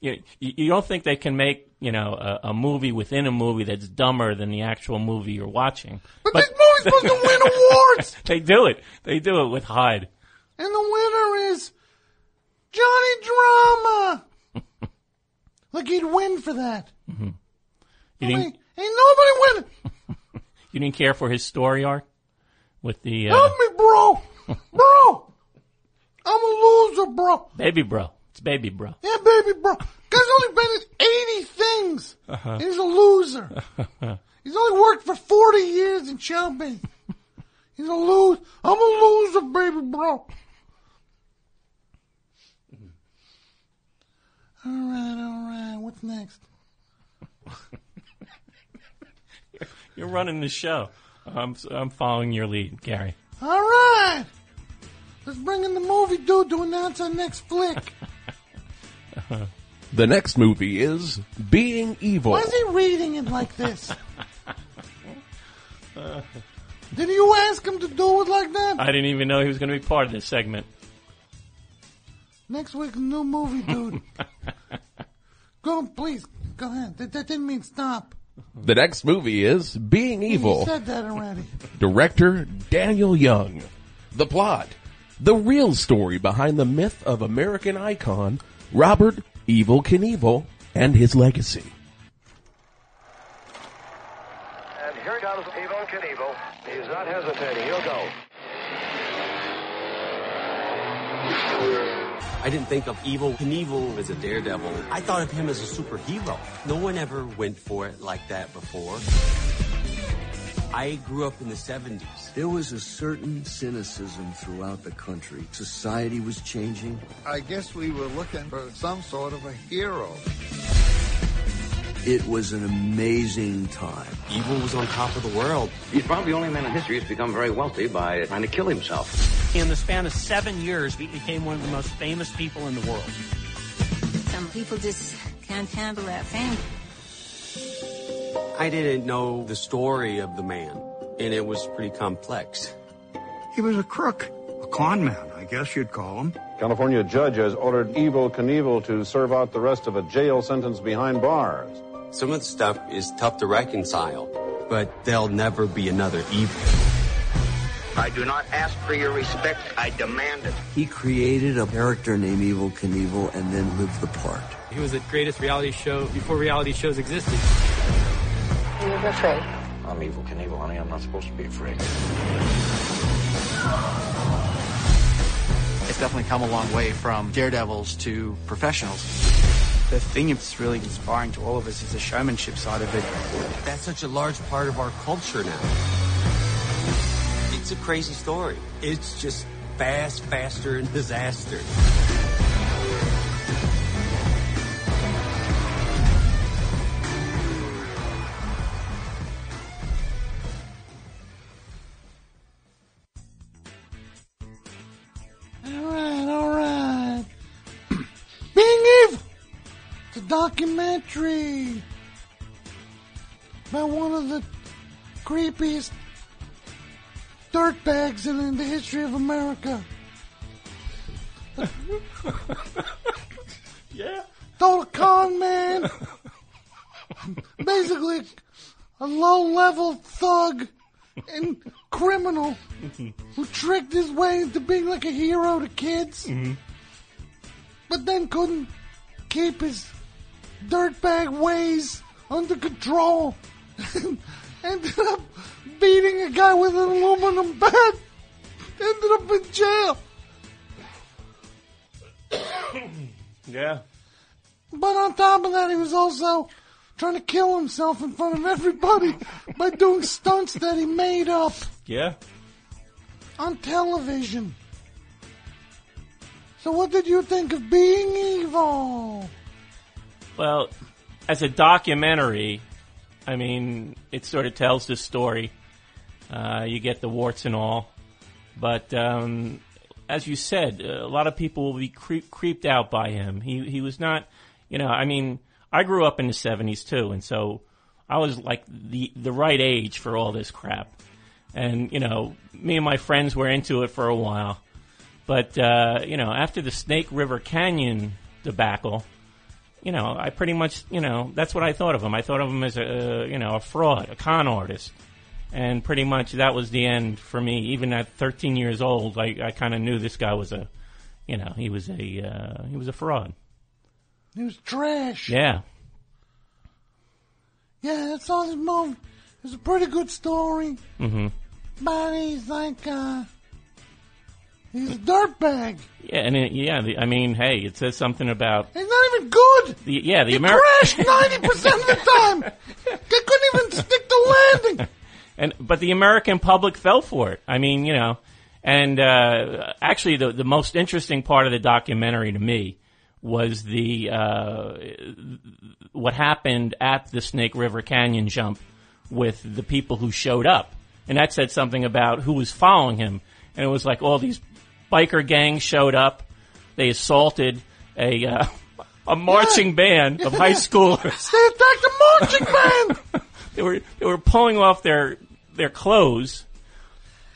You, you don't think they can make you know a, a movie within a movie that's dumber than the actual movie you're watching? But, this movie's supposed to win awards! they do it. They do it with Hyde. And the winner is Johnny Drama! Like he'd win for that. hmm You Nobody- didn't, ain't nobody winning. you didn't care for his story arc with the uh, Help me, bro. Bro. I'm a loser, bro. baby bro. It's baby bro. Yeah, baby, bro. Guy's only been in 80 things. Uh-huh. He's a loser. He's only worked for 40 years in business. He's a loser. I'm a loser, baby, bro. All right, all right. What's next? You're running the show. I'm I'm following your lead, Gary. All right. Let's bring in the movie dude to announce our next flick. The next movie is Being Evel. Why is he reading it like this? Did you ask him to do it like that? I didn't even know he was going to be part of this segment. Next week's new movie, dude. Go, please. Go ahead. That, that didn't mean stop. The next movie is Being You Evel. said that already. Director Daniel Young. The plot. The real story behind the myth of American icon Robert Evel Knievel and his legacy. And here comes Evel Knievel. He's not hesitating. He'll go. I didn't think of Evel Knievel as a daredevil. I thought of him as a superhero. No one ever went for it like that before. I grew up in the 70s. There was a certain cynicism throughout the country. Society was changing. I guess we were looking for some sort of a hero. It was an amazing time. Evel was on top of the world. He's probably the only man in history who's become very wealthy by trying to kill himself. In the span of seven years, he became one of the most famous people in the world. Some people just can't handle that fame. I didn't know the story of the man, and it was pretty complex. He was a crook, a con man, I guess you'd call him. California judge has ordered Evel Knievel to serve out the rest of a jail sentence behind bars. Some of the stuff is tough to reconcile, but there'll never be another Evel. I do not ask for your respect. I demand it. He created a character named Evel Knievel and then lived the part. He was the greatest reality show before reality shows existed. He was afraid. I'm Evel Knievel, honey. I'm not supposed to be afraid. It's definitely come a long way from daredevils to professionals. The thing that's really inspiring to all of us is the showmanship side of it. That's such a large part of our culture now. It's a crazy story. It's just fast, faster, and disaster. Documentary about one of the creepiest dirtbags in, in the history of America. yeah. Total con man. Basically, a low-level thug and criminal who tricked his way into being like a hero to kids, mm-hmm. but then couldn't keep his dirtbag ways under control. Ended up beating a guy with an aluminum bat. Ended up in jail. Yeah. But on top of that, he was also trying to kill himself in front of everybody by doing stunts that he made up Yeah. on television. So what did you think of being evil? Well, as a documentary, I mean, it sort of tells the story. Uh, you get the warts and all, but um, as you said, a lot of people will be creep, creeped out by him. He he was not, you know. I mean, I grew up in the '70s too, and so I was like the the right age for all this crap. And you know, me and my friends were into it for a while, but uh, you know, after the Snake River Canyon debacle, you know, I pretty much, you know, that's what I thought of him. I thought of him as a, you know, a fraud, a con artist. And pretty much that was the end for me. Even at 13 years old, I, I kind of knew this guy was a, you know, he was a, uh, he was a fraud. He was trash. Yeah. Yeah, I saw this movie. It's a pretty good story. hmm But he's like, uh, he's a dirtbag. Yeah, and it, yeah, the, I mean, hey, it says something about He's not even good. the yeah the He American. crashed 90% of the time. They couldn't even stick the landing. and but the American public fell for it. I mean, you know, and uh, actually, the the most interesting part of the documentary to me was the uh, what happened at the Snake River Canyon jump with the people who showed up, and that said something about who was following him, and it was like all these biker gang showed up, they assaulted a. Uh, a marching band of high schoolers. They attacked a marching band. They were they were pulling off their their clothes.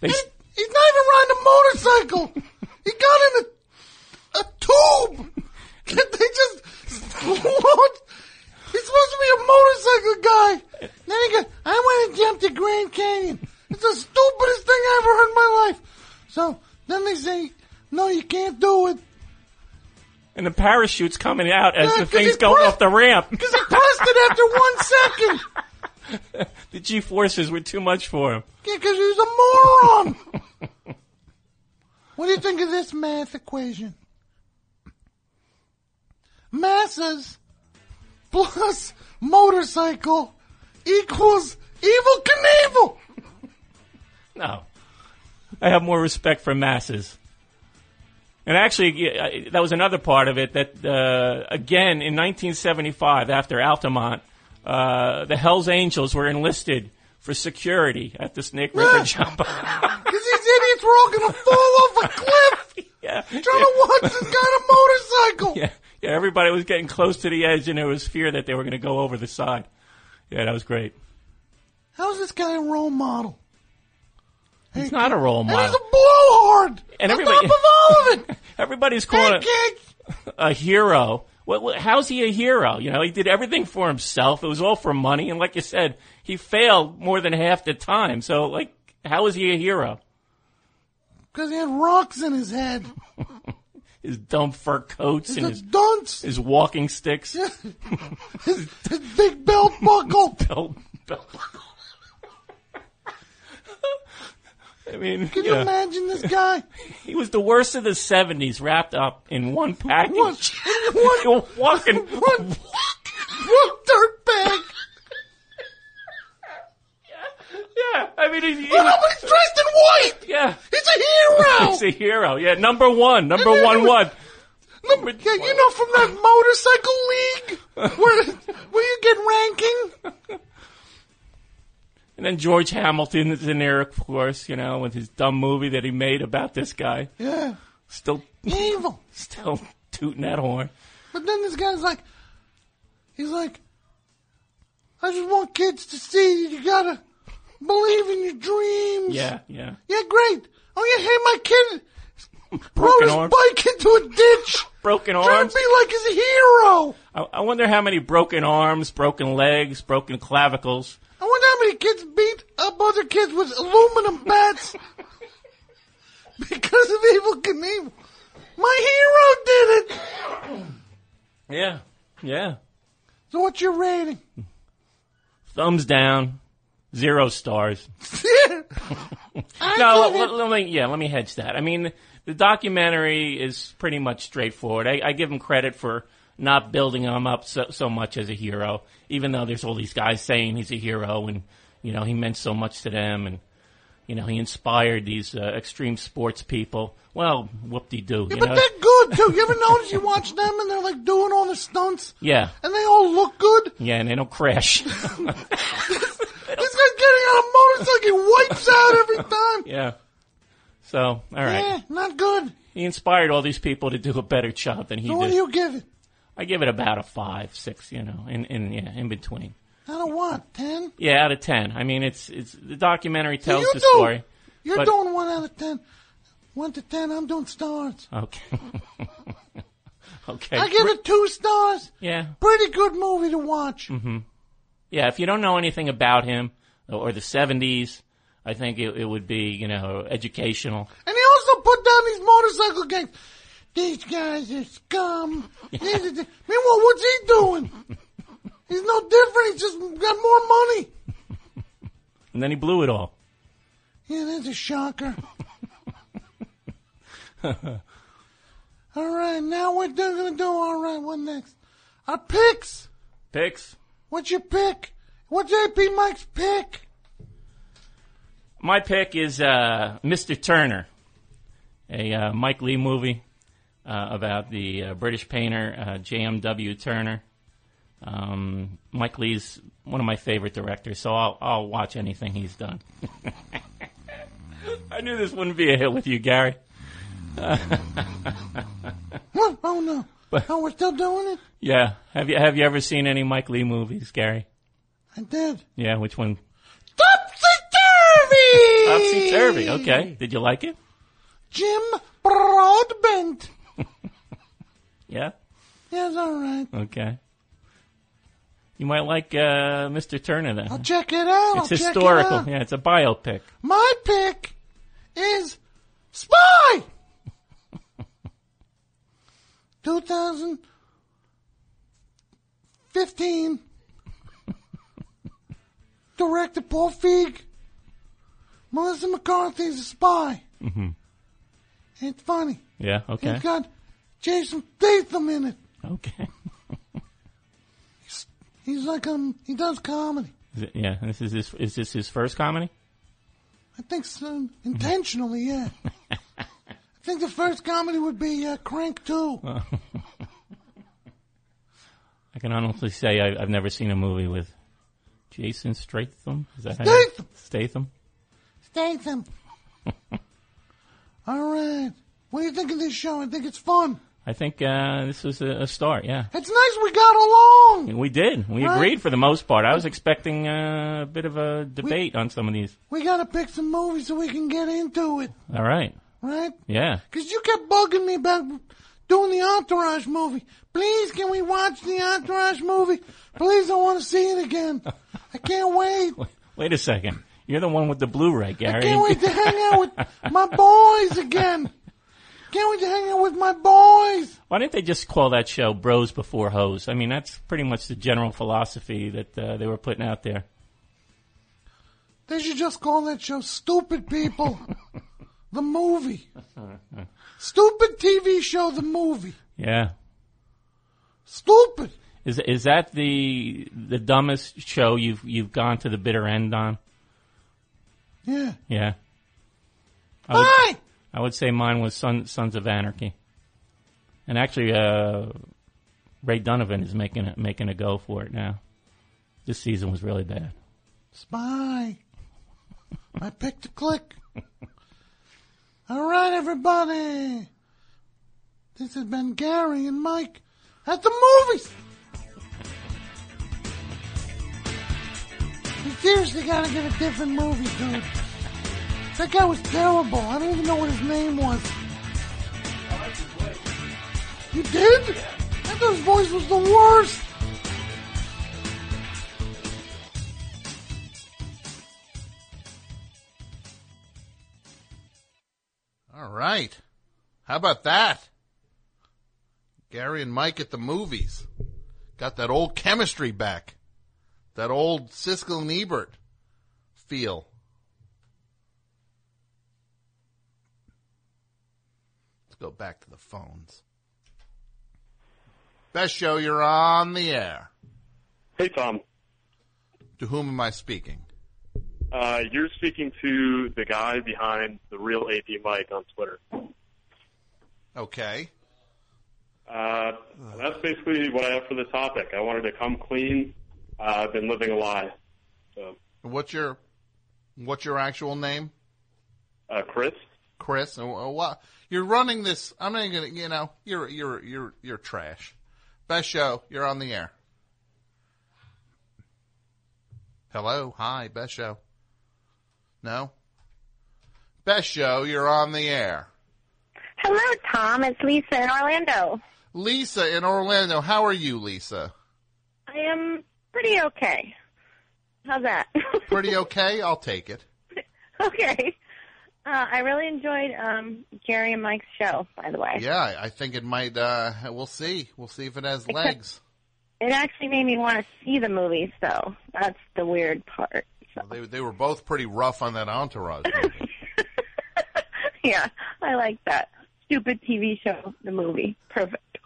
They, He's not even riding a motorcycle. He got in a, a tube. they just, what? He's supposed to be a motorcycle guy. Then he goes, I want to jump the Grand Canyon. It's the stupidest thing I ever heard in my life. So then they say, no, you can't do it. and the parachute's coming out as Yeah, the thing's going pressed- off the ramp. Because he pressed it after one second. the G forces were too much for him. Yeah, because he's a moron. what do you think of this math equation? Masses plus motorcycle equals Evel Knievel. No, I have more respect for masses. And actually, that was another part of it. That uh, again in 1975, after Altamont, uh, the Hell's Angels were enlisted for security at the Snake River jump. Because these idiots were all going to fall off a cliff. yeah. Trying to watch this guy on a motorcycle. Yeah, yeah. Everybody was getting close to the edge, and there was fear that they were going to go over the side. Yeah, that was great. How's this guy a role model? He's not a role And model. he's a blowhard. And On everybody- top of all of it. Everybody's calling it a hero. What, what, how's he a hero? You know, he did everything for himself. It was all for money, and like you said, he failed more than half the time. So, like, how is he a hero? Because he had rocks in his head. His dumb fur coats and his dunce. his walking sticks. his, his big belt buckle. Belt, belt. I mean, Can you know, imagine this guy? he was the worst of the '70s, wrapped up in one package. What? You're walking. What? What dirtbag? Yeah, I mean, he, he, Look, but he's dressed in white. yeah, He's a hero. he's a hero. Yeah, number one, number And one, was- one. Number, yeah, you know from that motorcycle league where where you get ranking. And then George Hamilton is in there, of course, you know, with his dumb movie that he made about this guy. Yeah, Still, evil. still tooting that horn. But then this guy's like, he's like, I just want kids to see you gotta believe in your dreams. Yeah, yeah. Yeah, great. Oh yeah, hey, my kid rode his arm. bike into a ditch. Broken Trying arms. to be like his hero. I, I wonder how many broken arms, broken legs, broken clavicles. I wonder how many kids beat up other kids with aluminum bats because of Evel Knievel. My hero did it. Yeah, yeah. So what's your rating? Thumbs down, zero stars. Yeah. no, give let, let me yeah, let me hedge that. I mean, the documentary is pretty much straightforward. I, I give him credit for not building him up so, so much as a hero, even though there's all these guys saying he's a hero and you know he meant so much to them and you know he inspired these uh, extreme sports people. Well, whoop de doo. Yeah, but know? they're good too. You ever notice you watch them and they're like doing all the stunts Yeah, and they all look good? yeah, and they don't crash. This guy's getting on a motorcycle, he wipes out every time. yeah. So, all right. Yeah, not good. He inspired all these people to do a better job than he So what did. do you give it? I give it about a five, six, you know, in, in yeah, in between. Out of what? Ten? Yeah, out of ten. I mean, it's it's the documentary tells you the do. story. You're but- doing one out of ten. One to ten, I'm doing stars. Okay. okay. I give it two stars. Yeah. Pretty good movie to watch. hmm Yeah, if you don't know anything about him or the '70s, I think it, it would be you know educational. And he also put down these motorcycle gangs. These guys are scum. Are Meanwhile, what's he doing? He's no different. He's just got more money. And then he blew it all. Yeah, that's a shocker. all right, now we're gonna do all right. What next? Our picks. Picks. What's your pick? What's AP Mike's pick? My pick is uh, Mr. Turner, a uh, Mike Leigh movie uh, about the uh, British painter uh, J.M.W. Turner. Um, Mike Leigh's one of my favorite directors, so I'll, I'll watch anything he's done. I knew this wouldn't be a hit with you, Gary. What? Oh no! oh, we're still doing it. yeah. Have you have you ever seen any Mike Leigh movies, Gary? I did. Yeah. Which one? Topsy turvy. Topsy Turvy. Okay. Did you like it? Jim Broadbent. Yeah. Yeah, it's all right. Okay. You might like uh, Mr. Turner then. I'll check it out. It's I'll check it historical. out. Yeah, it's a biopic. My pick is Spy. 2015. Director Paul Feig. Melissa McCarthy's a spy. hmm It's funny. Yeah. Okay. It's got Jason Statham in it. Okay. He's, he's like um he does comedy. Is it, yeah. This is his, is this his first comedy? I think so, intentionally, yeah. I think the first comedy would be uh, Crank 2. I can honestly say I, I've never seen a movie with Jason Statham. Is that Statham. Statham. Statham. All right. What do you think of this show? I think it's fun. I think uh, this was a, a start. Yeah. It's nice we got along. We did. We Right. agreed for the most part. I was expecting uh, a bit of a debate on some of these. We got to pick some movies so we can get into it, All right. right? Yeah. Because you kept bugging me about doing the Entourage movie. Please, can we watch the Entourage movie? Please, I want to see it again. I can't wait. Wait a second. You're the one with the Blu-ray, Gary. I can't wait to hang out with my boys again. Can't wait to hang out with my boys. Why didn't they just call that show "Bros Before Hoes"? I mean, that's pretty much the general philosophy that uh, they were putting out there. They should just call that show Stupid People. the movie. Stupid TV show, the movie. Yeah. Stupid. Is is that the the dumbest show you've you've gone to the bitter end on? Yeah. Yeah. I would, Bye. I would say mine was Son, Sons of Anarchy. And actually, uh, Ray Donovan is making a, making a go for it now. This season was really bad. Spy. I picked a click. All right, everybody. This has been Gary and Mike at the movies. We seriously gotta get a different movie, dude. That guy was terrible. I don't even know what his name was. You did? I thought his voice was the worst. All right. How about that? Gary and Mike at the movies. Got that old chemistry back. That old Siskel and Ebert feel. Let's go back to the phones. Best show, you're on the air. Hey, Tom. To whom am I speaking? Uh, you're speaking to the guy behind the real AP Mike on Twitter. Okay. Uh, that's basically what I have for the topic. I wanted to come clean. Uh, I've been living a lie. So, What's your What's your actual name? uh, Chris? Chris. And wh- what you're running this? I'm not gonna. You know, you're you're you're you're trash. Best show. You're on the air. Hello. Hi. Best show. No. Best show. You're on the air. Hello, Tom. It's Lisa in Orlando. Lisa in Orlando. How are you, Lisa? I am pretty okay. How's that? Pretty okay. I'll take it. okay. Uh, I really enjoyed um, Jerry and Mike's show, by the way. Yeah, I- think it might. Uh, we'll see. We'll see if it has legs. It actually made me want to see the movies, though. That's the weird part. They they were both pretty rough on that entourage. movie. yeah, I like that. Stupid TV show, the movie. Perfect.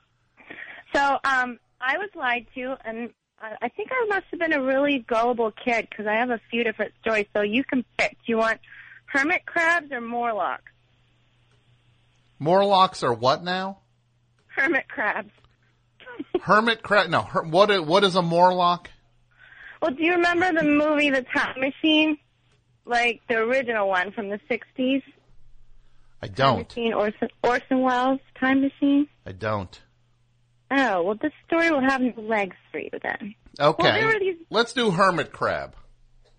So, um, I was lied to, and I I think I must have been a really gullible kid because I have a few different stories. So you can pick. Do you want hermit crabs or Morlocks? Morlocks are what now? Hermit crabs. Hermit crab? No. Her, what? i- What is a Morlock? Well, do you remember the movie The Time Machine? Like the original one from the 60s? I don't. Machine, Orson, Orson Welles' Time Machine? I don't. Oh, well, this story will have no legs for you then. Okay. Well, there were these Let's do hermit crab.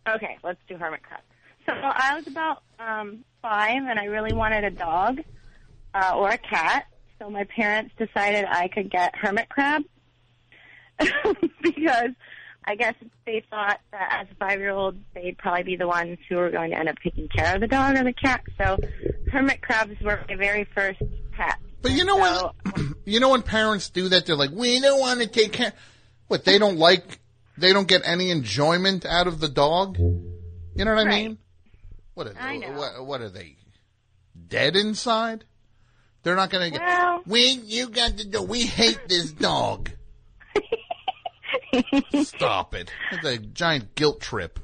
Okay, let's do hermit crab. So I was about um, five, and I really wanted a dog uh, or a cat. So my parents decided I could get hermit crab because I guess they thought that as a five-year-old, they'd probably be the ones who were going to end up taking care of the dog or the cat. So hermit crabs were my very first pet. But you know when you know when parents do that, they're like, "We don't want to take care." What they don't like, they don't get any enjoyment out of the dog. You know what I mean? What are, know. What, what are they? Dead inside? They're not going to get. Well- we you got to do. We hate this dog. Stop it! It's a giant guilt trip.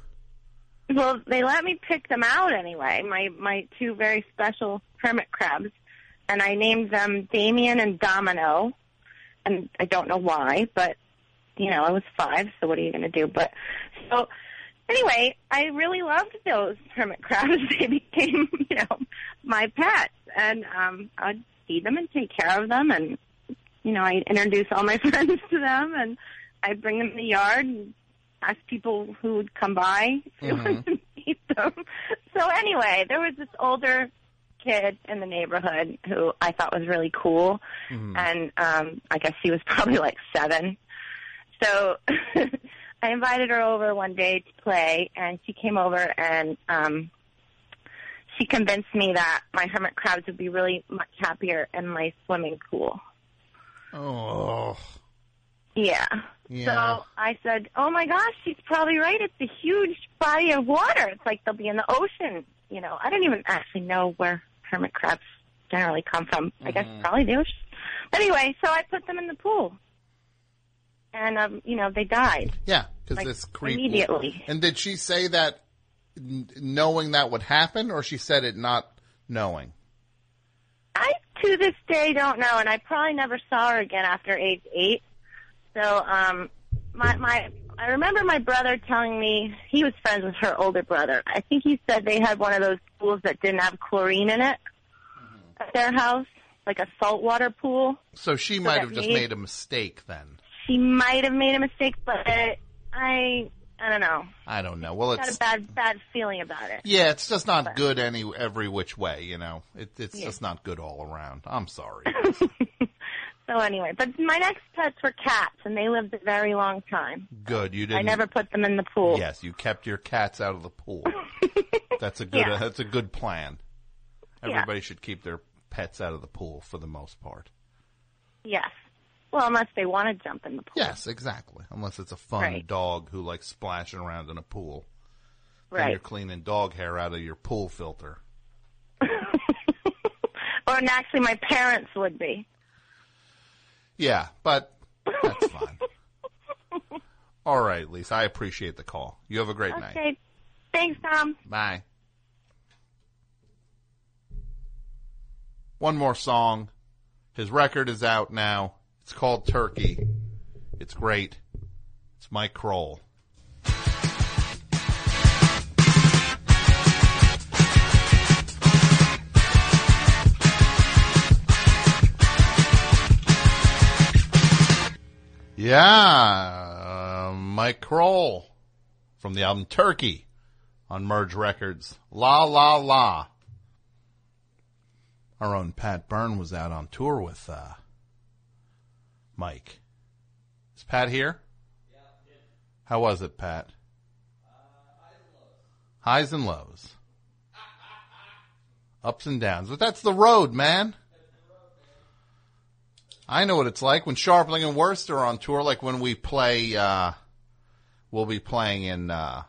Well, they let me pick them out anyway. My my two very special hermit crabs, and I named them Damien and Domino. And I don't know why, but you know, I was five, so what are you going to do? But so anyway, I really loved those hermit crabs. They became, you know, my pets, and um, I'd feed them and take care of them, and you know, I'd introduce all my friends to them, and I'd bring them in the yard and ask people who would come by if they wanted to eat them. So anyway, there was this older kid in the neighborhood who I thought was really cool, and um, I guess she was probably like seven. So I invited her over one day to play, and she came over and um, she convinced me that my hermit crabs would be really much happier in my swimming pool. Oh, Yeah. Yeah. So I said, "Oh my gosh, she's probably right. It's a huge body of water. It's like they'll be in the ocean." You know, I didn't even actually know where hermit crabs generally come from. I guess Mhm. probably the ocean. Anyway, so I put them in the pool, and um, you know, they died. yeah, because Like, this creep. immediately. And did she say that n- knowing that would happen, or she said it not knowing? I to this day don't know, and I probably never saw her again after age eight. So, um, my my I remember my brother telling me he was friends with her older brother. I think he said they had one of those pools that didn't have chlorine in it at their house, like a saltwater pool. So she So might have just made- made a mistake then. She might have made a mistake, but I I don't know. I don't know. Well, it's Got a bad bad feeling about it. yeah, it's just not But- good any every which way. You know, it, it's Yeah. just not good all around. I'm sorry. So anyway, but my next pets were cats, and they lived a very long time. Good, you didn't. I never put them in the pool. Yes, you kept your cats out of the pool. that's a good. Yeah. that's a good plan. Yeah. Everybody should keep their pets out of the pool for the most part. Yes. Well, unless they want to jump in the pool. Yes, exactly. Unless it's a fun Right. dog who likes splashing around in a pool. Then Right. you're cleaning dog hair out of your pool filter. Or actually, my parents would be. Yeah, but that's fine. All right, Lisa. I appreciate the call. You have a great night. Okay. Thanks, Tom. Bye. One more song. His record is out now. It's called Turkey. It's great. It's Mike Krol. Yeah, uh, Mike Krol from the album Turkey on Merge Records. La La La. Our own Pat Byrne was out on tour with uh, Mike. Is Pat here? Yeah, yeah. How was it, Pat? Highs and lows. Ups and downs. But that's the road, man. I know what it's like when Scharpling and Wurster are on tour, like when we play, uh, we'll be playing in, uh,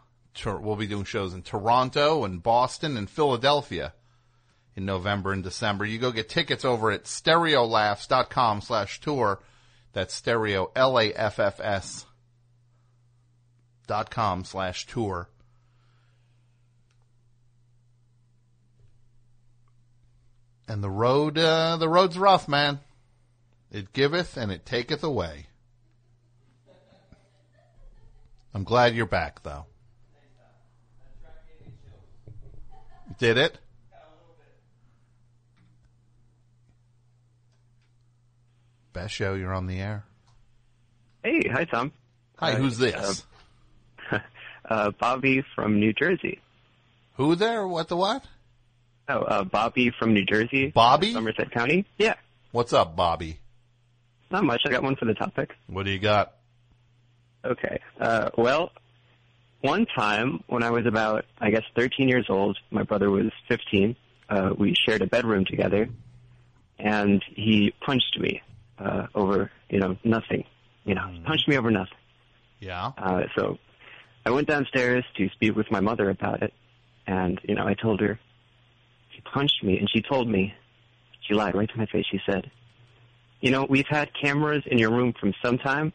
we'll be doing shows in Toronto and Boston and Philadelphia in November and December. You go get tickets over at stereolaffs.com slash tour. That's stereo, L-A-F-F-S dot com slash tour. And the road, uh, the road's rough, man. It giveth and it taketh away. I'm glad you're back, though. Did it? Best show, you're on the air. Hey, hi Tom. Hi, who's this? Uh, uh, Bobby from New Jersey. Who there? What the what? Oh, uh, Bobby from New Jersey. Bobby? Somerset County. Yeah. What's up, Bobby? Not much. I got one for the topic. What do you got? Okay. Uh, well, one time when I was about, I guess, 13 years old, my brother was 15. Uh, we shared a bedroom together, and he punched me uh, over, you know, nothing. You know, he punched me over nothing. Yeah. Uh, so I went downstairs to speak with my mother about it, and you know, I told her he punched me, and she told me she lied right to my face. She said, "You know, we've had cameras in your room from some time,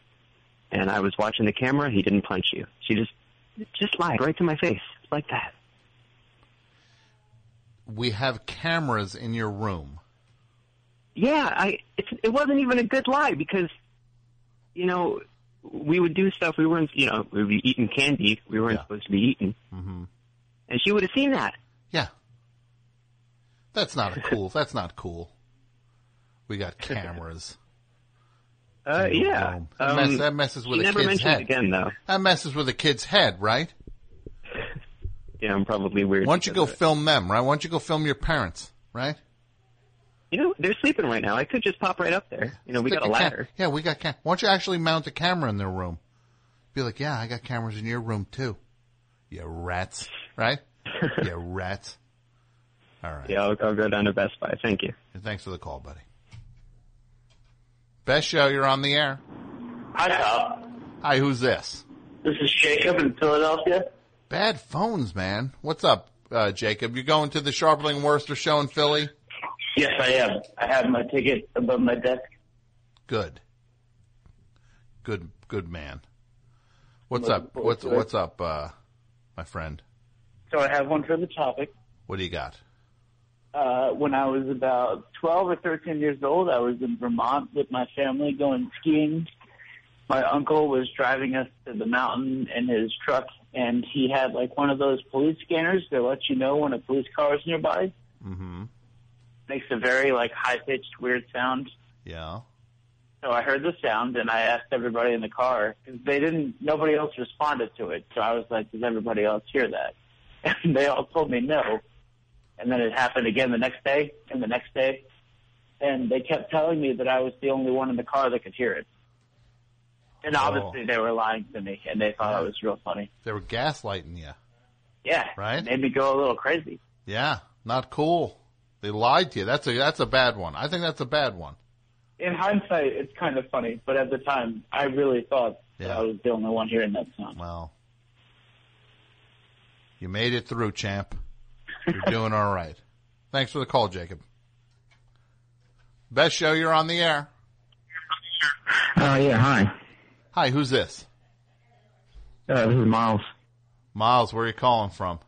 and I was watching the camera. He didn't punch you." She just just lied right to my face like that. We have cameras in your room. Yeah, I it's, it wasn't even a good lie because you know we would do stuff we weren't you know we would be eating candy we weren't supposed to be eating, Mm-hmm. and she would have seen that. Yeah. That's not a cool. that's not cool. We got cameras. Uh, yeah. That, Um, mess, that messes with a never kid's mentioned head. again, though. That messes with a kid's head, right? Yeah, I'm probably weird. Why don't you go film them, right? Why don't you go film your parents, right? You know, they're sleeping right now. I could just pop right up there. You know, we Stick got a cam- ladder. yeah, we got cam- Why don't you actually mount a camera in their room? Be like, yeah, I got cameras in your room too. You rats, right? you rats. All right. Yeah, I'll, I'll go down to Best Buy. Thank you. And thanks for the call, buddy. Best show, you're on the air. Hi, Tom. Hi, who's this? This is Jacob in Philadelphia. Bad phones, man. What's up, uh, Jacob? You going to the Scharpling Wurster show in Philly? Yes, I am. I have my ticket above my desk. Good. Good, good man. What's Looking up? forward What's to it. what's up, uh, my friend? So I have one for the topic. What do you got? Uh, when I was about 12 or 13 years old, I was in Vermont with my family going skiing. My uncle was driving us to the mountain in his truck, and he had like one of those police scanners that lets you know when a police car is nearby. Mm-hmm. Makes a very like high pitched weird sound. Yeah. So I heard the sound and I asked everybody in the car because they didn't, nobody else responded to it. So I was like, does everybody else hear that? And they all told me no. And then it happened again the next day and the next day. And they kept telling me that I was the only one in the car that could hear it. And obviously oh. they were lying to me and they thought it was real funny. They were gaslighting you. Yeah. Right? Made me go a little crazy. Yeah, not cool. They lied to you. That's a that's a bad one. I think that's a bad one. In hindsight, it's kind of funny, but at the time, I really thought that I was the only one hearing that sound. Well, you made it through, champ. You're doing all right. Thanks for the call, Jacob. Best show, you're on the air. Uh, yeah, hi. Hi, who's this? Uh, this is Miles, Miles, where are you calling from?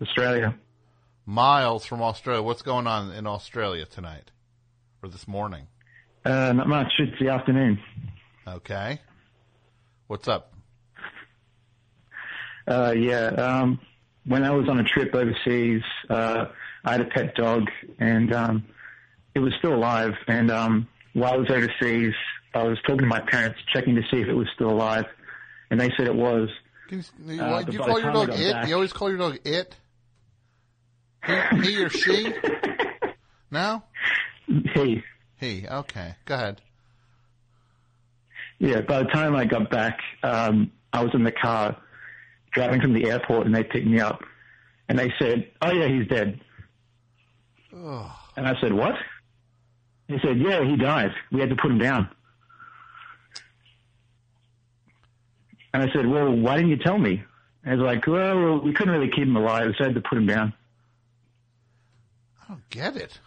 Australia. Miles from Australia. What's going on in Australia tonight? Or this morning? Uh, not much. It's the afternoon. Okay. What's up? Uh, yeah, um, when I was on a trip overseas, uh, I had a pet dog and, um, it was still alive. And, um, while I was overseas, I was talking to my parents, checking to see if it was still alive. And they said it was. You, you, Uh, do you call your dog it? back- You always call your dog it? He, he or she? No? He. He. Okay. Go ahead. Yeah, by the time I got back, um, I was in the car driving from the airport and they picked me up and they said, oh yeah, he's dead. And I said, what? He said, yeah, he died. We had to put him down. And I said, well, why didn't you tell me? And he's like, well, we couldn't really keep him alive, so I had to put him down. I don't get it.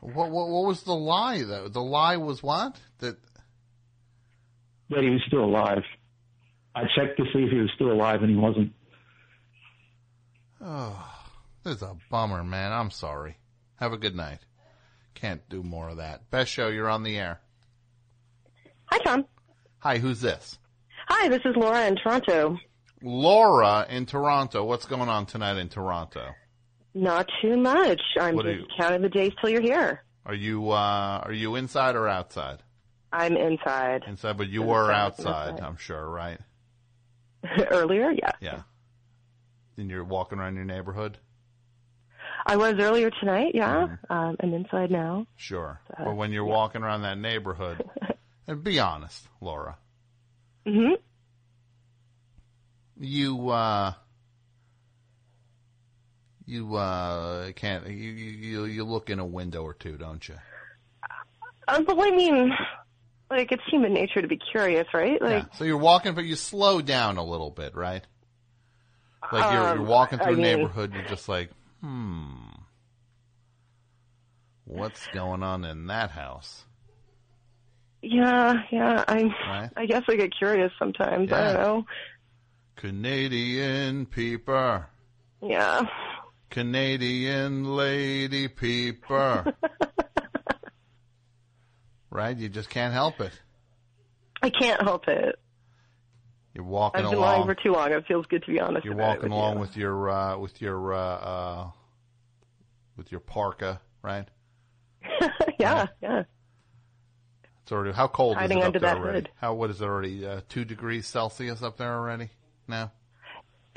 What, what what was the lie though? The lie was what? That That he was still alive. I checked to see if he was still alive, and he wasn't. oh, this is a bummer, man. I'm sorry. Have a good night. Can't do more of that. Best show. You're on the air. Hi, Tom. Hi, who's this? Hi, this is Laura in Toronto. Laura in Toronto. What's going on tonight in Toronto? Not too much. I'm What just you- counting the days till you're here. Are you uh are you inside or outside? I'm inside. Inside, but you Inside, were inside. outside, I'm sure, right? earlier, yeah. Yeah. And you're walking around your neighborhood? I was earlier tonight, yeah. Mm-hmm. Um, I'm inside now. Sure. Uh, but when you're walking around that neighborhood, and be honest, Laura, hmm you uh you uh can't you you you- you look in a window or two, don't you? Uh, well, I mean, like it's human nature to be curious, right? Like, yeah. So you're walking, but you slow down a little bit, right? Like you're, you're Um, walking through a mean- neighborhood, you're just like, hmm, what's going on in that house? yeah, yeah. I, Right. I guess I get curious sometimes. I don't know. Canadian peeper, Yeah. Canadian lady peeper. right? You just can't help it. I can't help it. You're walking I've been lying along. for too long. It feels good to be honest. You're walking with along you. with your uh, with your uh, uh, with your parka, right? yeah, yeah. It's already how cold Hiding is it up there already? hood. How what is it already? Uh, two degrees Celsius up there already? now?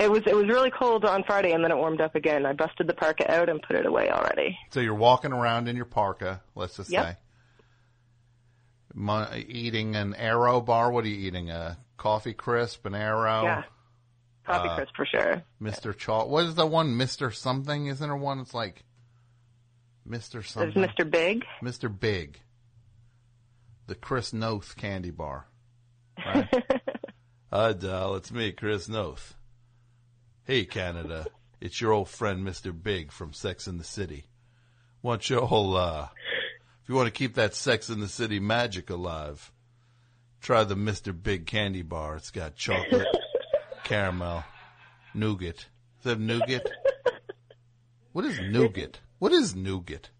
It was it was really cold on Friday, and then it warmed up again. I busted the parka out and put it away already. So you're walking around in your parka, let's just Yep. say. Eating an Aero bar. What are you eating? A coffee crisp, an Aero. Yeah, coffee Uh, crisp for sure. Mr. Chalk. What is the one? Mr. Something? Isn't there one? It's like Mr. There's Something. Mr. Big. Mr. Big. The Chris Noth candy bar. Right? Dal. It's me, Chris Noth. Hey, Canada. It's your old friend, Mr. Big from Sex in the City. Want your whole, uh, if you want to keep that Sex in the City magic alive, try the Mr. Big candy bar. It's got chocolate, caramel, nougat. It have nougat? What is nougat? What is nougat?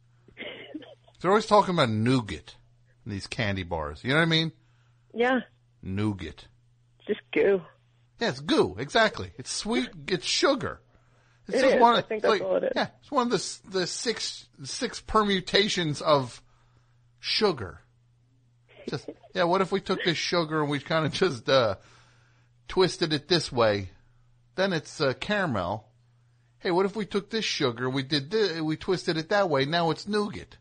They're always talking about nougat in these candy bars. You know what I mean? Yeah, Nougat. just goo. Yeah, it's goo. Exactly. It's sweet. It's sugar. It's It just is. one. I of- think it's that's like- all it is. Yeah, it's one of the the six six permutations of sugar. Just yeah. What if we took this sugar and we kind of just uh, twisted it this way? Then it's uh, caramel. Hey, what if we took this sugar? We did this, we twisted it that way. Now it's nougat.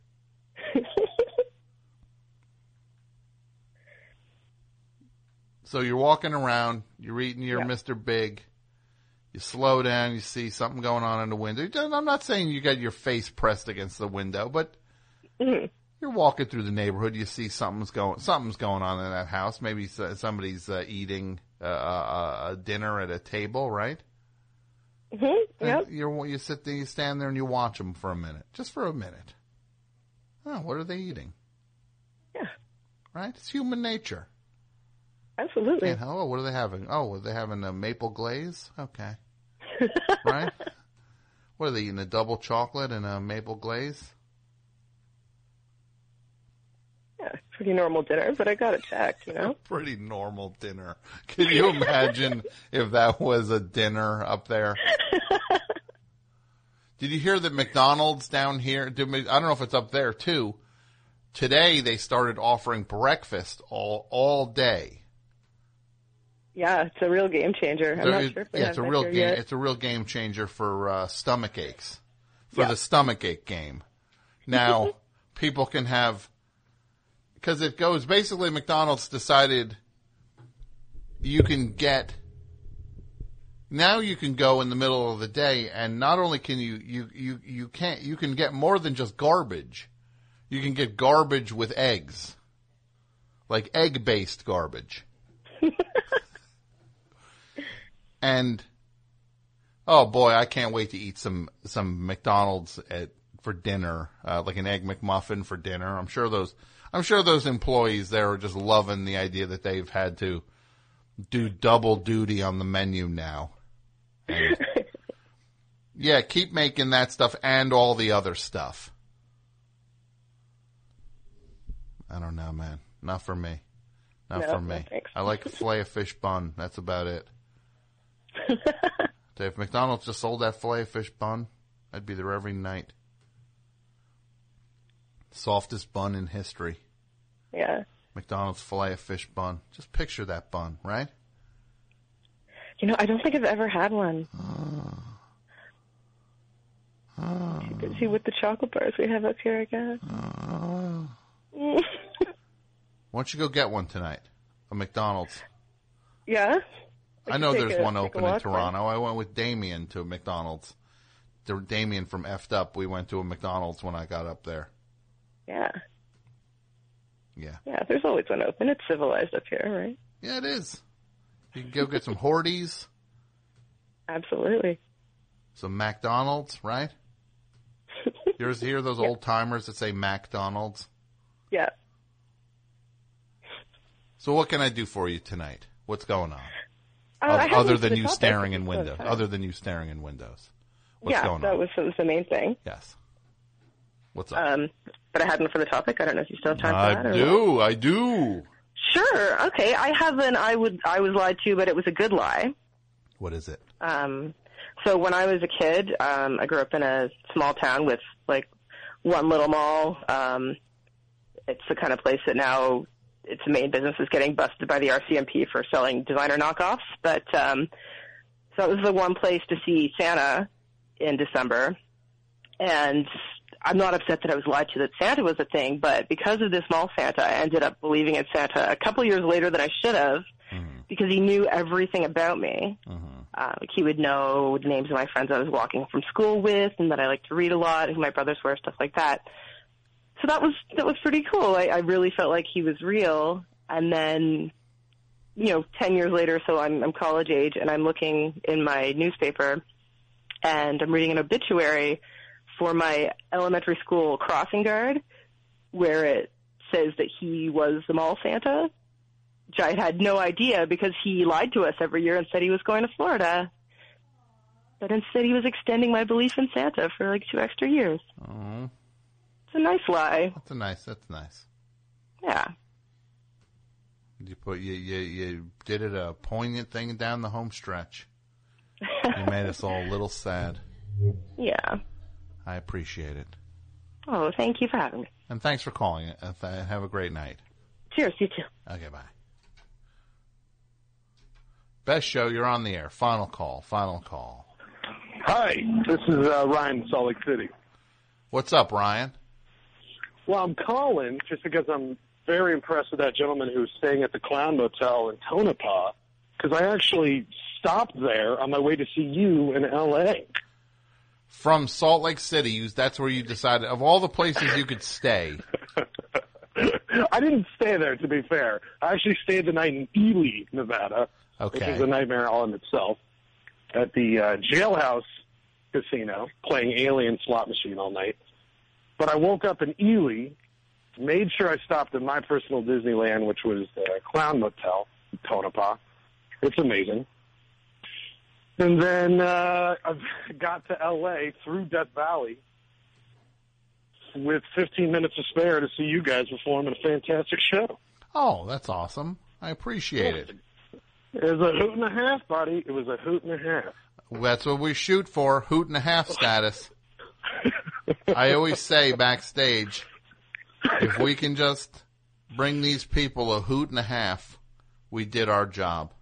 So you're walking around, you're eating your Yeah. Mr. Big. You slow down, you see something going on in the window. I'm not saying you got your face pressed against the window, but Mhm. You're walking through the neighborhood. You see something's going something's going on in that house. Maybe somebody's uh, eating uh, uh, a dinner at a table, right? Mhm. Yep. You're, you sit there, you stand there, and you watch them for a minute, just for a minute. Oh, what are they eating? Yeah. Right. It's human nature. Absolutely. Oh, what are they having? Oh, are they having a maple glaze? Okay. right? What are they eating? A double chocolate and a maple glaze? Yeah, pretty normal dinner, but I got it checked. You know. Pretty normal dinner. Can you imagine if that was a dinner up there? Did you hear that McDonald's down here? I don't know if it's up there too. Today they started offering breakfast all all day. Yeah, it's a real game changer. I'm There not sure yeah, it's a real game. yet. It's a real game changer for uh, stomach aches, for Yeah. the stomach ache game. Now people can have because it goes basically. McDonald's decided you can get now you can go in the middle of the day, and not only can you you you you can't you can get more than just garbage. You can get garbage with eggs, like egg based garbage. and oh boy, I can't wait to eat some some McDonald's at for dinner, uh, like an egg McMuffin for dinner. I'm sure those I'm sure those employees there are just loving the idea that they've had to do double duty on the menu now. And yeah, keep making that stuff and all the other stuff. I don't know, man. Not for me. Not No, for me. thanks. I like a filet of fish bun. That's about it. if McDonald's just sold that filet of fish bun, I'd be there every night. Softest bun in history. Yeah. McDonald's filet of fish bun. Just picture that bun, right? You know, I don't think I've ever had one. Ah. Too busy with the chocolate bars we have up here, I guess. Ah. Why don't you go get one tonight? A McDonald's. yeah. I know there's a- one open in there. Toronto. I went with Damian to a McDonald's. The- Damian from Effed Up. We went to a McDonald's when I got up there. Yeah. Yeah. Yeah, there's always one open. It's civilized up here, right? Yeah, it is. You can go get some Horties, Absolutely. some McDonald's, right? You ever hear those old timers that say McDonald's? Yeah. So what can I do for you tonight? What's going on? Uh, other than you staring in windows. Other than you staring in windows. What's yeah, going that on? was, that was the main thing. Yes. What's up? Um, but I hadn't for the topic. I don't know if you still have time I for that. or I do. I do. Sure. Okay. I have an I would I was lied to, but it was a good lie. What is it? Um, so when I was a kid, um, I grew up in a small town with like one little mall. Um, it's the kind of place that now its main business is getting busted by the RCMP for selling designer knockoffs. But um, so it was the one place to see Santa in December, and I'm not upset that I was lied to that Santa was a thing, but because of this mall Santa, I ended up believing in Santa a couple years later than I should have because he knew everything about me. Uh, like he would know the names of my friends I was walking from school with, and that I like to read a lot, who my brothers were, stuff like that. So that was that was pretty cool. I, I really felt like he was real. And then, you know, ten years later, so I'm I'm college age, and I'm looking in my newspaper, and I'm reading an obituary for my elementary school crossing guard, where it says that he was the mall Santa, which I had no idea because he lied to us every year and said he was going to Florida. But instead, he was extending my belief in Santa for like two extra years. Oh, It's a nice lie. that's a nice. That's nice. Yeah. You put you you you did it a poignant thing down the home stretch. you made us all a little sad. Yeah. I appreciate it, Oh, thank you for having me. and thanks for calling. Uh, Have a great night. Cheers, you too. Okay, bye. Best show. You're on the air. Final call. Final call. Hi, this is uh, Ryan Salt Lake City. What's up, Ryan? Well, I'm calling just because I'm very impressed with that gentleman who's staying at the Clown Motel in Tonopah, because I actually stopped there on my way to see you in L.A. From Salt Lake City. You, that's where you decided of all the places you could stay. I didn't stay there, to be fair. I actually stayed the night in Ely, Nevada, which is a nightmare all in itself, at the uh, Jailhouse Casino, playing Alien slot machine all night. But I woke up in Ely, made sure I stopped at my personal Disneyland, which was the Clown Motel in Tonopah. It's amazing. And then uh, I got to L.A. through Death Valley with 15 minutes to spare to see you guys perform in a fantastic show. Oh, that's awesome. I appreciate it. It was a hoot and a half, buddy. It was a hoot and a half. That's what we shoot for. Hoot and a half status. I always say backstage, if we can just bring these people a hoot and a half, we did our job.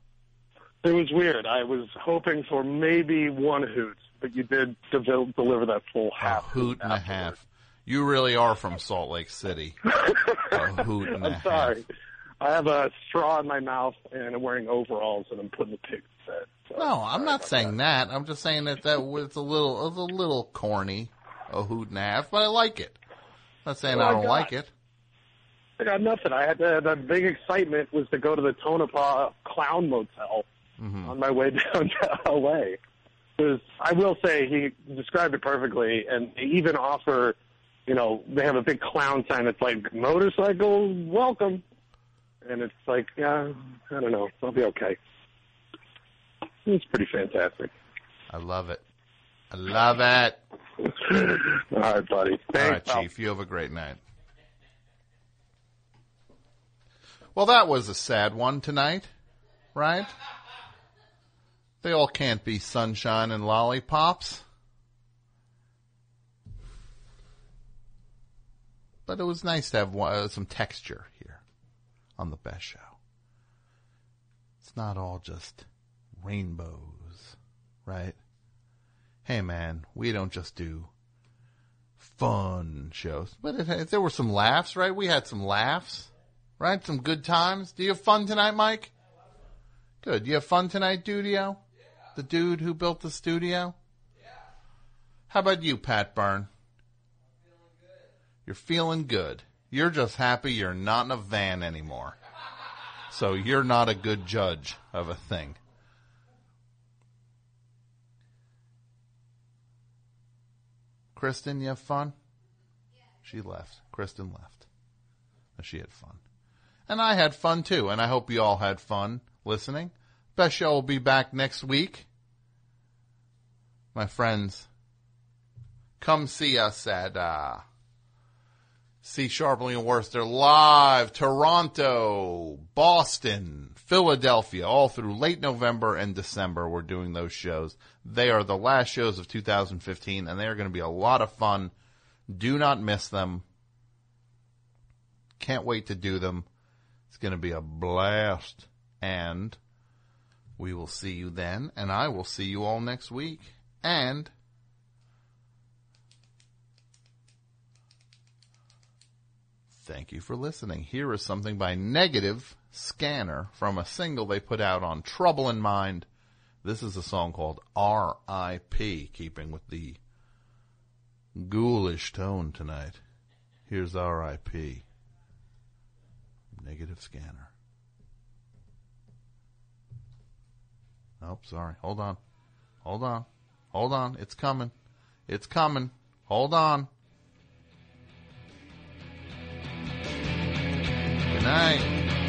It was weird. I was hoping for maybe one hoot, but you did de- deliver that full A half. hoot and a half. You really are from Salt Lake City. a hoot and a I'm half. sorry. I have a straw in my mouth and I'm wearing overalls and I'm putting the pig, said. So, No, I'm not saying that. I'm just saying that that was a little, it was a little corny, a hoot and a half, but I like it. I'm not saying Well, I I don't got- like it. I got nothing. I had uh, the, the big excitement was to go to the Tonopah Clown Motel Mm-hmm. on my way down to LA. There's, I will say he described it perfectly, and they even offer, you know, they have a big clown sign that's like motorcycle welcome, and it's like, yeah, I don't know, I'll be okay. It's pretty fantastic. I love it. I love it. All right, buddy. All Thanks, right, pal. Chief. You have a great night. Well, that was a sad one tonight, right? They all can't be sunshine and lollipops. But it was nice to have one, uh, some texture here on the best show. It's not all just rainbows, right? Hey man, we don't just do fun shows. But there were some laughs, right? We had some laughs, right? Some good times. Do you have fun tonight, Mike? Good. You have fun tonight, Dudio? The dude who built the studio? Yeah. How about you, Pat Byrne? Feeling good. you're feeling good. You're just happy you're not in a van anymore. So you're not a good judge of a thing. Kristen, you have fun? Yeah. She left. Kristen left. But She had fun. And I had fun too, and I hope you all had fun listening. Best show will be back next week. My friends, come see us at uh, Scharpling and Wurster live, Toronto, Boston, Philadelphia, all through late November and December. We're doing those shows. They are the last shows of 2015, and they are going to be a lot of fun. Do not miss them. Can't wait to do them. It's going to be a blast. And we will see you then, and I will see you all next week. And thank you for listening. Here is something by Negative Scanner from a single they put out on Trouble in Mind. This is a song called R.I.P., keeping with the ghoulish tone tonight. Here's R.I.P. Negative Scanner. Oh, sorry. Hold on. Hold on. Hold on. It's coming. It's coming. Hold on. Good night.